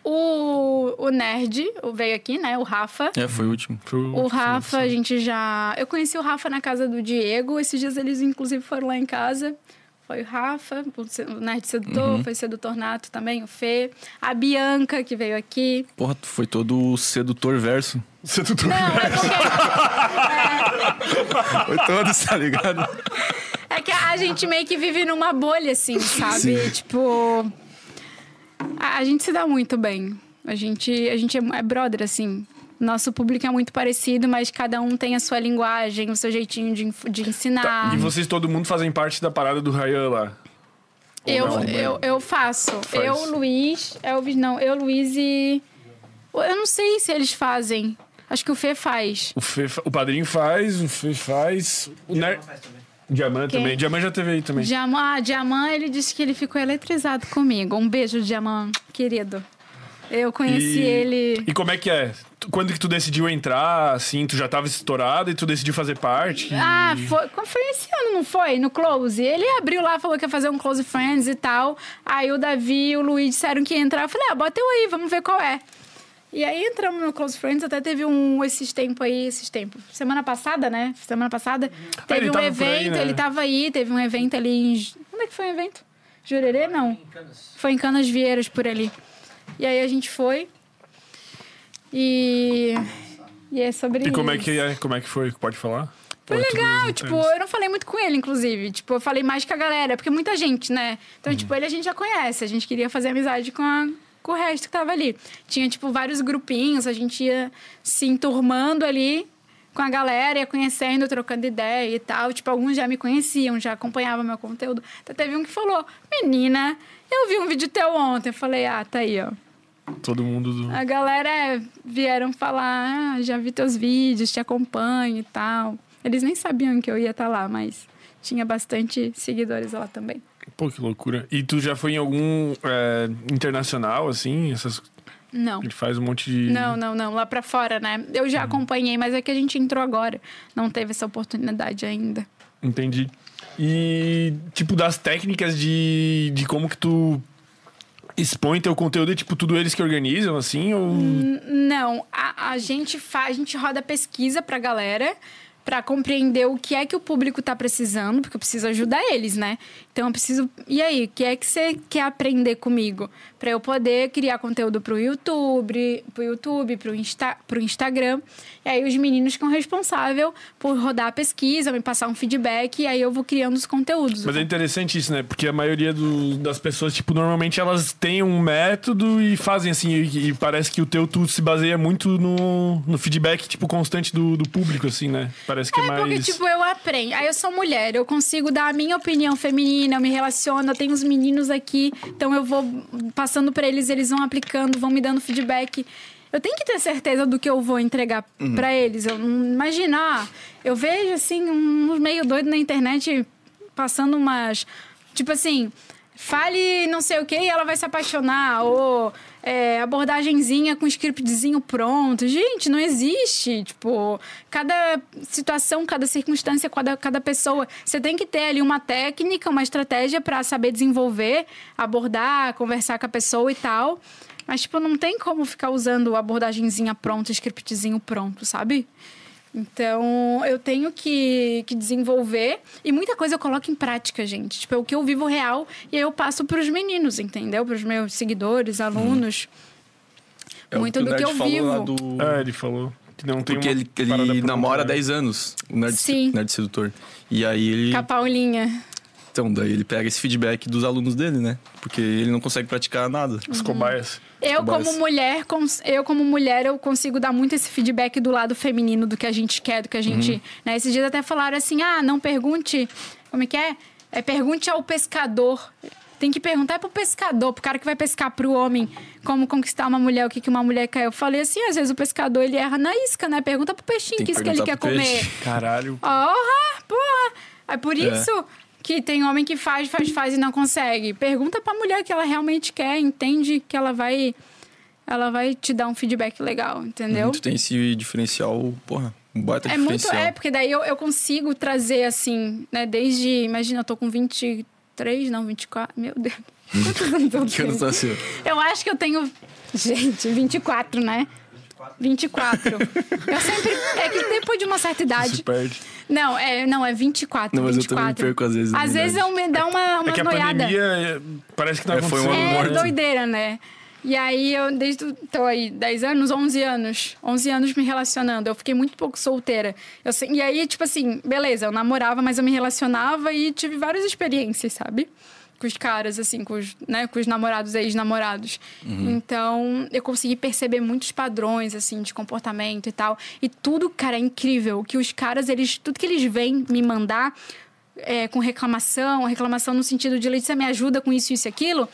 O, o Nerd o veio aqui, né? O Rafa. É, foi o último. O Rafa, a gente já. Eu conheci o Rafa na casa do Diego. Esses dias eles, inclusive, foram lá em casa. Foi o Rafa, o o Nerd Sedutor, Uhum. foi o Sedutor Nato também, o Fê. A Bianca, que veio aqui. Porra, foi todo sedutor verso. Tudo... Não, é porque. Foi todo, tá ligado? A gente meio que vive numa bolha, assim, sabe? Tipo. A, a gente se dá muito bem. A gente, a gente é, é brother, assim. Nosso público é muito parecido, mas cada um tem a sua linguagem, o seu jeitinho de, de ensinar. Tá, E vocês, todo mundo, fazem parte da parada do Ryan lá. Ou Eu, não? eu, eu faço. Faz. Eu, Luiz. Elvis, não. Eu, Luiz e. Eu não sei se eles fazem. Acho que o Fê faz. O, Fê fa- o padrinho faz, o Fê faz. O Ner... faz também. Diamant também. Diamant já teve aí também. Diamant, ah, Diamant, ele disse que ele ficou eletrizado comigo. Um beijo, Diamant, querido. Eu conheci E- ele. E como é que é? Quando que tu decidiu entrar, assim, tu já tava estourado e tu decidiu fazer parte? Ah, foi, foi esse ano, não foi? No Close. Ele abriu lá, falou que ia fazer um Close Friends e tal. Aí o Davi e o Luiz disseram que ia entrar. Eu falei, ah, bota eu aí, vamos ver qual é. E aí entramos no Close Friends, até teve um esses tempos aí, esses tempos. Semana passada, né? Semana passada. Teve ele um por aí, evento, né? ele tava aí, teve um evento ali em. Onde é que foi o evento? Jurerê, não. Em Canas. Foi em Canas Vieiras por ali. E aí a gente foi. E. E é sobre E como é isso. que é? Como é que foi? Pode falar? Foi é legal, tipo, eu não falei muito com ele, inclusive. Tipo, eu falei mais com a galera, porque muita gente, né? Então, tipo, ele a gente já conhece. A gente queria fazer amizade com, a- com o resto que tava ali. Tinha, tipo, vários grupinhos, a gente ia se enturmando ali com a galera, ia conhecendo, trocando ideia e tal. Tipo, alguns já me conheciam, já acompanhavam meu conteúdo. Até teve um que falou, menina, eu vi um vídeo teu ontem. Eu falei, ah, tá aí, ó. Todo mundo do... A galera é, vieram falar, ah, já vi teus vídeos, te acompanho e tal. Eles nem sabiam que eu ia estar lá, mas tinha bastante seguidores lá também. Pô, que loucura. E tu já foi em algum é, internacional, assim? Essas... Não. Ele faz um monte de... Não, não, não. Lá pra fora, né? Eu já acompanhei, mas é que a gente entrou agora. Não teve essa oportunidade ainda. Entendi. E, tipo, das técnicas de, de como que tu expõe teu conteúdo, é tipo, tudo eles que organizam, assim? Ou... Não, a, a gente faz, a gente roda pesquisa pra galera pra compreender o que é que o público tá precisando, porque eu preciso ajudar eles, né? Então eu preciso. E aí, o que é que você quer aprender comigo? Pra eu poder criar conteúdo pro YouTube, pro YouTube, pro, Insta, pro Instagram. E aí os meninos ficam responsáveis por rodar a pesquisa, me passar um feedback, e aí eu vou criando os conteúdos. Mas é interessante isso, né? Porque a maioria do- das pessoas, tipo, normalmente elas têm um método e fazem assim. E, e parece que o teu tudo se baseia muito no, no feedback, tipo, constante do, do público, assim, né? Parece que é, É mais. porque, tipo, eu aprendo. Aí eu sou mulher, eu consigo dar a minha opinião feminina, eu me relaciono, eu tenho os meninos aqui, então eu vou passando pra eles, eles vão aplicando, vão me dando feedback. Eu tenho que ter certeza do que eu vou entregar pra eles. Eu não imagina, ah, eu vejo assim uns meio doido na internet passando umas, tipo assim, fale não sei o que e ela vai se apaixonar. Ou é, abordagenzinha com scriptzinho pronto. Gente, não existe. Tipo, cada situação, cada circunstância, cada, cada pessoa. Você tem que ter ali uma técnica, uma estratégia para saber desenvolver, abordar, conversar com a pessoa e tal. Mas, tipo, não tem como ficar usando abordagenzinha pronta, scriptzinho pronto, sabe? Então, eu tenho que, que desenvolver. E muita coisa eu coloco em prática, gente. Tipo, é o que eu vivo real e aí eu passo pros meninos, entendeu? Pros meus seguidores, alunos. É Muito o do Nerd que eu vivo. do- É, ele falou que não tem Porque uma ele, ele namora há né? 10 anos, o Nerd, Sim. Nerd Sedutor. E aí ele. Com a Paulinha. Então, daí ele pega esse feedback dos alunos dele, né? Porque ele não consegue praticar nada. Os cobaias. Eu Cobaias. como mulher, eu como mulher, eu consigo dar muito esse feedback do lado feminino do que a gente quer, do que a gente, Uhum. né? Esses dias até falaram assim: "Ah, não pergunte, como é que é? É pergunte ao pescador. Tem que perguntar pro pescador, pro cara que vai pescar pro homem, como conquistar uma mulher, o que que uma mulher quer. Eu falei assim, às vezes o pescador ele erra na isca, né? Pergunta pro peixinho que que isso que ele quer pro comer. peixe. Caralho. Porra, porra. É por isso que tem homem que faz, faz, faz e não consegue. Pergunta pra mulher que ela realmente quer, entende que ela vai ela vai te dar um feedback legal, entendeu? Tu tem esse diferencial, porra, um baita É muito, diferencial. é, porque daí eu, eu consigo trazer assim, né, desde, imagina, eu tô com 23, não, 24, meu Deus. Quantos anos eu Que tenho? nasceu? Eu acho que eu tenho, gente, 24, né? 24. Eu sempre. É que depois de uma certa idade. Se perde. Não, é, não, é 24. Não, mas eu 24. também me perco às vezes, Às vezes eu me dá uma, uma É que a noiada. pandemia é, parece que não É, foi um ano É doideira, né? E aí eu, desde tô aí 10 anos, 11 anos. 11 anos me relacionando. Eu fiquei muito pouco solteira. Eu, e aí, tipo assim, beleza, eu namorava, mas eu me relacionava e tive várias experiências, sabe? Com os caras, assim, com os, né, com os namorados, ex-namorados. Então, eu consegui perceber muitos padrões, assim, de comportamento e tal. E tudo, cara, é incrível. Que os caras, eles, tudo que eles vêm me mandar é, com reclamação, reclamação no sentido de Letícia me ajuda com isso, isso e aquilo,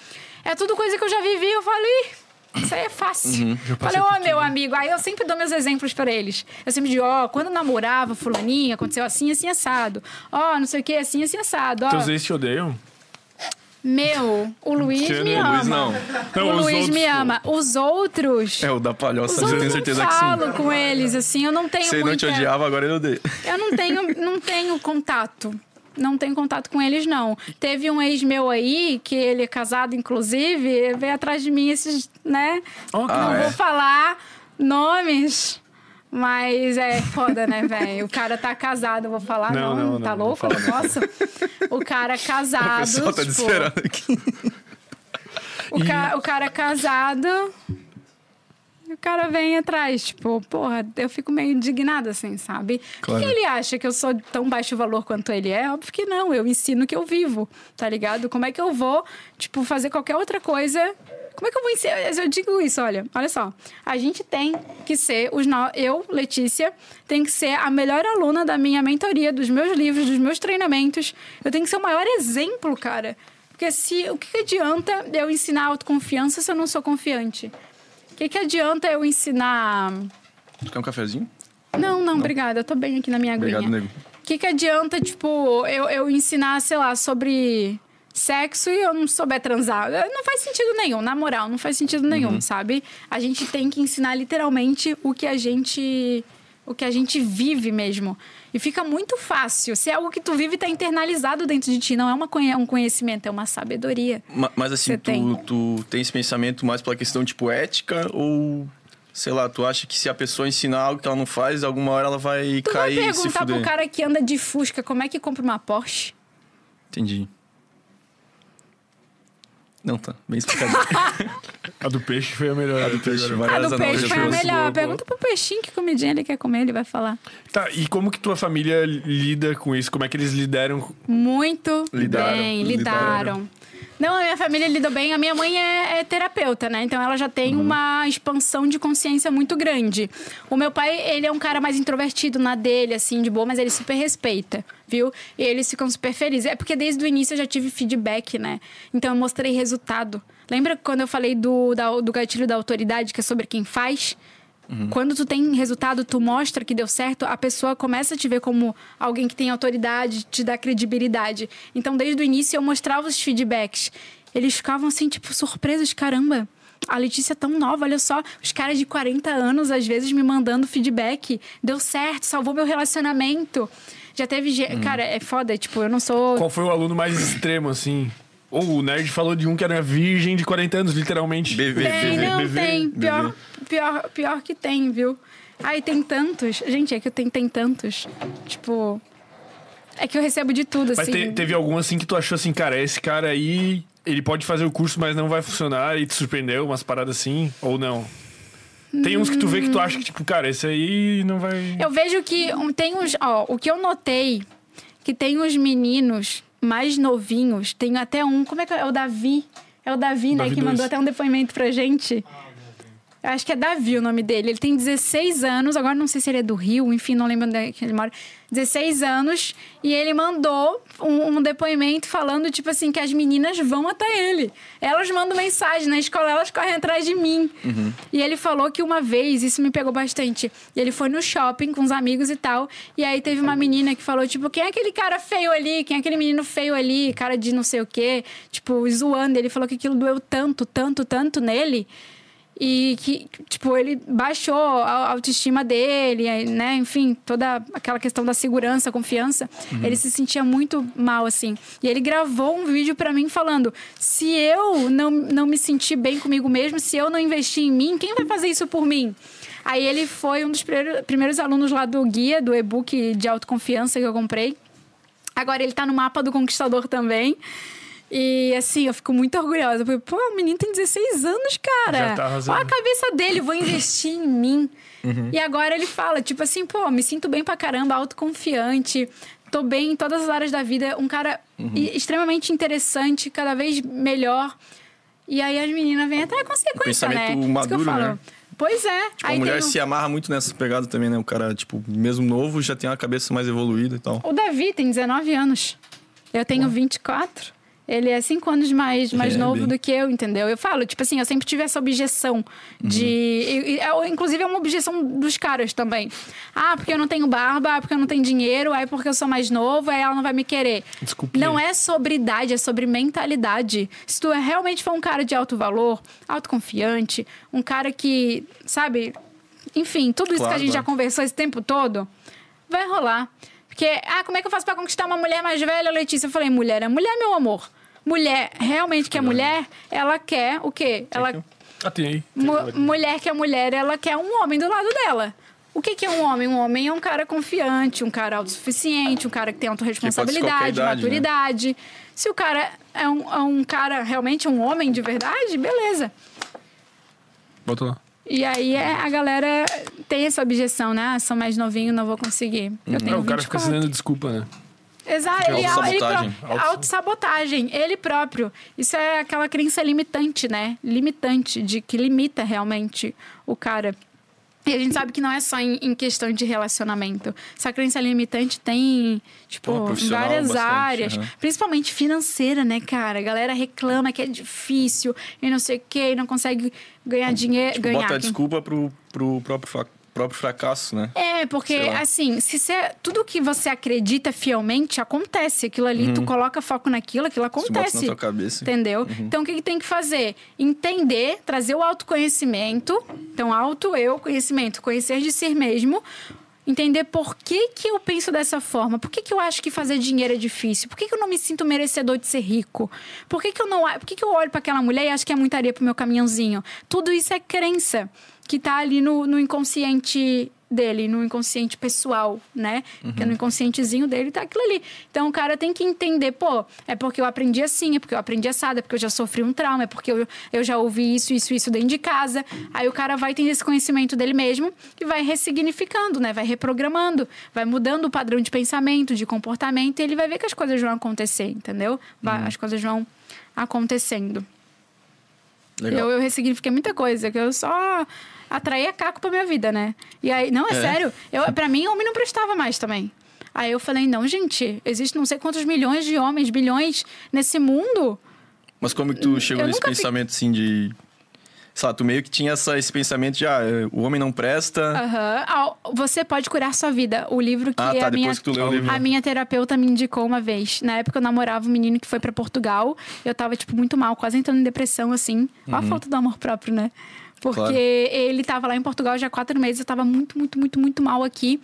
é tudo coisa que eu já vivi. Eu falei, isso aí é fácil. Falei, ó, meu amigo. Aí eu sempre dou meus exemplos para eles. Eu sempre digo, ó, quando eu namorava fulaninha, aconteceu assim, assim, assado. Ó, não sei o que, assim, assim, assado. Ó, Teus ex te odeiam? Meu, o Luiz Tirando me o ama. Luiz, não. Não, o os Luiz outros, me ama. Os outros... É, o da palhoça, eu tenho eu certeza que sim. falo com eles, assim, eu não tenho ele não te odiava, agora ele odeia. Eu não tenho, não tenho contato. Não tenho contato com eles, não. Teve um ex meu aí, que ele é casado, inclusive, veio atrás de mim esses, né? Ah, não é? vou falar nomes, mas é foda, né, velho? O cara tá casado, vou falar? Não, Não, não, tá não, não louco? fala Eu posso? O cara casado. O pessoal tá tipo, desesperado aqui. o, ca- o cara casado. e O cara vem atrás, tipo, porra, eu fico meio indignada, assim, sabe? Claro. Por que ele acha que eu sou tão baixo valor quanto ele é? Óbvio que não, eu ensino que eu vivo, tá ligado? Como é que eu vou, tipo, fazer qualquer outra coisa? Como é que eu vou ensinar? Eu digo isso, olha, olha só. A gente tem que ser, os no... eu, Letícia, tem que ser a melhor aluna da minha mentoria, dos meus livros, dos meus treinamentos. Eu tenho que ser o maior exemplo, cara. Porque se o que, adianta eu ensinar autoconfiança se eu não sou confiante? O que, que adianta eu ensinar. Tu quer um cafezinho? Não, não, obrigada. Eu tô bem aqui na minha aguinha. Obrigado, nego. O que, que adianta, tipo, eu, eu ensinar, sei lá, sobre sexo e eu não souber transar? Eh, Não faz sentido nenhum, na moral, não faz sentido nenhum, sabe? A gente tem que ensinar literalmente o que a gente. O que a gente vive mesmo. E fica muito fácil. Se é algo que tu vive, tá internalizado dentro de ti. Não é uma um conhecimento, é uma sabedoria. Ma- Mas assim, tu tem. tu tem esse pensamento mais pela questão, tipo, ética ou... Sei lá, tu acha que se a pessoa ensinar algo que ela não faz, alguma hora ela vai Tu vai cair e se perguntar fuder? pro cara que anda de Fusca como é que compra uma Porsche? Entendi. Não, tá. Bem explicado. A do peixe foi a melhor. A do peixe. A do peixe foi a melhor. boa, boa. Pergunta pro peixinho que comidinha ele quer comer, ele vai falar. Tá, e como que tua família lida com isso? Como é que eles lidaram? Muito Lidaram, bem, lidaram. lidaram. Não, a minha família lidou bem. A minha mãe é, é terapeuta, né? Então ela já tem Uhum. uma expansão de consciência muito grande. O meu pai, ele é um cara mais introvertido na dele, assim, de boa, mas ele super respeita, viu? E eles ficam super felizes. É porque desde o início eu já tive feedback, né? Então eu mostrei resultado. Lembra quando eu falei do, da- do gatilho da autoridade, que é sobre quem faz? Quando tu tem resultado, tu mostra que deu certo, a pessoa começa a te ver como alguém que tem autoridade, te dá credibilidade. Então, desde o início, eu mostrava os feedbacks. Eles ficavam assim, tipo, surpresos, caramba. A Letícia é tão nova, olha só. Os caras de 40 anos, às vezes, me mandando feedback. Deu certo, salvou meu relacionamento. Já teve. ge- Cara, é foda, tipo, eu não sou. Qual foi o aluno mais extremo, assim? Ou o nerd falou de um que era virgem de 40 anos, literalmente. BV. Tem, não BV. tem. Pior, pior, pior que tem, viu? Ai, tem tantos. Gente, é que tem, tem tantos. Tipo. É que eu recebo de tudo, Mas assim. te- teve algum assim que tu achou assim, cara, esse cara aí, ele pode fazer o curso, mas não vai funcionar e te surpreendeu, umas paradas assim, ou não? Tem uns que tu vê que tu acha que, tipo, cara, esse aí não vai. Eu vejo que tem uns. Ó, o que eu notei, que tem uns meninos mais novinhos, tem até um. Como é que é? É o Davi. É o Davi, né? Davi Que dois. mandou até um depoimento pra gente. Eu acho que é Davi o nome dele. Ele tem 16 anos, agora não sei se ele é do Rio, enfim, não lembro onde é ele mora. 16 anos, e ele mandou um, um depoimento falando, tipo assim, que as meninas vão até ele. Elas mandam mensagem na escola, elas correm atrás de mim. E ele falou que uma vez, isso me pegou bastante, ele foi no shopping com os amigos e tal, e aí teve uma menina que falou, tipo, quem é aquele cara feio ali? Quem é aquele menino feio ali? Cara de não sei o quê. Tipo, zoando. Ele falou que aquilo doeu tanto, tanto, tanto nele. E que, tipo, ele baixou a autoestima dele, né? Enfim, toda aquela questão da segurança, confiança. Ele se sentia muito mal, assim. E ele gravou um vídeo pra mim falando: se eu não, não me sentir bem comigo mesmo, se eu não investir em mim, quem vai fazer isso por mim? Aí ele foi um dos primeiros, primeiros alunos lá do guia, do e-book de autoconfiança que eu comprei. Agora ele tá no mapa do Conquistador também. E assim, eu fico muito orgulhosa. Porque, pô, o menino tem 16 anos, cara. Já tá arrasando. Olha a cabeça dele, vou investir em mim. E agora ele fala, tipo assim, pô, me sinto bem pra caramba, autoconfiante. Tô bem em todas as áreas da vida. Um cara e- extremamente interessante, cada vez melhor. E aí as meninas vêm até a consequência, né? pensamento Isso que eu maduro, falo. né? Pois é. Tipo, a mulher se amarra muito nessa pegada também, né? O cara, tipo, mesmo novo, já tem uma cabeça mais evoluída e tal. O Davi tem 19 anos. Eu tenho 24. Ele é 5 anos mais, mais É, novo bem. do que eu, entendeu? Eu falo, tipo assim, eu sempre tive essa objeção de. e- e- é, inclusive, é uma objeção dos caras também. Ah, porque eu não tenho barba, ah, porque eu não tenho dinheiro, aí porque eu sou mais novo, aí ela não vai me querer. Desculpinha. Não é sobre idade, é sobre mentalidade. Se tu é- realmente for um cara de alto valor, autoconfiante, um cara que, sabe, enfim, tudo isso que a Claro, gente já claro. conversou esse tempo todo, vai rolar. Porque, ah, como é que eu faço pra conquistar uma mulher mais velha, Letícia? Eu falei, mulher é mulher, meu amor. Mulher, realmente que é mulher, ela quer o quê? Ela, Ah, tem aí. mu- mulher que é mulher, ela quer um homem do lado dela. O que, que é um homem? Um homem é um cara confiante, um cara autossuficiente, um cara que tem autorresponsabilidade, idade, né? maturidade. Se o cara é um, é um cara realmente um homem de verdade, beleza. Bota lá. E aí é, a galera tem essa objeção, né? Ah, sou mais novinho, não vou conseguir. Eu tenho Não, o cara fica 24. se dando desculpa, né? Exato, ele, ele Autossabotagem. pró- autossabotagem, ele próprio. Isso é aquela crença limitante, né? Limitante, de que limita realmente o cara. E a gente sabe que não é só em, em questão de relacionamento. Essa crença limitante tem, tipo, Pô, várias bastante, áreas. Principalmente financeira, né, cara? A galera reclama que é difícil e não sei o quê, e não consegue ganhar dinheiro. Tipo, ganhar, bota a desculpa pro, pro próprio, próprio fracasso, né? é, porque assim, se você, tudo que você acredita fielmente acontece. Aquilo ali, tu coloca foco naquilo, aquilo Se bota na acontece. tua cabeça. Entendeu? Então, o que, que tem que fazer? Entender, trazer o autoconhecimento. Então, auto, eu, conhecimento, conhecer de si mesmo. Entender por que, que eu penso dessa forma. Por que, que eu acho que fazer dinheiro é difícil? Por que, que eu não me sinto merecedor de ser rico? Por que, que eu não por que, que eu olho para aquela mulher e acho que é muita areia pro meu caminhãozinho? Tudo isso é crença que tá ali no, no inconsciente dele, no inconsciente pessoal, né? Que é no inconscientezinho dele tá aquilo ali. Então o cara tem que entender, pô, é porque eu aprendi assim, é porque eu aprendi assado, é porque eu já sofri um trauma, é porque eu, eu já ouvi isso, isso, isso dentro de casa. Aí o cara vai tendo esse conhecimento dele mesmo e vai ressignificando, né? Vai reprogramando, vai mudando o padrão de pensamento, de comportamento, e ele vai ver que as coisas vão acontecer, entendeu? Vai- As coisas vão acontecendo. Legal. Eu, eu ressignifiquei muita coisa, que eu só atraía caco pra minha vida, né? E aí, não, é, É? sério. Eu, pra mim, homem não prestava mais também. Aí eu falei, não, gente, existe não sei quantos milhões de homens, bilhões nesse mundo. Mas como que tu chegou Eu nesse pensamento, assim, de... sei lá, tu meio que tinha essa, esse pensamento de, ah, o homem não presta. Aham. Ah, Você pode curar sua vida. O livro que Ah, tá, a minha que tu leu o livro. a minha terapeuta me indicou uma vez. Na época eu namorava um menino que foi pra Portugal. Eu tava tipo muito mal, quase entrando em depressão assim. Olha a falta do amor próprio, né? Porque Uhum. Claro. ele tava lá em Portugal já há quatro meses, eu tava muito, muito, muito, muito mal aqui.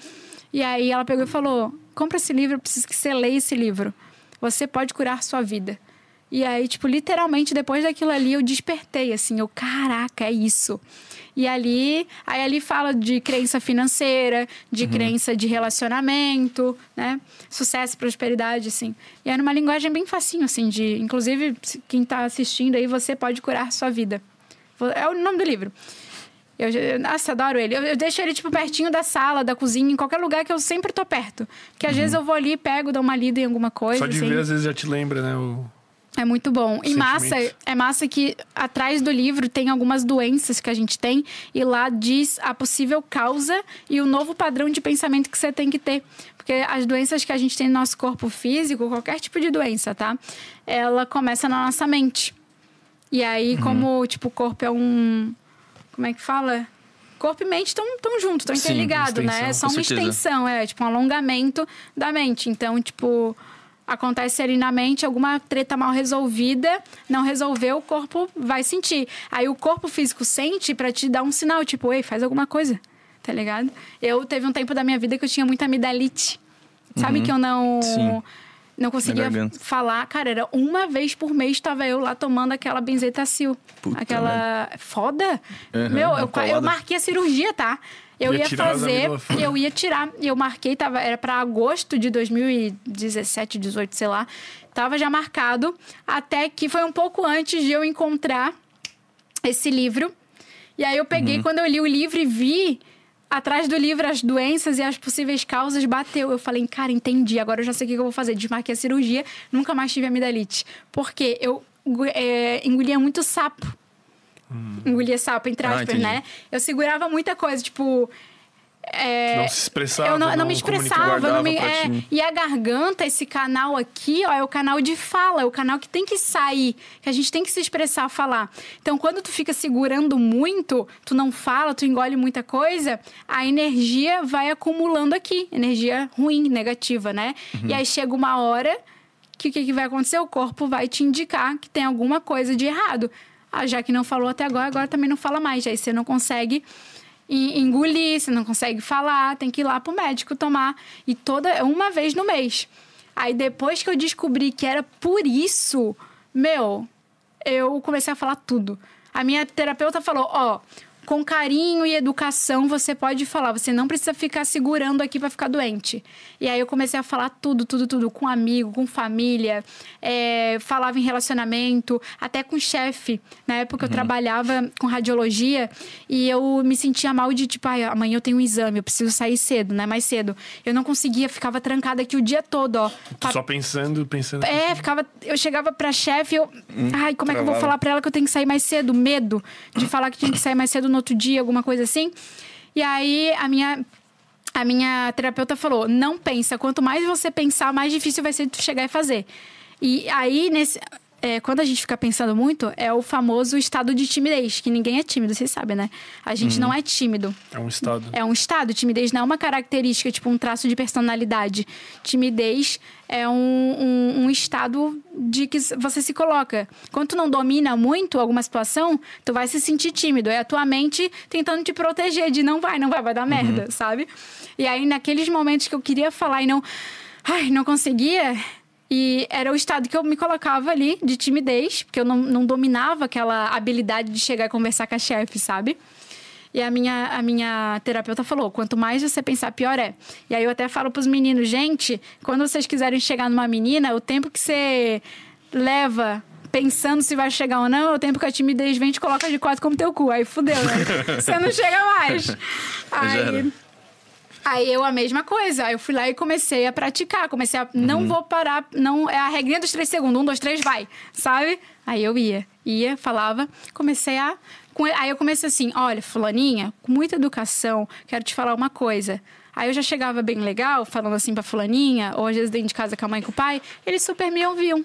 E aí ela pegou e falou: compra esse livro, eu preciso que você leia esse livro. Você pode curar sua vida. E aí, tipo, literalmente, depois daquilo ali, eu despertei, assim, eu, caraca, é isso. E ali, aí ali fala de crença financeira, de crença de relacionamento, né? Sucesso, prosperidade, assim. E é numa linguagem bem facinho, assim, de... Inclusive, quem tá assistindo aí, você pode curar sua vida. É o nome do livro. Eu, eu- nossa, adoro ele. Eu, eu deixo ele, tipo, pertinho da sala, da cozinha, em qualquer lugar que eu sempre tô perto. Porque às vezes eu vou ali, pego, dou uma lida em alguma coisa. Só de assim. ver, às vezes já te lembra, né? O... É muito bom. E massa, é massa que atrás do livro tem algumas doenças que a gente tem e lá diz a possível causa e o novo padrão de pensamento que você tem que ter. Porque as doenças que a gente tem no nosso corpo físico, qualquer tipo de doença, tá? Ela começa na nossa mente. E aí, Uhum. como, tipo, o corpo é um. Como é que fala? Corpo e mente estão tão juntos, estão interligados, né? É só uma certeza. extensão, é tipo um alongamento da mente. Então, tipo, acontece ali na mente alguma treta mal resolvida, não resolveu, o corpo vai sentir. Aí o corpo físico sente pra te dar um sinal, tipo, ei, faz alguma coisa, tá ligado? Eu teve um tempo da minha vida que eu tinha muita amidalite. Sabe que eu não Uhum. Sim. Não conseguia falar. Cara, era uma vez por mês estava eu lá tomando aquela benzetacil. Puta aquela foda. Uhum, Meu, eu, eu marquei a cirurgia, tá? Eu Ia ia, fazer, eu ia tirar. E eu marquei, tava, era para agosto de 2017, 18, sei lá. Tava já marcado. Até que foi um pouco antes de eu encontrar esse livro. E aí eu peguei, Uhum. quando eu li o livro e vi atrás do livro as doenças e as possíveis causas, bateu. Eu falei, cara, entendi, agora eu já sei o que eu vou fazer. Desmarquei a cirurgia, nunca mais tive amidalite. Porque eu é, engolia muito sapo. Engolia sapo, entre Ah, aspas, entendi. né? Eu segurava muita coisa, tipo. É, Não se expressava. eu não, não me comunicava. expressava, não me, é, e a garganta, esse canal aqui, ó, é o canal de fala, é o canal que tem que sair, que a gente tem que se expressar, falar. Então, quando tu fica segurando muito, tu não fala, tu engole muita coisa, a energia vai acumulando aqui, energia ruim, negativa, né? Uhum. E aí chega uma hora que o que, que vai acontecer? O corpo vai te indicar que tem alguma coisa de errado. Ah, já que não falou até agora, agora também não fala mais. Aí você não consegue engolir, você não consegue falar, tem que ir lá pro médico tomar. E toda uma vez no mês. Aí depois que eu descobri que era por isso, meu, eu comecei a falar tudo. A minha terapeuta falou: ó, com carinho e educação você pode falar, você não precisa ficar segurando aqui pra ficar doente. E aí eu comecei a falar tudo, tudo, tudo, com amigo, com família, é, falava em relacionamento, até com chefe. Na época eu trabalhava com radiologia e eu me sentia mal de tipo, ai, amanhã eu tenho um exame, eu preciso sair cedo, né? Mais cedo. Eu não conseguia, ficava trancada aqui o dia todo, ó. Pa- Só pensando, pensando. é, ficava. Eu chegava pra chefe, eu. Ai, como é que eu vou travava. falar pra ela que eu tenho que sair mais cedo? Medo de falar que tinha que sair mais cedo no outro dia, alguma coisa assim. E aí a minha. A minha terapeuta falou: não pensa. Quanto mais você pensar, mais difícil vai ser tu chegar e fazer. E aí, nesse. É, quando a gente fica pensando muito, é o famoso estado de timidez, que ninguém é tímido, vocês sabem, né? A gente não é tímido. É um estado. É um estado. Timidez não é uma característica, tipo um traço de personalidade. Timidez é um, um, um estado de que você se coloca. Quando tu não domina muito alguma situação, tu vai se sentir tímido. É a tua mente tentando te proteger de não vai, não vai, vai dar merda, sabe? E aí, naqueles momentos que eu queria falar e não... Ai, não conseguia... E era o estado que eu me colocava ali, de timidez, porque eu não, não dominava aquela habilidade de chegar e conversar com a chefe, sabe? E a minha, a minha terapeuta falou: quanto mais você pensar, pior é. E aí eu até falo pros meninos, gente, quando vocês quiserem chegar numa menina, o tempo que você leva pensando se vai chegar ou não, é o tempo que a timidez vem e te coloca de quatro como teu cu. Aí fudeu, né? você não chega mais. Aí. Aí eu a mesma coisa. Eu fui lá e comecei a praticar. Comecei a. Não vou parar. Não, é a regrinha dos três segundos. Um, dois, três, vai. Sabe? Aí eu ia. Ia, falava. Comecei a. Aí eu comecei assim: olha, Fulaninha, com muita educação, quero te falar uma coisa. Aí eu já chegava bem legal, falando assim pra Fulaninha, ou às vezes dentro de casa com a mãe e com o pai, eles super me ouviam.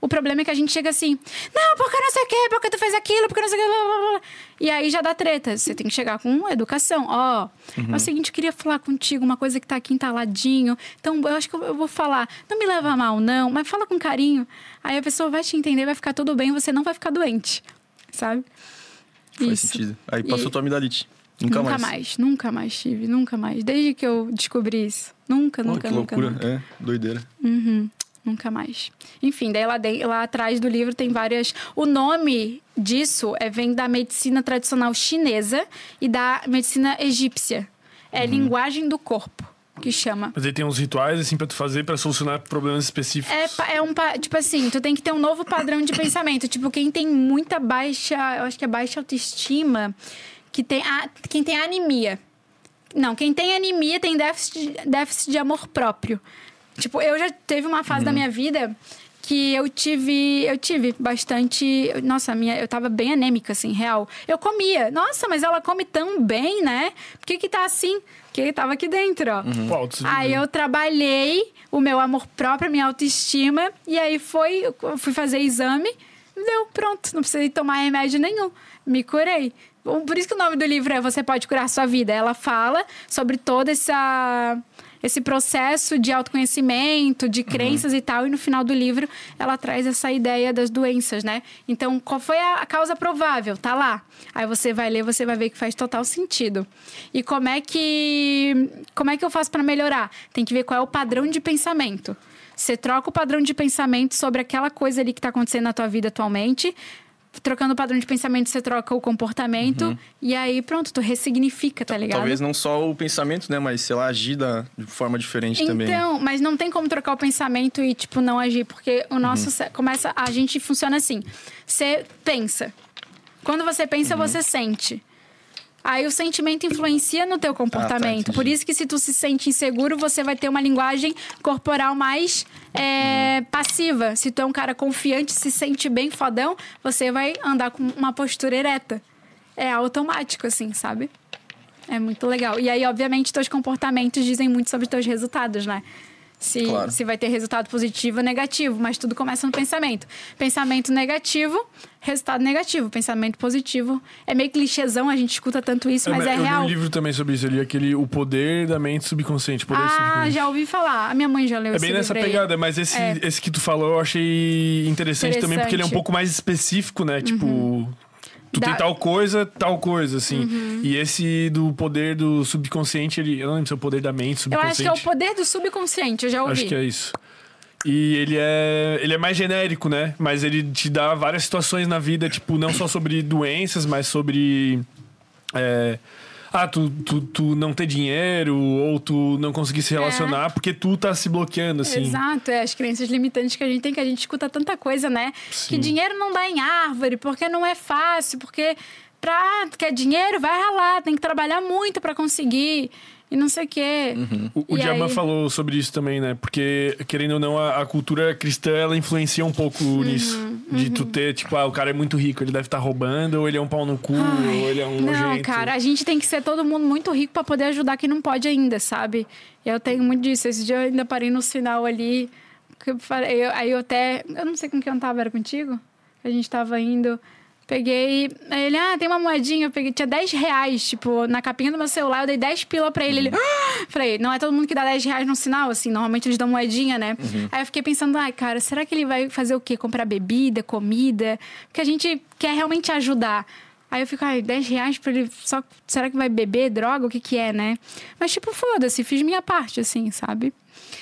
O problema é que a gente chega assim, não, porque não sei o quê, porque tu fez aquilo, porque não sei o quê, blá, blá, blá. E aí já dá treta. Você tem que chegar com educação. Ó, é o seguinte, eu queria falar contigo uma coisa que tá aqui entaladinho. Então, eu acho que eu vou falar. Não me leva mal, não, mas fala com carinho. Aí a pessoa vai te entender, vai ficar tudo bem, você não vai ficar doente. Sabe? Faz sentido. Aí passou E- tua amidalite. Nunca, mais. nunca mais tive, nunca mais. Desde que eu descobri isso. Nunca, Pô, nunca, que nunca, loucura. nunca. É, doideira. Uhum, nunca mais. Enfim, daí lá, de- lá atrás do livro tem várias. O nome disso é, vem da medicina tradicional chinesa e da medicina egípcia. É Uhum. linguagem do corpo que chama. Mas aí tem uns rituais, assim, pra tu fazer pra solucionar problemas específicos. É, é um. Tipo assim, tu tem que ter um novo padrão de pensamento. Tipo, quem tem muita baixa. Eu acho que é baixa autoestima. Que tem. A, quem tem anemia. Não, quem tem anemia tem déficit, déficit de amor próprio. Tipo, eu já teve uma fase da minha vida que eu tive. Eu tive bastante. Nossa, minha, eu tava bem anêmica, assim, real. Eu comia. Nossa, mas ela come tão bem, né? Por que, que tá assim? Porque tava aqui dentro, ó. Pô, autoestima. Aí eu trabalhei o meu amor próprio, a minha autoestima, e aí foi, eu fui fazer exame, deu, pronto, não precisei tomar remédio nenhum, me curei. Por isso que o nome do livro é Você Pode Curar Sua Vida. Ela fala sobre todo essa, esse processo de autoconhecimento, de crenças e tal, e no final do livro ela traz essa ideia das doenças, né? Então, qual foi a causa provável? Tá lá. Aí você vai ler, você vai ver que faz total sentido. E como é que como é que eu faço para melhorar? Tem que ver qual é o padrão de pensamento. Você troca o padrão de pensamento sobre aquela coisa ali que tá acontecendo na tua vida atualmente. Trocando o padrão de pensamento, você troca o comportamento. E aí, pronto, tu ressignifica, tá ligado? Talvez não só o pensamento, né? Mas, sei lá, agir da, de forma diferente também. Então, mas não tem como trocar o pensamento e, tipo, não agir, porque o nosso Uhum. começa. A gente funciona assim. Você pensa. Quando você pensa, Uhum. você sente. Aí o sentimento influencia no teu comportamento. Ah, entendi. Por isso que se tu se sente inseguro, você vai ter uma linguagem corporal mais é, passiva. Se tu é um cara confiante, se sente bem fodão, você vai andar com uma postura ereta. É automático, assim, sabe? É muito legal. E aí, obviamente, teus comportamentos dizem muito sobre teus resultados, né? Se, Claro. se vai ter resultado positivo ou negativo, mas tudo começa no pensamento. Pensamento negativo, resultado negativo. Pensamento positivo. É meio clichêzão, a gente escuta tanto isso, mas eu, é eu real. li um livro também sobre isso. Eu li aquele O Poder da Mente Subconsciente. Poder Ah, subconsciente. já ouvi falar. A minha mãe já leu É esse bem nessa livro aí. pegada, mas esse, É. esse que tu falou eu achei interessante, também, porque ele é um Interessante. pouco mais específico, né? Tipo, tu Dá- tem tal coisa, tal coisa, assim. E esse do poder do subconsciente, ele. Eu não lembro se é o poder da mente Eu acho subconsciente. que é o poder do subconsciente, eu já ouvi. Acho que é isso. E ele é, ele é mais genérico, né? Mas ele te dá várias situações na vida, tipo, não só sobre doenças, mas sobre. é, ah, tu, tu, tu não ter dinheiro, ou tu não conseguir se relacionar porque tu tá se bloqueando, assim. Exato, é as crenças limitantes que a gente tem, que a gente escuta tanta coisa, né? Sim. Que dinheiro não dá em árvore, porque não é fácil, porque pra quer dinheiro, vai ralar, tem que trabalhar muito pra conseguir. E não sei o quê. O, o E Diamant aí- falou sobre isso também, né? Porque, querendo ou não, a, a cultura cristã, ela influencia um pouco Uhum, nisso. De tu ter, tipo, ah, o cara é muito rico, ele deve estar roubando, ou ele é um pau no cu, ou ele é um Não, nojento. cara, a gente tem que ser todo mundo muito rico pra poder ajudar quem não pode ainda, sabe? Eu tenho muito disso. Esse dia eu ainda parei no sinal ali. que eu falei- eu- aí eu até. Eu não sei com quem eu tava, era contigo? A gente tava indo. Peguei. Aí ele, ah, tem uma moedinha. Eu peguei, tinha 10 reais, tipo, na capinha do meu celular, eu dei 10 pila pra ele. Ele. "Ah!" Falei, não é todo mundo que dá 10 reais no sinal, assim, normalmente eles dão moedinha, né? Aí eu fiquei pensando, ai, cara, será que ele vai fazer o quê? Comprar bebida, comida? Porque a gente quer realmente ajudar. Aí eu fico, ai, 10 reais pra ele só. Será que vai beber droga? O que que é, né? Mas, tipo, foda-se, fiz minha parte, assim, sabe?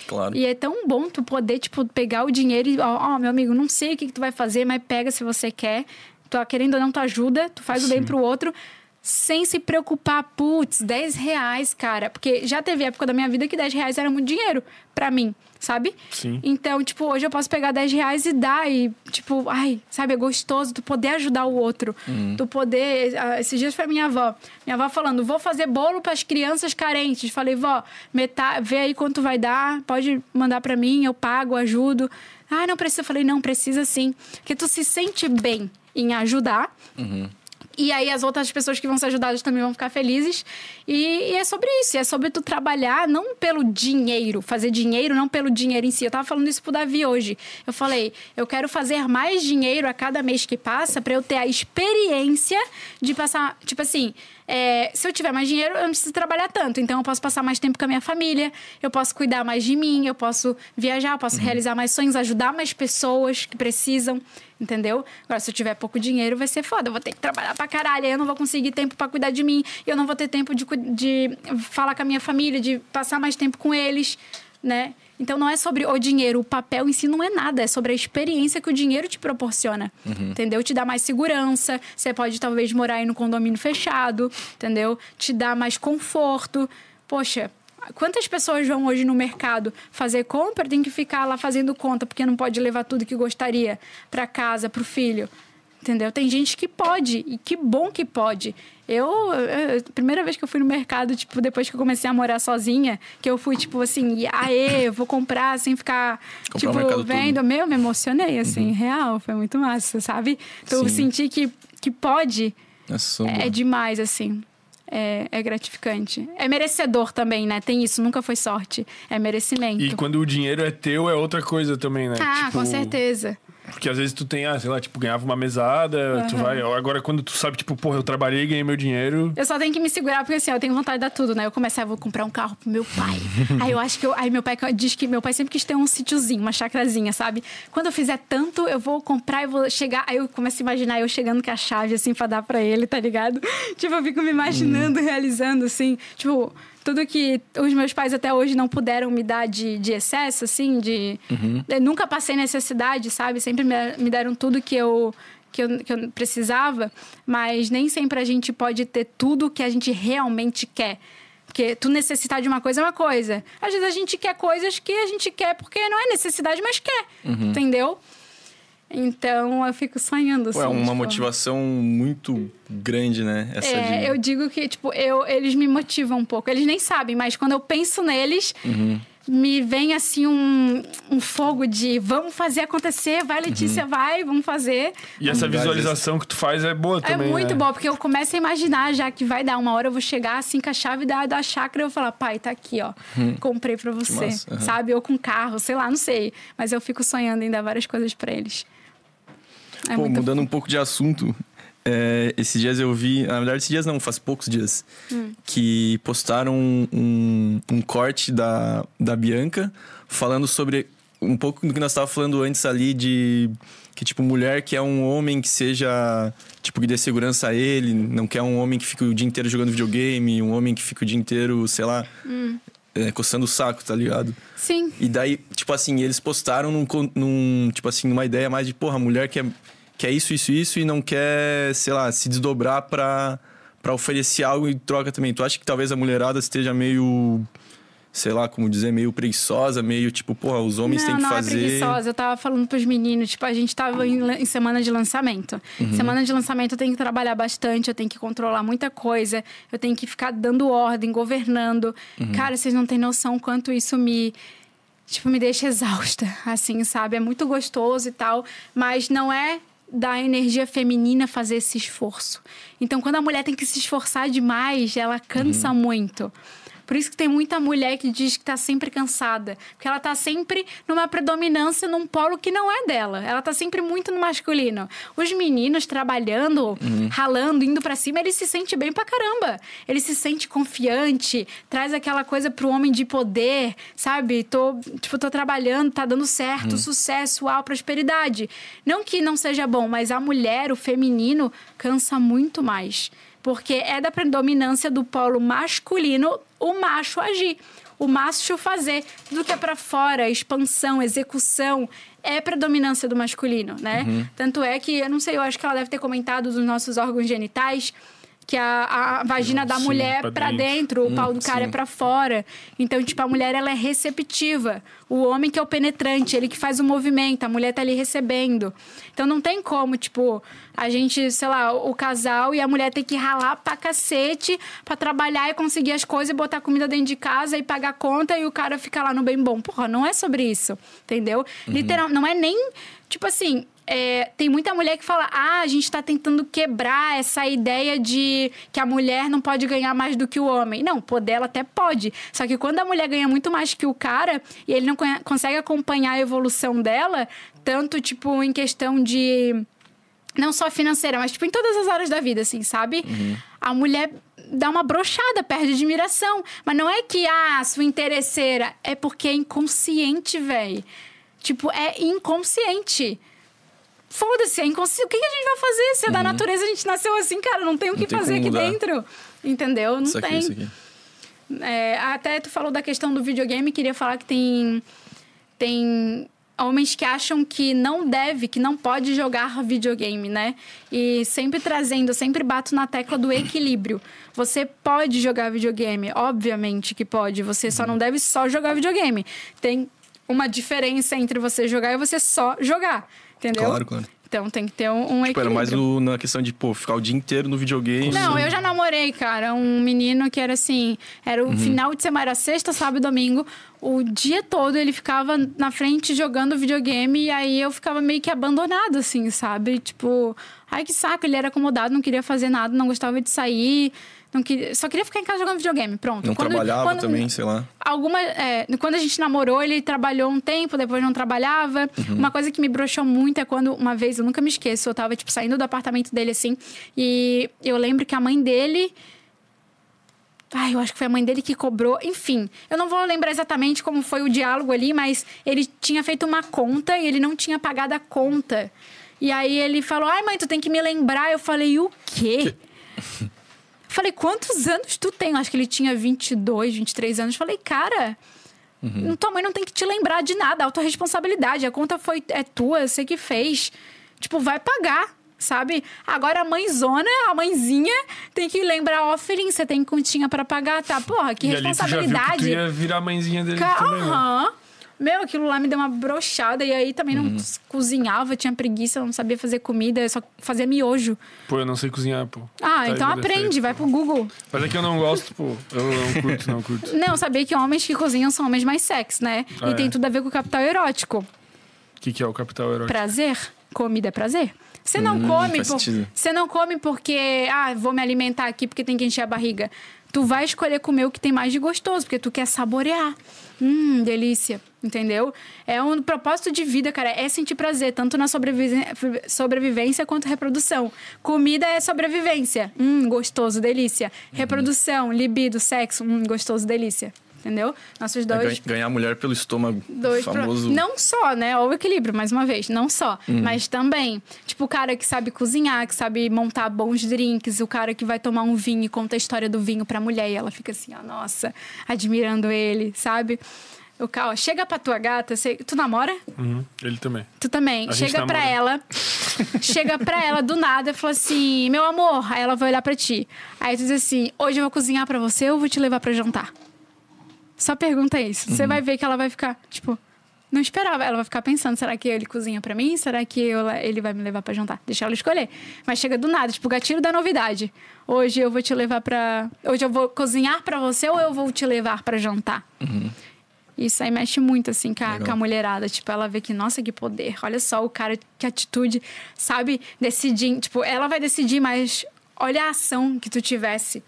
Claro. E é tão bom tu poder, tipo, pegar o dinheiro e, ó, ó, meu amigo, não sei o que, que tu vai fazer, mas pega se você quer. Tu querendo ou não, tu ajuda, tu faz o bem pro outro, sem se preocupar, putz, 10 reais, cara. Porque já teve época da minha vida que 10 reais era muito dinheiro pra mim, sabe? Sim. Então, tipo, hoje eu posso pegar 10 reais e dar e, tipo, ai, sabe, é gostoso tu poder ajudar o outro. Tu poder. ah, Esses dias foi minha avó. Minha avó falando, vou fazer bolo para as crianças carentes. Falei, vó, metade, vê aí quanto vai dar, pode mandar para mim, eu pago, ajudo. Ah, não precisa. Eu falei, não, precisa sim. Porque tu se sente bem em ajudar. E aí as outras pessoas que vão ser ajudadas também vão ficar felizes. E, e é sobre isso. É sobre tu trabalhar não pelo dinheiro. Fazer dinheiro não pelo dinheiro em si. Eu tava falando isso pro Davi hoje. Eu falei, eu quero fazer mais dinheiro a cada mês que passa para eu ter a experiência de passar... Tipo assim, é, se eu tiver mais dinheiro, eu não preciso trabalhar tanto. Então, eu posso passar mais tempo com a minha família, eu posso cuidar mais de mim, eu posso viajar, eu posso realizar mais sonhos, ajudar mais pessoas que precisam, entendeu? Agora, se eu tiver pouco dinheiro, vai ser foda. Eu vou ter que trabalhar pra caralho, aí eu não vou conseguir tempo pra cuidar de mim, eu não vou ter tempo de, de falar com a minha família, de passar mais tempo com eles, né? Então não é sobre o dinheiro, o papel em si não é nada, é sobre a experiência que o dinheiro te proporciona. Entendeu? Te dá mais segurança, você pode talvez morar aí no condomínio fechado, entendeu? Te dá mais conforto. Poxa, quantas pessoas vão hoje no mercado fazer compra, tem que ficar lá fazendo conta porque não pode levar tudo que gostaria para casa, pro filho. Entendeu? Tem gente que pode, e que bom que pode. Eu, eu- primeira vez que eu fui no mercado, tipo, depois que eu comecei a morar sozinha, que eu fui, tipo, assim, aê, eu vou comprar sem ficar, Comprar o tipo, todo. vendo. Meu, me emocionei, assim, real, foi muito massa, sabe? Então, eu Sim. senti que, que pode, Essa são é demais, assim. É, é gratificante. É merecedor também, né? Tem isso, nunca foi sorte. É merecimento. E quando o dinheiro é teu, é outra coisa também, né? Ah, Tipo, com certeza. Porque às vezes tu tem, ah, sei lá, tipo, ganhava uma mesada, tu Aham. vai. Agora, quando tu sabe, tipo, porra, eu trabalhei, ganhei meu dinheiro. Eu só tenho que me segurar, porque assim, eu tenho vontade de dar tudo, né? Eu comecei, ah, vou comprar um carro pro meu pai. aí eu acho que eu. Aí meu pai diz que meu pai sempre quis ter um sítiozinho, uma chacrazinha, sabe? Quando eu fizer tanto, eu vou comprar e vou chegar. Aí eu começo a imaginar eu chegando com a chave, assim, pra dar pra ele, tá ligado? tipo, eu fico me imaginando, realizando, assim. Tipo, tudo que os meus pais até hoje não puderam me dar de, de excesso, assim, de. Eu nunca passei necessidade, sabe? Sempre me, me deram tudo que eu que eu, que eu precisava, mas nem sempre a gente pode ter tudo que a gente realmente quer. Porque tu necessitar de uma coisa é uma coisa. Às vezes a gente quer coisas que a gente quer porque não é necessidade, mas quer. Entendeu? Então eu fico sonhando assim. Pô, é uma tipo, motivação muito grande, né? Essa É, de... eu digo que, tipo, eu, eles me motivam um pouco. Eles nem sabem, mas quando eu penso neles, Uhum. me vem assim um, um fogo de vamos fazer acontecer, vai, Letícia, Uhum. vai, vamos fazer. E essa visualização que tu faz é boa É também. muito né? bom, porque eu começo a imaginar já que vai dar uma hora eu vou chegar assim com a chave da, da chácara e eu vou falar, pai, tá aqui, ó. Comprei pra você. aham. Sabe? Ou com carro, sei lá, não sei. Mas eu fico sonhando em dar várias coisas pra eles. É Pô, mudando um pouco de assunto, é, esses dias eu vi, na verdade, esses dias não, faz poucos dias, Hum. que postaram um, um corte da, da Bianca falando sobre um pouco do que nós estávamos falando antes ali de que, tipo, mulher que é um homem que seja, tipo, que dê segurança a ele, não quer um homem que fica o dia inteiro jogando videogame, um homem que fica o dia inteiro, sei lá, Hum. É, coçando o saco, tá ligado? Sim. E daí, tipo assim, eles postaram num, num tipo assim, numa ideia mais de, porra, a mulher quer, quer isso, isso, isso e não quer, sei lá, se desdobrar pra, pra oferecer algo em troca também. Tu acha que talvez a mulherada esteja meio, sei lá, como dizer, meio preguiçosa, meio tipo, porra, os homens não, têm que não fazer. é preguiçosa. Eu tava falando pros meninos, tipo, a gente tava em, em semana de lançamento. Uhum. Semana de lançamento eu tenho que trabalhar bastante, eu tenho que controlar muita coisa, eu tenho que ficar dando ordem, governando. Uhum. Cara, vocês não têm noção quanto isso me. Tipo, me deixa exausta, assim, sabe? É muito gostoso e tal, mas não é da energia feminina fazer esse esforço. Então, quando a mulher tem que se esforçar demais, ela cansa muito. Por isso que tem muita mulher que diz que tá sempre cansada. Porque ela tá sempre numa predominância num polo que não é dela. Ela tá sempre muito no masculino. Os meninos trabalhando, ralando, indo pra cima, ele se sente bem pra caramba. Ele se sente confiante, traz aquela coisa pro homem de poder, sabe? Tô, tipo, tô trabalhando, tá dando certo, sucesso, uau, prosperidade. Não que não seja bom, mas a mulher, o feminino, cansa muito mais. Porque é da predominância do polo masculino o macho agir, o macho fazer. Tudo que é pra fora, expansão, execução, é predominância do masculino, né? Tanto é que, eu não sei, eu acho que ela deve ter comentado dos nossos órgãos genitais. Que a, a vagina da Sim, mulher pra pra dentro. dentro, o pau do cara sim. é pra fora. Então, tipo, a mulher ela é receptiva. O homem que é o penetrante, ele que faz o movimento, a mulher tá ali recebendo. Então não tem como, tipo, a gente, sei lá, o casal e a mulher tem que ralar pra cacete pra trabalhar e conseguir as coisas e botar comida dentro de casa e pagar conta e o cara fica lá no bem bom. Porra, não é sobre isso, entendeu? Literal, não é nem Tipo assim, é, tem muita mulher que fala: ah, a gente tá tentando quebrar essa ideia de que a mulher não pode ganhar mais do que o homem. Não, poder ela até pode. Só que quando a mulher ganha muito mais que o cara e ele não consegue acompanhar a evolução dela, tanto, tipo, em questão de. Não só financeira, mas, tipo, em todas as áreas da vida, assim, sabe? A mulher dá uma brochada, perde admiração. Mas não é que, ah, sua interesseira. É porque é inconsciente, véi. Tipo, é inconsciente. Foda-se, é inconsciente. O que a gente vai fazer? Se é da natureza, a gente nasceu assim, cara, não tem o que tem fazer aqui dentro. Entendeu? Não Isso aqui, tem. isso aqui. É, até tu falou da questão do videogame, queria falar que tem, tem homens que acham que não deve, que não pode jogar videogame, né? E sempre trazendo, sempre bato na tecla do equilíbrio. Você pode jogar videogame, obviamente que pode, você só não deve só jogar videogame. Tem uma diferença entre você jogar e você só jogar, entendeu? Claro, claro. Então tem que ter um, um Tipo, equilíbrio. era mais o- na questão de, pô, ficar o dia inteiro no videogame. Não, eu já namorei, cara, um menino que era assim, era o final de semana, era sexta, sábado e domingo, o dia todo ele ficava na frente jogando videogame e aí eu ficava meio que abandonado, assim, sabe? Tipo, ai que saco, ele era acomodado, não queria fazer nada, não gostava de sair, não queria, só queria ficar em casa jogando videogame, pronto. Não Quando- trabalhava quando- também, sei lá. Alguma, é, quando a gente namorou, ele trabalhou um tempo, depois não trabalhava. Uma coisa que me broxou muito é quando, uma vez, eu nunca me esqueço, eu tava, tipo, saindo do apartamento dele, assim, e eu lembro que a mãe dele... Ai, eu acho que foi a mãe dele que cobrou. Enfim, eu não vou lembrar exatamente como foi o diálogo ali, mas ele tinha feito uma conta e ele não tinha pagado a conta. E aí ele falou: Ai, mãe, tu tem que me lembrar. Eu falei: O quê? Falei, quantos anos tu tem? Eu acho que ele tinha 22, 23 anos. Falei, cara, Uhum. tua mãe não tem que te lembrar de nada, autorresponsabilidade. A conta foi, é tua, você que fez. Tipo, vai pagar, sabe? Agora a mãezona, a mãezinha, tem que lembrar, ó, filhinho, você tem continha pra pagar, tá? Porra, que e ali tu já viu que tu responsabilidade. ia virar a mãezinha dele né? Aham. Meu, aquilo lá me deu uma brochada. E aí também não cozinhava, tinha preguiça, não sabia fazer comida, só fazia miojo. Pô, eu não sei cozinhar, pô. Ah, Tá então aprende, defeito, vai pro Google. Mas é que eu não gosto, pô. Eu não curto, não curto. Não, sabia que homens que cozinham são homens mais sexy, né? Ah, e tem é? tudo a ver com o capital erótico. O que, que é o capital heróico? Prazer, comida é prazer. Você não Hum, come por, você não come porque ah, vou me alimentar aqui porque tem que encher a barriga. Tu vai escolher comer o que tem mais de gostoso, porque tu quer saborear. Hum, delícia, entendeu? É um propósito de vida, cara, é sentir prazer, tanto na sobrevive- sobrevivência quanto reprodução. Comida é sobrevivência. Hum, gostoso, delícia. Uhum. Reprodução, libido, sexo, hum, gostoso, delícia. Entendeu? Nossos É dois ganha- ganhar a mulher pelo estômago. Dois pro- famoso. Não só, né? Ou equilíbrio, mais uma vez. Não só. Mas também, tipo, o cara que sabe cozinhar, que sabe montar bons drinks, o cara que vai tomar um vinho e conta a história do vinho pra mulher e ela fica assim, ó, nossa, admirando ele, sabe? O cara, ó, chega pra tua gata, você- tu namora? Uhum, ele também. Tu também. A chega pra ela, chega pra ela do nada e fala assim: Meu amor. Aí ela vai olhar pra ti. Aí tu diz assim: Hoje eu vou cozinhar pra você ou eu vou te levar pra jantar? Só pergunta isso. Você vai ver que ela vai ficar, tipo, não esperava. Ela vai ficar pensando: será que ele cozinha pra mim? Será que eu- ele vai me levar pra jantar? Deixa ela escolher. Mas chega do nada, tipo, gatilho da novidade. Hoje eu vou te levar pra. Hoje eu vou cozinhar pra você ou eu vou te levar pra jantar? Isso aí mexe muito, assim, com a, com a mulherada. Tipo, ela vê que, nossa, que poder. Olha só o cara, que atitude, sabe? Decidir. Tipo, ela vai decidir, mas olha a ação que tu tivesse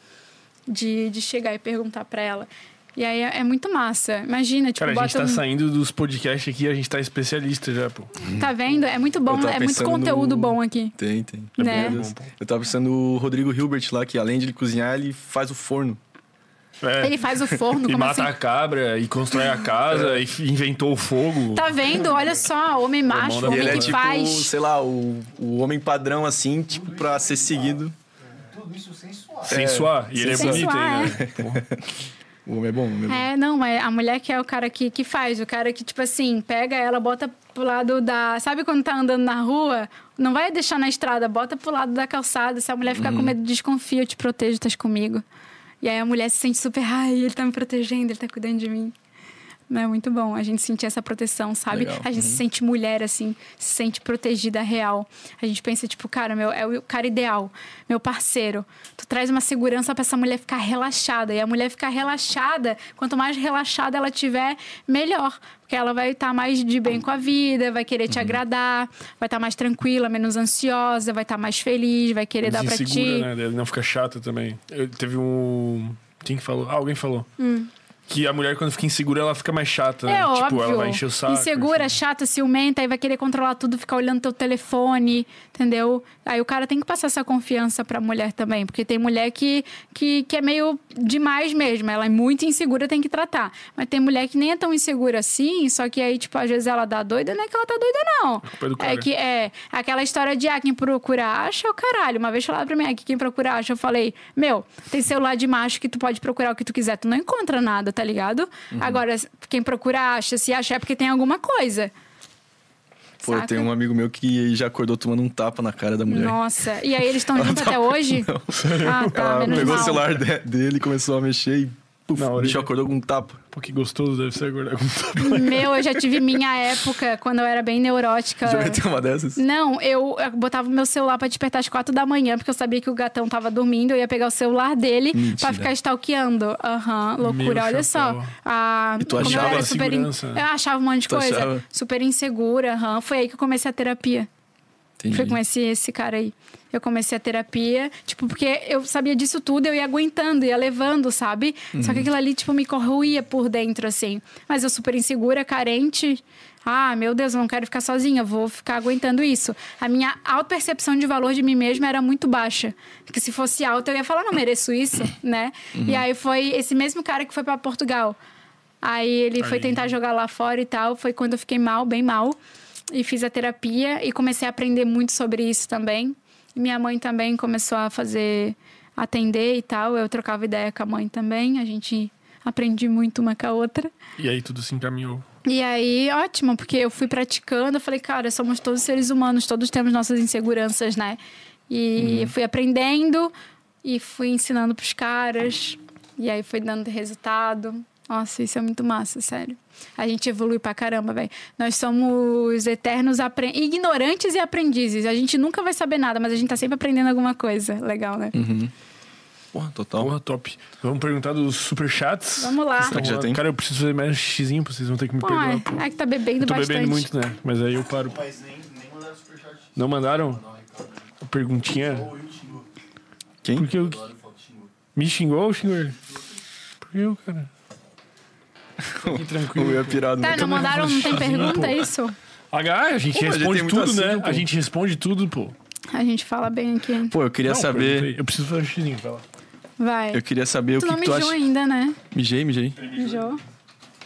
de, de chegar e perguntar pra ela. E aí é, é muito massa. Imagina, tipo, Cara, a bota gente tá um- saindo dos podcasts aqui, a gente tá especialista já, pô. Tá vendo? É muito bom, é muito conteúdo no- bom aqui. Tem, tem. Né? Meu Deus. Eu tava pensando no Rodrigo Hilbert lá, que além de ele cozinhar, ele faz o forno. É. Ele faz o forno, E como mata assim? a cabra, e constrói a casa, e f- inventou o fogo. Tá vendo? Olha só, homem macho, E homem ele é que tipo, faz. sei lá, o, o homem padrão, assim, tipo, pra ser seguido. Tudo isso sem suar. Sem É, suar. E ele é bonito suar, ainda. né? O homem é bom, o homem é. É, não, mas a mulher que é o cara que, que faz, o cara que, tipo assim, pega ela, bota pro lado da. Sabe quando tá andando na rua? Não vai deixar na estrada, bota pro lado da calçada. Se a mulher ficar com medo, desconfia, eu te protejo, estás comigo. E aí a mulher se sente super, ai, ele tá me protegendo, ele tá cuidando de mim. É muito bom a gente sentir essa proteção, sabe? Legal. A gente se sente mulher, assim, se sente protegida real. A gente pensa, tipo, cara, meu, é o cara ideal, meu parceiro. Tu traz uma segurança pra essa mulher ficar relaxada. E a mulher ficar relaxada, quanto mais relaxada ela tiver, melhor. Porque ela vai estar mais de bem com a vida, vai querer te agradar, vai estar mais tranquila, menos ansiosa, vai estar mais feliz, vai querer dar pra ti. Né? Ele não fica chata também. Eu- teve um. Quem que falou? Ah, alguém falou. Que a mulher, quando fica insegura, ela fica mais chata. É né? óbvio. Tipo, ela vai encher o saco. Insegura, assim. chata, ciumenta, aí vai querer controlar tudo, ficar olhando teu telefone, entendeu? Aí o cara tem que passar essa confiança pra mulher também, porque tem mulher que, que, que é meio demais mesmo. Ela é muito insegura, tem que tratar. Mas tem mulher que nem é tão insegura assim, só que aí, tipo, às vezes ela dá doida, não é que ela tá doida, não. é do É que é aquela história de ah, quem procura acha o caralho. Uma vez falaram pra mim, ah, que quem procura acha, eu falei, meu, tem celular de macho que tu pode procurar o que tu quiser, tu não encontra nada, tá ligado? Uhum. Agora, quem procura acha, se acha é porque tem alguma coisa. Pô, Saca? tem um amigo meu que já acordou tomando um tapa na cara da mulher. Nossa, e aí eles estão juntos até hoje? Ah, tá, Ela menos pegou mal. o celular de- dele, começou a mexer e puf, o bicho acordou com um tapa. Pô, que gostoso deve ser agora. com tapa. Meu, eu já tive minha época, quando eu era bem neurótica. Já meteu uma dessas? Não, eu, eu botava o meu celular pra despertar às quatro da manhã, porque eu sabia que o gatão tava dormindo, eu ia pegar o celular dele Mentira. pra ficar stalkeando. Aham, loucura, Meu olha chapéu. só. Ah, E tu eu achava era a super in-? Eu achava um monte de Tu coisa. achava? Super insegura, aham. Foi aí que eu comecei a terapia. Entendi. Foi com esse, esse cara aí. Eu comecei a terapia, tipo, porque eu sabia disso tudo, eu ia aguentando, ia levando, sabe? Só que aquilo ali, tipo, me corroía por dentro, assim. Mas eu super insegura, carente. Ah, meu Deus, eu não quero ficar sozinha, eu vou ficar aguentando isso. A minha auto-percepção de valor de mim mesma era muito baixa. Porque se fosse alta, eu ia falar, não mereço isso, né? E aí foi esse mesmo cara que foi para Portugal. Aí ele foi Aí. tentar jogar lá fora e tal. Foi quando eu fiquei mal, bem mal. E fiz a terapia e comecei a aprender muito sobre isso também. Minha mãe também começou a fazer, atender e tal. Eu trocava ideia com a mãe também. A gente aprendi muito uma com a outra. E aí tudo se encaminhou. E aí, ótimo, porque eu fui praticando. Eu falei, cara, somos todos seres humanos, todos temos nossas inseguranças, né? E eu fui aprendendo e fui ensinando pros caras. E aí foi dando resultado. Nossa, isso é muito massa, sério. A gente evolui pra caramba, velho. Nós somos eternos apren- ignorantes e aprendizes. A gente nunca vai saber nada, mas a gente tá sempre aprendendo alguma coisa. Legal, né? Porra, total. Porra, top. Vamos perguntar dos superchats. Vamos lá. Será que já tem? Cara, eu preciso fazer mais um xizinho, vocês vão ter que me Pô, perdoar. é, pô. é que tá bebendo Eu tô bastante. bebendo muito, né? Mas aí eu paro. Mas nem, nem mandaram superchat. Não mandaram? A perguntinha? Ou eu xingou. Quem? Por que eu... Me xingou ou xingou? Por que eu, cara? Que O tranquilo. meu é pô. pirado. Tá, não mandaram, não tem pergunta, é isso? Ah, a gente Pô, mas já responde tem muito tudo, né? assunto, pô. A gente responde tudo, pô. A gente fala bem aqui. Pô, eu queria Não, saber. perguntei. Eu preciso fazer um xizinho, vai lá. Vai. Eu queria saber o Tu que, não que tu mijou acha. ainda, né? Mijei, mijei. Mijou.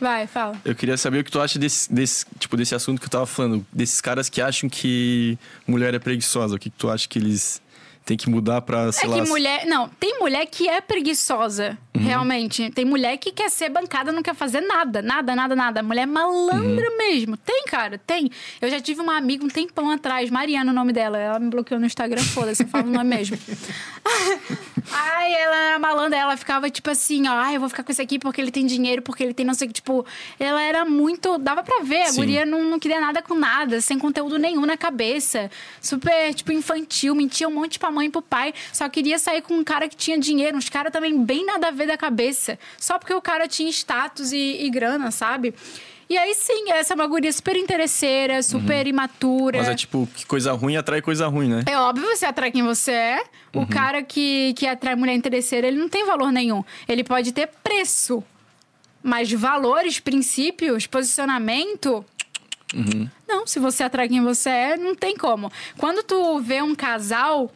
Vai, fala. Eu queria saber o que tu acha desse, desse, tipo, desse assunto que eu tava falando. Desses caras que acham que mulher é preguiçosa. O que, que tu acha que eles têm que mudar pra, sei é lá... que mulher. Não, tem mulher que é preguiçosa, realmente. Tem mulher que quer ser bancada, não quer fazer nada. Nada, nada, nada. Mulher malandra mesmo. Tem, cara, tem. Eu já tive uma amiga um tempão atrás, Mariana, o nome dela. Ela me bloqueou no Instagram, foda-se, eu falo o nome mesmo. Ai, ela era malandra, ela ficava tipo assim, ó, ai, eu vou ficar com esse aqui porque ele tem dinheiro, porque ele tem não sei o que, tipo, ela era muito, dava pra ver, a Sim. guria não, não queria nada com nada, sem conteúdo nenhum na cabeça, super, tipo, infantil, mentia um monte pra mãe e pro pai, só queria sair com um cara que tinha dinheiro, uns caras também bem nada a ver da cabeça, só porque o cara tinha status e, e grana, sabe? E aí sim, essa é uma guria super interesseira, super imatura. Mas é tipo, que coisa ruim atrai coisa ruim, né? É óbvio você atrai quem você é. O cara que, que atrai mulher interesseira, ele não tem valor nenhum. Ele pode ter preço. Mas valores, princípios, posicionamento. Não, se você atrai quem você é, não tem como. Quando tu vê um casal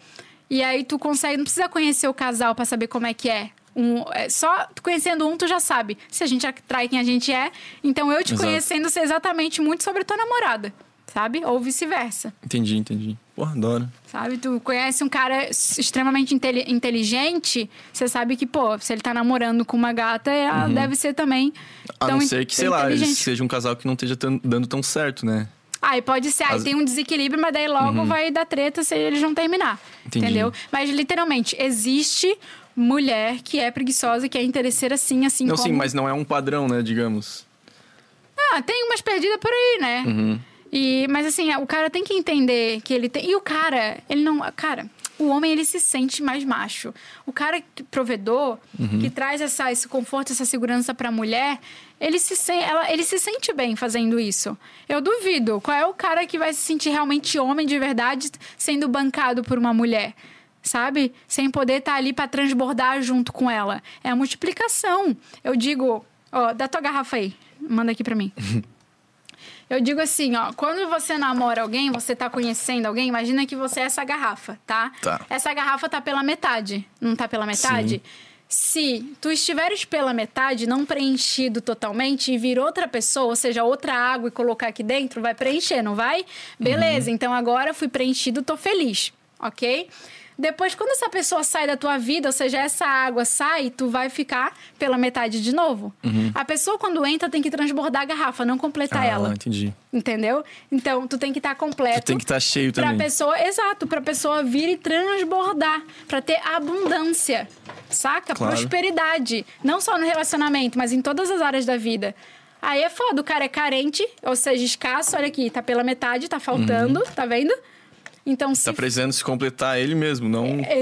e aí tu consegue, não precisa conhecer o casal pra saber como é que é. Um, é só tu conhecendo um, tu já sabe se a gente atrai quem a gente é. Então eu te Exato. conhecendo sei exatamente muito sobre a tua namorada, sabe? Ou vice-versa. Entendi, entendi. Porra, adoro. Sabe? Tu conhece um cara extremamente inteli- inteligente, você sabe que, pô, se ele tá namorando com uma gata, ela deve ser também. A não ser que, sei lá, seja um casal que não esteja dando tão certo, né? Aí pode ser, aí As- tem um desequilíbrio, mas daí logo vai dar treta se eles não terminar. Entendi. Entendeu? Mas literalmente, existe mulher que é preguiçosa, que é interesseira sim, assim Não, como. sim, mas não é um padrão, né, digamos. Ah, tem umas perdidas por aí, né? Uhum. E, mas assim, o cara tem que entender que ele tem. E o cara, ele não. Cara, o homem ele se sente mais macho. O cara que- provedor, Uhum. que traz essa, esse conforto, essa segurança pra mulher, ele se, sen- ela, ele se sente bem fazendo isso. Eu duvido. Qual é o cara que vai se sentir realmente homem de verdade sendo bancado por uma mulher? Sabe? Sem poder estar ali pra transbordar junto com ela. É a multiplicação. Eu digo, ó, dá tua garrafa aí. Manda aqui pra mim. Eu digo assim, ó, quando você namora alguém, você tá conhecendo alguém, imagina que você é essa garrafa, tá? Tá. Essa garrafa tá pela metade, não tá pela metade? Se tu estiveres pela metade, não preenchido totalmente, e vir outra pessoa, ou seja, outra água e colocar aqui dentro, vai preencher, não vai? Beleza, então agora fui preenchido, tô feliz, ok? Depois, quando essa pessoa sai da tua vida, ou seja, essa água sai, tu vai ficar pela metade de novo. A pessoa, quando entra, tem que transbordar a garrafa, não completar Ah, ela. entendi. Entendeu? Então, tu tem que estar completo. Tu tem que estar cheio Pra também. pessoa, exato, pra pessoa vir e transbordar, pra ter abundância, saca? Claro. Prosperidade, não só no relacionamento, mas em todas as áreas da vida. Aí é foda, o cara é carente, ou seja, escasso, olha aqui, tá pela metade, tá faltando, tá vendo? Então, se Tá precisando se completar ele mesmo, não com outra pessoa.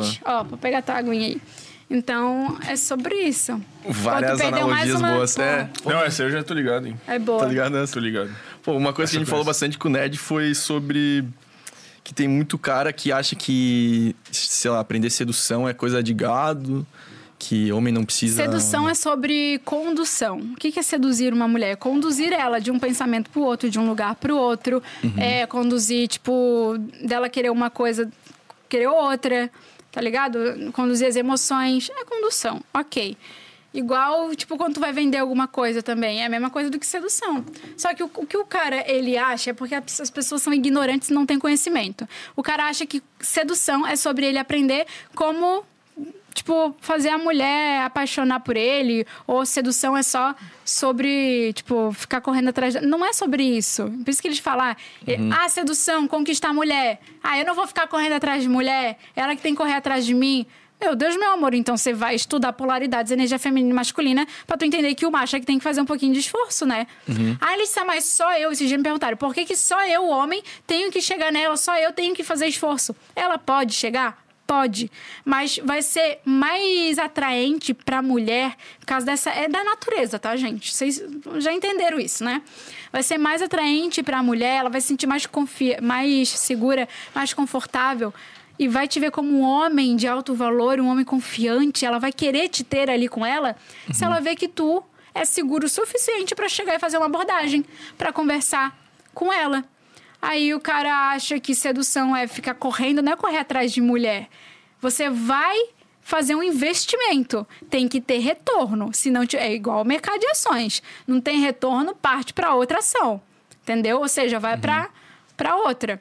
Exatamente. Ó, vou pegar tua aguinha aí. Então, é sobre isso. Várias analogias uma- boas. Pô, É, Não, essa eu já tô ligado, hein? É boa. tá ligado nessa? Tô ligado. Pô, uma coisa que a gente falou bastante com o Nerd foi sobre que tem muito cara que acha que, sei lá, aprender sedução é coisa de gado, que homem não precisa. Sedução é sobre condução. O que é seduzir uma mulher? Conduzir ela de um pensamento pro outro, de um lugar pro outro. É conduzir, tipo, dela querer uma coisa, querer outra, tá ligado? Conduzir as emoções. É condução, ok. Igual, tipo, quando tu vai vender alguma coisa também. É a mesma coisa do que sedução. Só que o, o que o cara, ele acha é porque as pessoas são ignorantes e não têm conhecimento. O cara acha que sedução é sobre ele aprender como tipo, fazer a mulher apaixonar por ele, ou sedução é só sobre, tipo, ficar correndo atrás. Não é sobre isso. Por isso que eles falam, ah, sedução, conquistar a mulher. Ah, eu não vou ficar correndo atrás de mulher, ela que tem que correr atrás de mim. Meu Deus, meu amor, então você vai estudar polaridades, energia feminina e masculina, pra tu entender que o macho é que tem que fazer um pouquinho de esforço, né? Ah, Alissa, mas só eu, esses dias me perguntaram, por que, que só eu, homem, tenho que chegar nela, só eu tenho que fazer esforço? Ela pode chegar? Pode, mas vai ser mais atraente pra mulher por causa dessa. É da natureza, tá, gente? Vocês já entenderam isso, né? Vai ser mais atraente pra mulher, ela vai se sentir mais, confia mais segura, mais confortável e vai te ver como um homem de alto valor, um homem confiante. Ela vai querer te ter ali com ela se ela vê que tu é seguro o suficiente pra chegar e fazer uma abordagem, pra conversar com ela. Aí o cara acha que sedução é ficar correndo, não é correr atrás de mulher. Você vai fazer um investimento, tem que ter retorno. Se não tiver, é igual ao mercado de ações. Não tem retorno, parte para outra ação. Entendeu? Ou seja, vai para para outra.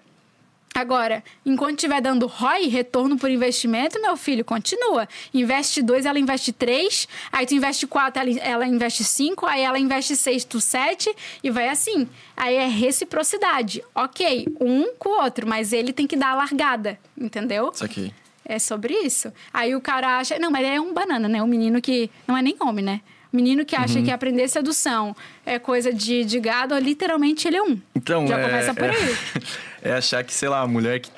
Agora, enquanto estiver dando ROI, retorno por investimento, meu filho, continua. Investe dois, ela investe três. Aí tu investe quatro, ela, ela investe cinco. Aí ela investe seis, tu sete. E vai assim. Aí é reciprocidade. Ok, um com o outro, mas ele tem que dar a largada, entendeu? Isso aqui. É sobre isso. Aí o cara acha. Não, mas é um banana, né? Um menino que. Não é nem homem, né? O menino que acha que aprender sedução é coisa de, de gado, literalmente ele é um. Então, Já é, começa por é- aí. É achar que, sei lá, a mulher que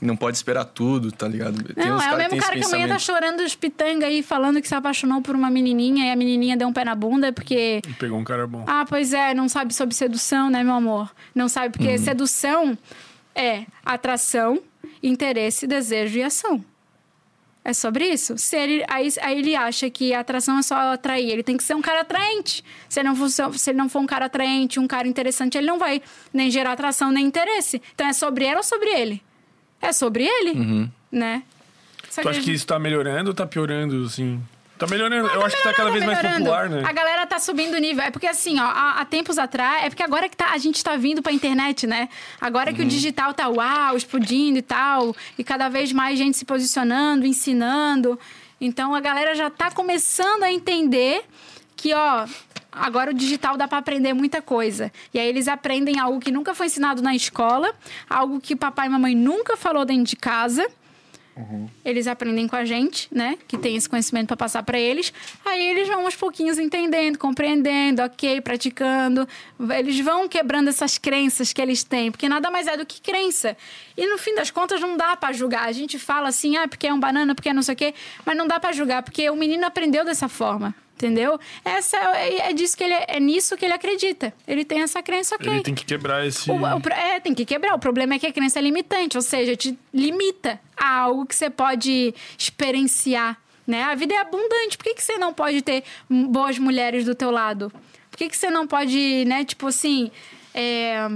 não pode esperar tudo, tá ligado? Tem Não, uns é o mesmo cara que amanhã tá chorando os pitanga aí, falando que se apaixonou por uma menininha e a menininha deu um pé na bunda porque. Pegou um cara bom. Ah, pois é, não sabe sobre sedução, né, meu amor? Não sabe, porque Uhum. sedução é atração, interesse, desejo e ação. É sobre isso. Se ele, aí, aí ele acha que a atração é só atrair. Ele tem que ser um cara atraente. Se ele, não for, se ele não for um cara atraente, um cara interessante, ele não vai nem gerar atração nem interesse. Então é sobre ela ou sobre ele? É sobre ele, né? Só Tu acha a que gente- isso tá melhorando ou tá piorando, assim? Tá melhorando. Eu acho que tá cada vez mais popular, né? A galera tá subindo o nível. É porque assim, ó, há, há tempos atrás, é porque agora que tá, a gente tá vindo pra internet, né? Agora Uhum. que o digital tá uau, explodindo e tal, e cada vez mais gente se posicionando, ensinando. Então a galera já tá começando a entender que, ó, agora o digital dá pra aprender muita coisa. E aí eles aprendem algo que nunca foi ensinado na escola, algo que papai e mamãe nunca falou dentro de casa Eles aprendem com a gente, né? Que tem esse conhecimento para passar para eles. Aí eles vão aos pouquinhos entendendo, compreendendo, ok, praticando. Eles vão quebrando essas crenças que eles têm, porque nada mais é do que crença. E no fim das contas não dá para julgar. A gente fala assim, ah, porque é um banana, porque é não sei o quê, mas não dá para julgar, porque o menino aprendeu dessa forma. Entendeu? Essa é, é disso que ele é nisso que ele acredita. Ele tem essa crença, ok. Ele tem que quebrar esse. O- o é, tem que quebrar. O problema é que a crença é limitante, ou seja, te limita a algo que você pode experienciar. Né? A vida é abundante. Por que, que você não pode ter boas mulheres do teu lado? Por que, que você não pode, né, tipo assim. é,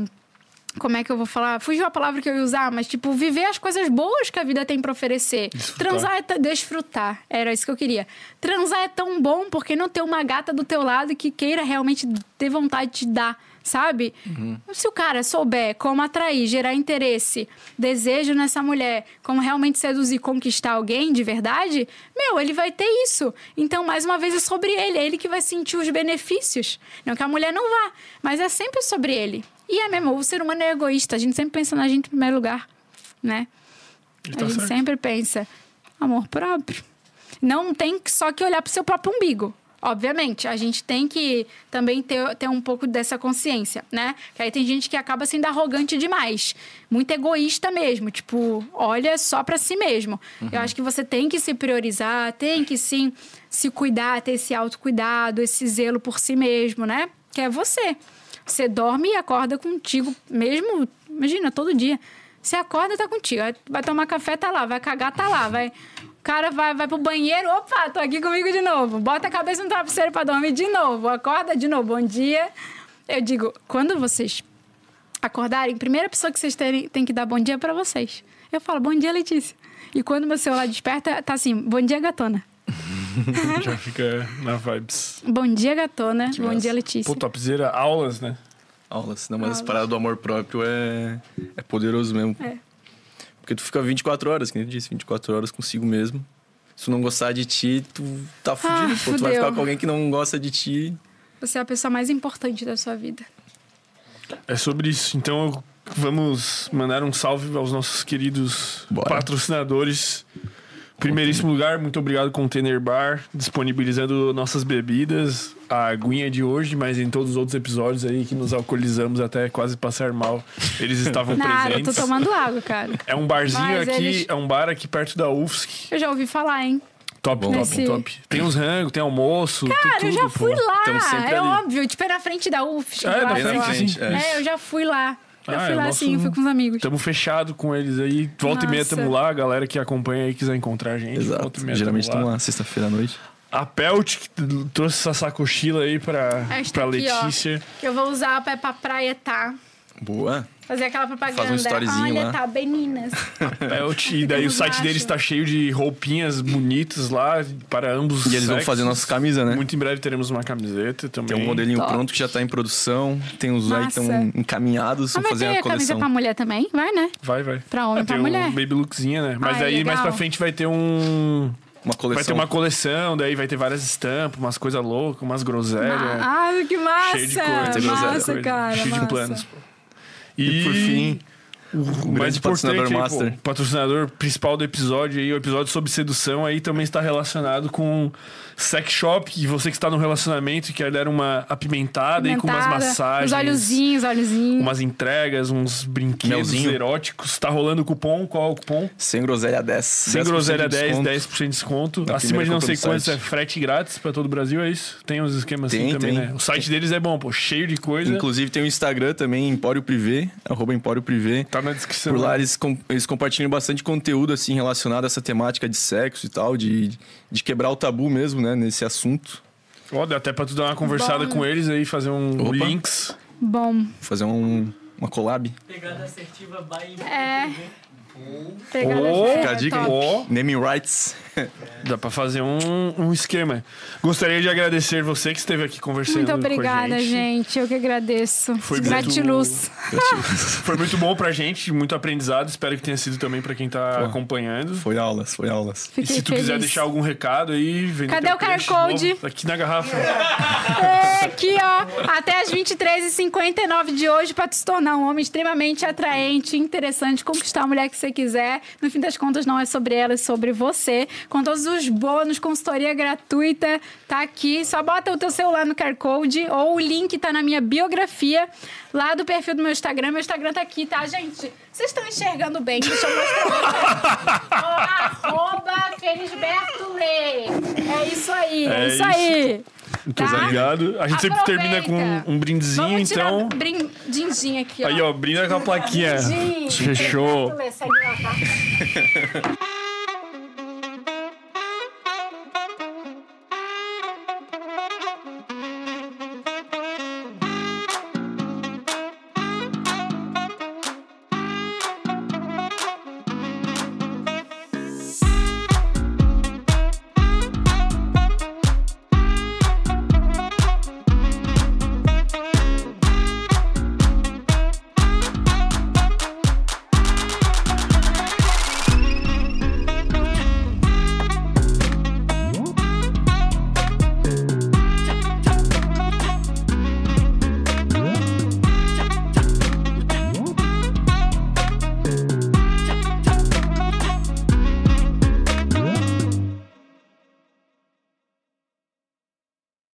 Como é que eu vou falar? Fugiu a palavra que eu ia usar, mas tipo, viver as coisas boas que a vida tem pra oferecer. Desfrutar. Transar é t- desfrutar. Era isso que eu queria. Transar é tão bom porque não ter uma gata do teu lado que queira realmente ter vontade de te dar, sabe? Se o cara souber como atrair, gerar interesse, desejo nessa mulher, como realmente seduzir, conquistar alguém de verdade, meu, ele vai ter isso. Então, mais uma vez, é sobre ele. É ele que vai sentir os benefícios. Não que a mulher não vá, mas é sempre sobre ele. E é mesmo, o ser humano é egoísta. A gente sempre pensa na gente em primeiro lugar, né? Ele a tá gente certo. sempre pensa amor próprio. Não tem que- só que olhar pro seu próprio umbigo. Obviamente, a gente tem que também ter, ter um pouco dessa consciência, né? Que aí tem gente que acaba sendo arrogante demais. Muito egoísta mesmo. Tipo, olha só pra si mesmo. Eu acho que você tem que se priorizar, tem que sim se cuidar, ter esse autocuidado, esse zelo por si mesmo, né? Que é você. Você dorme e acorda contigo mesmo, imagina, todo dia. Você acorda, tá contigo. Vai- tomar café, tá lá. Vai cagar, tá lá. Vai... O cara vai, vai pro banheiro, opa, tô aqui comigo de novo. Bota a cabeça no travesseiro pra dormir de novo. Acorda de novo. Bom dia. Eu digo, quando vocês acordarem, primeira pessoa que vocês terem, tem que dar bom dia pra vocês. Eu falo, bom dia, Letícia. E quando meu celular desperta, tá assim, bom dia, gatona. Já fica na vibes. Bom dia, gatona. bom massa. dia, Letícia. Pô, topzera, aulas, né? Aulas. Não, mas essa parada do amor próprio é, é poderoso mesmo. É. Porque tu fica 24 horas, que nem eu disse, 24 horas consigo mesmo. Se tu não gostar de ti, tu tá fudido. pô. Tu vai ficar com alguém que não gosta de ti. Você é a pessoa mais importante da sua vida. É sobre isso. Então vamos mandar um salve aos nossos queridos Bora. patrocinadores. Primeiríssimo lugar, muito obrigado Container Bar, disponibilizando nossas bebidas, a aguinha de hoje, mas em todos os outros episódios aí que nos alcoolizamos até quase passar mal, eles estavam Nada, presentes. tô tomando água, cara. É um barzinho Mas aqui, eles- é um bar aqui perto da UFSC. Eu já ouvi falar, hein? Top, Bom. top, Nesse- top. Tem uns rangos, tem almoço, tem Cara, tudo. eu já pô. fui lá. Tamo sempre É ali. óbvio, tipo, é na frente da UFSC. É, eu na frente, eu sim. É, eu já fui lá. Já Ah, fui é lá nosso- sim, fui com os amigos. Estamos fechado com eles aí. Volta e meia Nossa. tamo lá. A galera que acompanha aí quiser encontrar a gente. Volta Exato. e meia Geralmente tamo estão lá sexta-feira à noite. A Pelt que trouxe essa sacochila aí pra, pra aqui, ó. Letícia. Que eu vou usar pra ir pra praia, tá? Boa. Fazer aquela propaganda. Faz um storyzinho Olha, lá. tá, meninas. Pelt. E daí o site deles tá cheio de roupinhas bonitas lá para ambos E eles vão sexos. fazer nossas camisas, né? Muito em breve teremos uma camiseta também. Tem um modelinho Top. pronto que já tá em produção. Tem uns aí que estão encaminhados. Ah, Vão vai fazer ter a camisa coleção. pra mulher também? Vai, né? Vai, vai. Pra homem, Vai pra mulher. um baby lookzinha, né? Mas Ai, daí mais legal. pra frente vai ter um... Uma coleção. Vai ter uma coleção, daí vai ter várias estampas, umas coisas loucas, umas groselhas. Ah, que massa! Cheio de coisa, massa, cara. cheio massa. de planos. Pô. E por fim, o mais grande importante patrocinador aí, pô, master. o patrocinador principal do episódio aí, o episódio sobre sedução aí também está relacionado com sex shop, e você que está no relacionamento e quer dar uma apimentada aí com umas massagens, Os olhozinhos, olhozinhos. umas entregas, uns brinquedos Melzinho. eróticos. Tá rolando o cupom, qual é o cupom? sem groselha 10. Sem 10% groselha de 10, desconto. 10% de desconto. Na Acima de não sei quantos é frete grátis pra todo o Brasil, é isso? Tem uns esquemas assim Tem, também, tem. né? O site deles é bom, pô, cheio de coisa. Inclusive tem o Instagram também, Empório Privé, arroba Empório Privé. Tá na descrição. Por lá eles, com- eles compartilham bastante conteúdo assim relacionado a essa temática de sexo e tal, de, de quebrar o tabu mesmo, né, nesse assunto. Ó, dá até pra tu dar uma conversada Bom. com eles aí, fazer um Opa. links. Bom. Fazer um, uma collab. Pegada assertiva by É. Pegada Ô, é, fica a dica, top. hein? Ó, Naming rights. dá pra fazer um, um esquema. Gostaria de agradecer você que esteve aqui conversando Muito com a obrigada, gente. gente. Eu que agradeço. Foi Gratiluz. Foi muito bom pra gente, muito aprendizado. Espero que tenha sido também pra quem tá Pô. acompanhando. Foi aulas, foi aulas. E Fiquei se tu feliz. quiser deixar algum recado aí, vem Cadê o QR Code? novo, Aqui na garrafa. É, aqui, ó. Até as 23h59 de hoje pra te se tornar um homem extremamente atraente, interessante, conquistar a mulher que você você quiser. No fim das contas, não é sobre ela, é sobre você. Com todos os bônus, consultoria gratuita, tá aqui. Só bota o teu celular no QR Code ou o link tá na minha biografia, lá do perfil do meu Instagram. Meu Instagram tá aqui, tá, gente? Vocês estão enxergando bem, deixa eu mostrar. Ó, arroba Felisberto Lê. É isso aí, é, É isso isso. aí. Muito Tá? obrigado. A gente sempre termina Aproveita. com um brindezinho, Vamos então. brindinho aqui, ó. Aí, ó, brinda com a plaquinha. Brindinho. Fechou.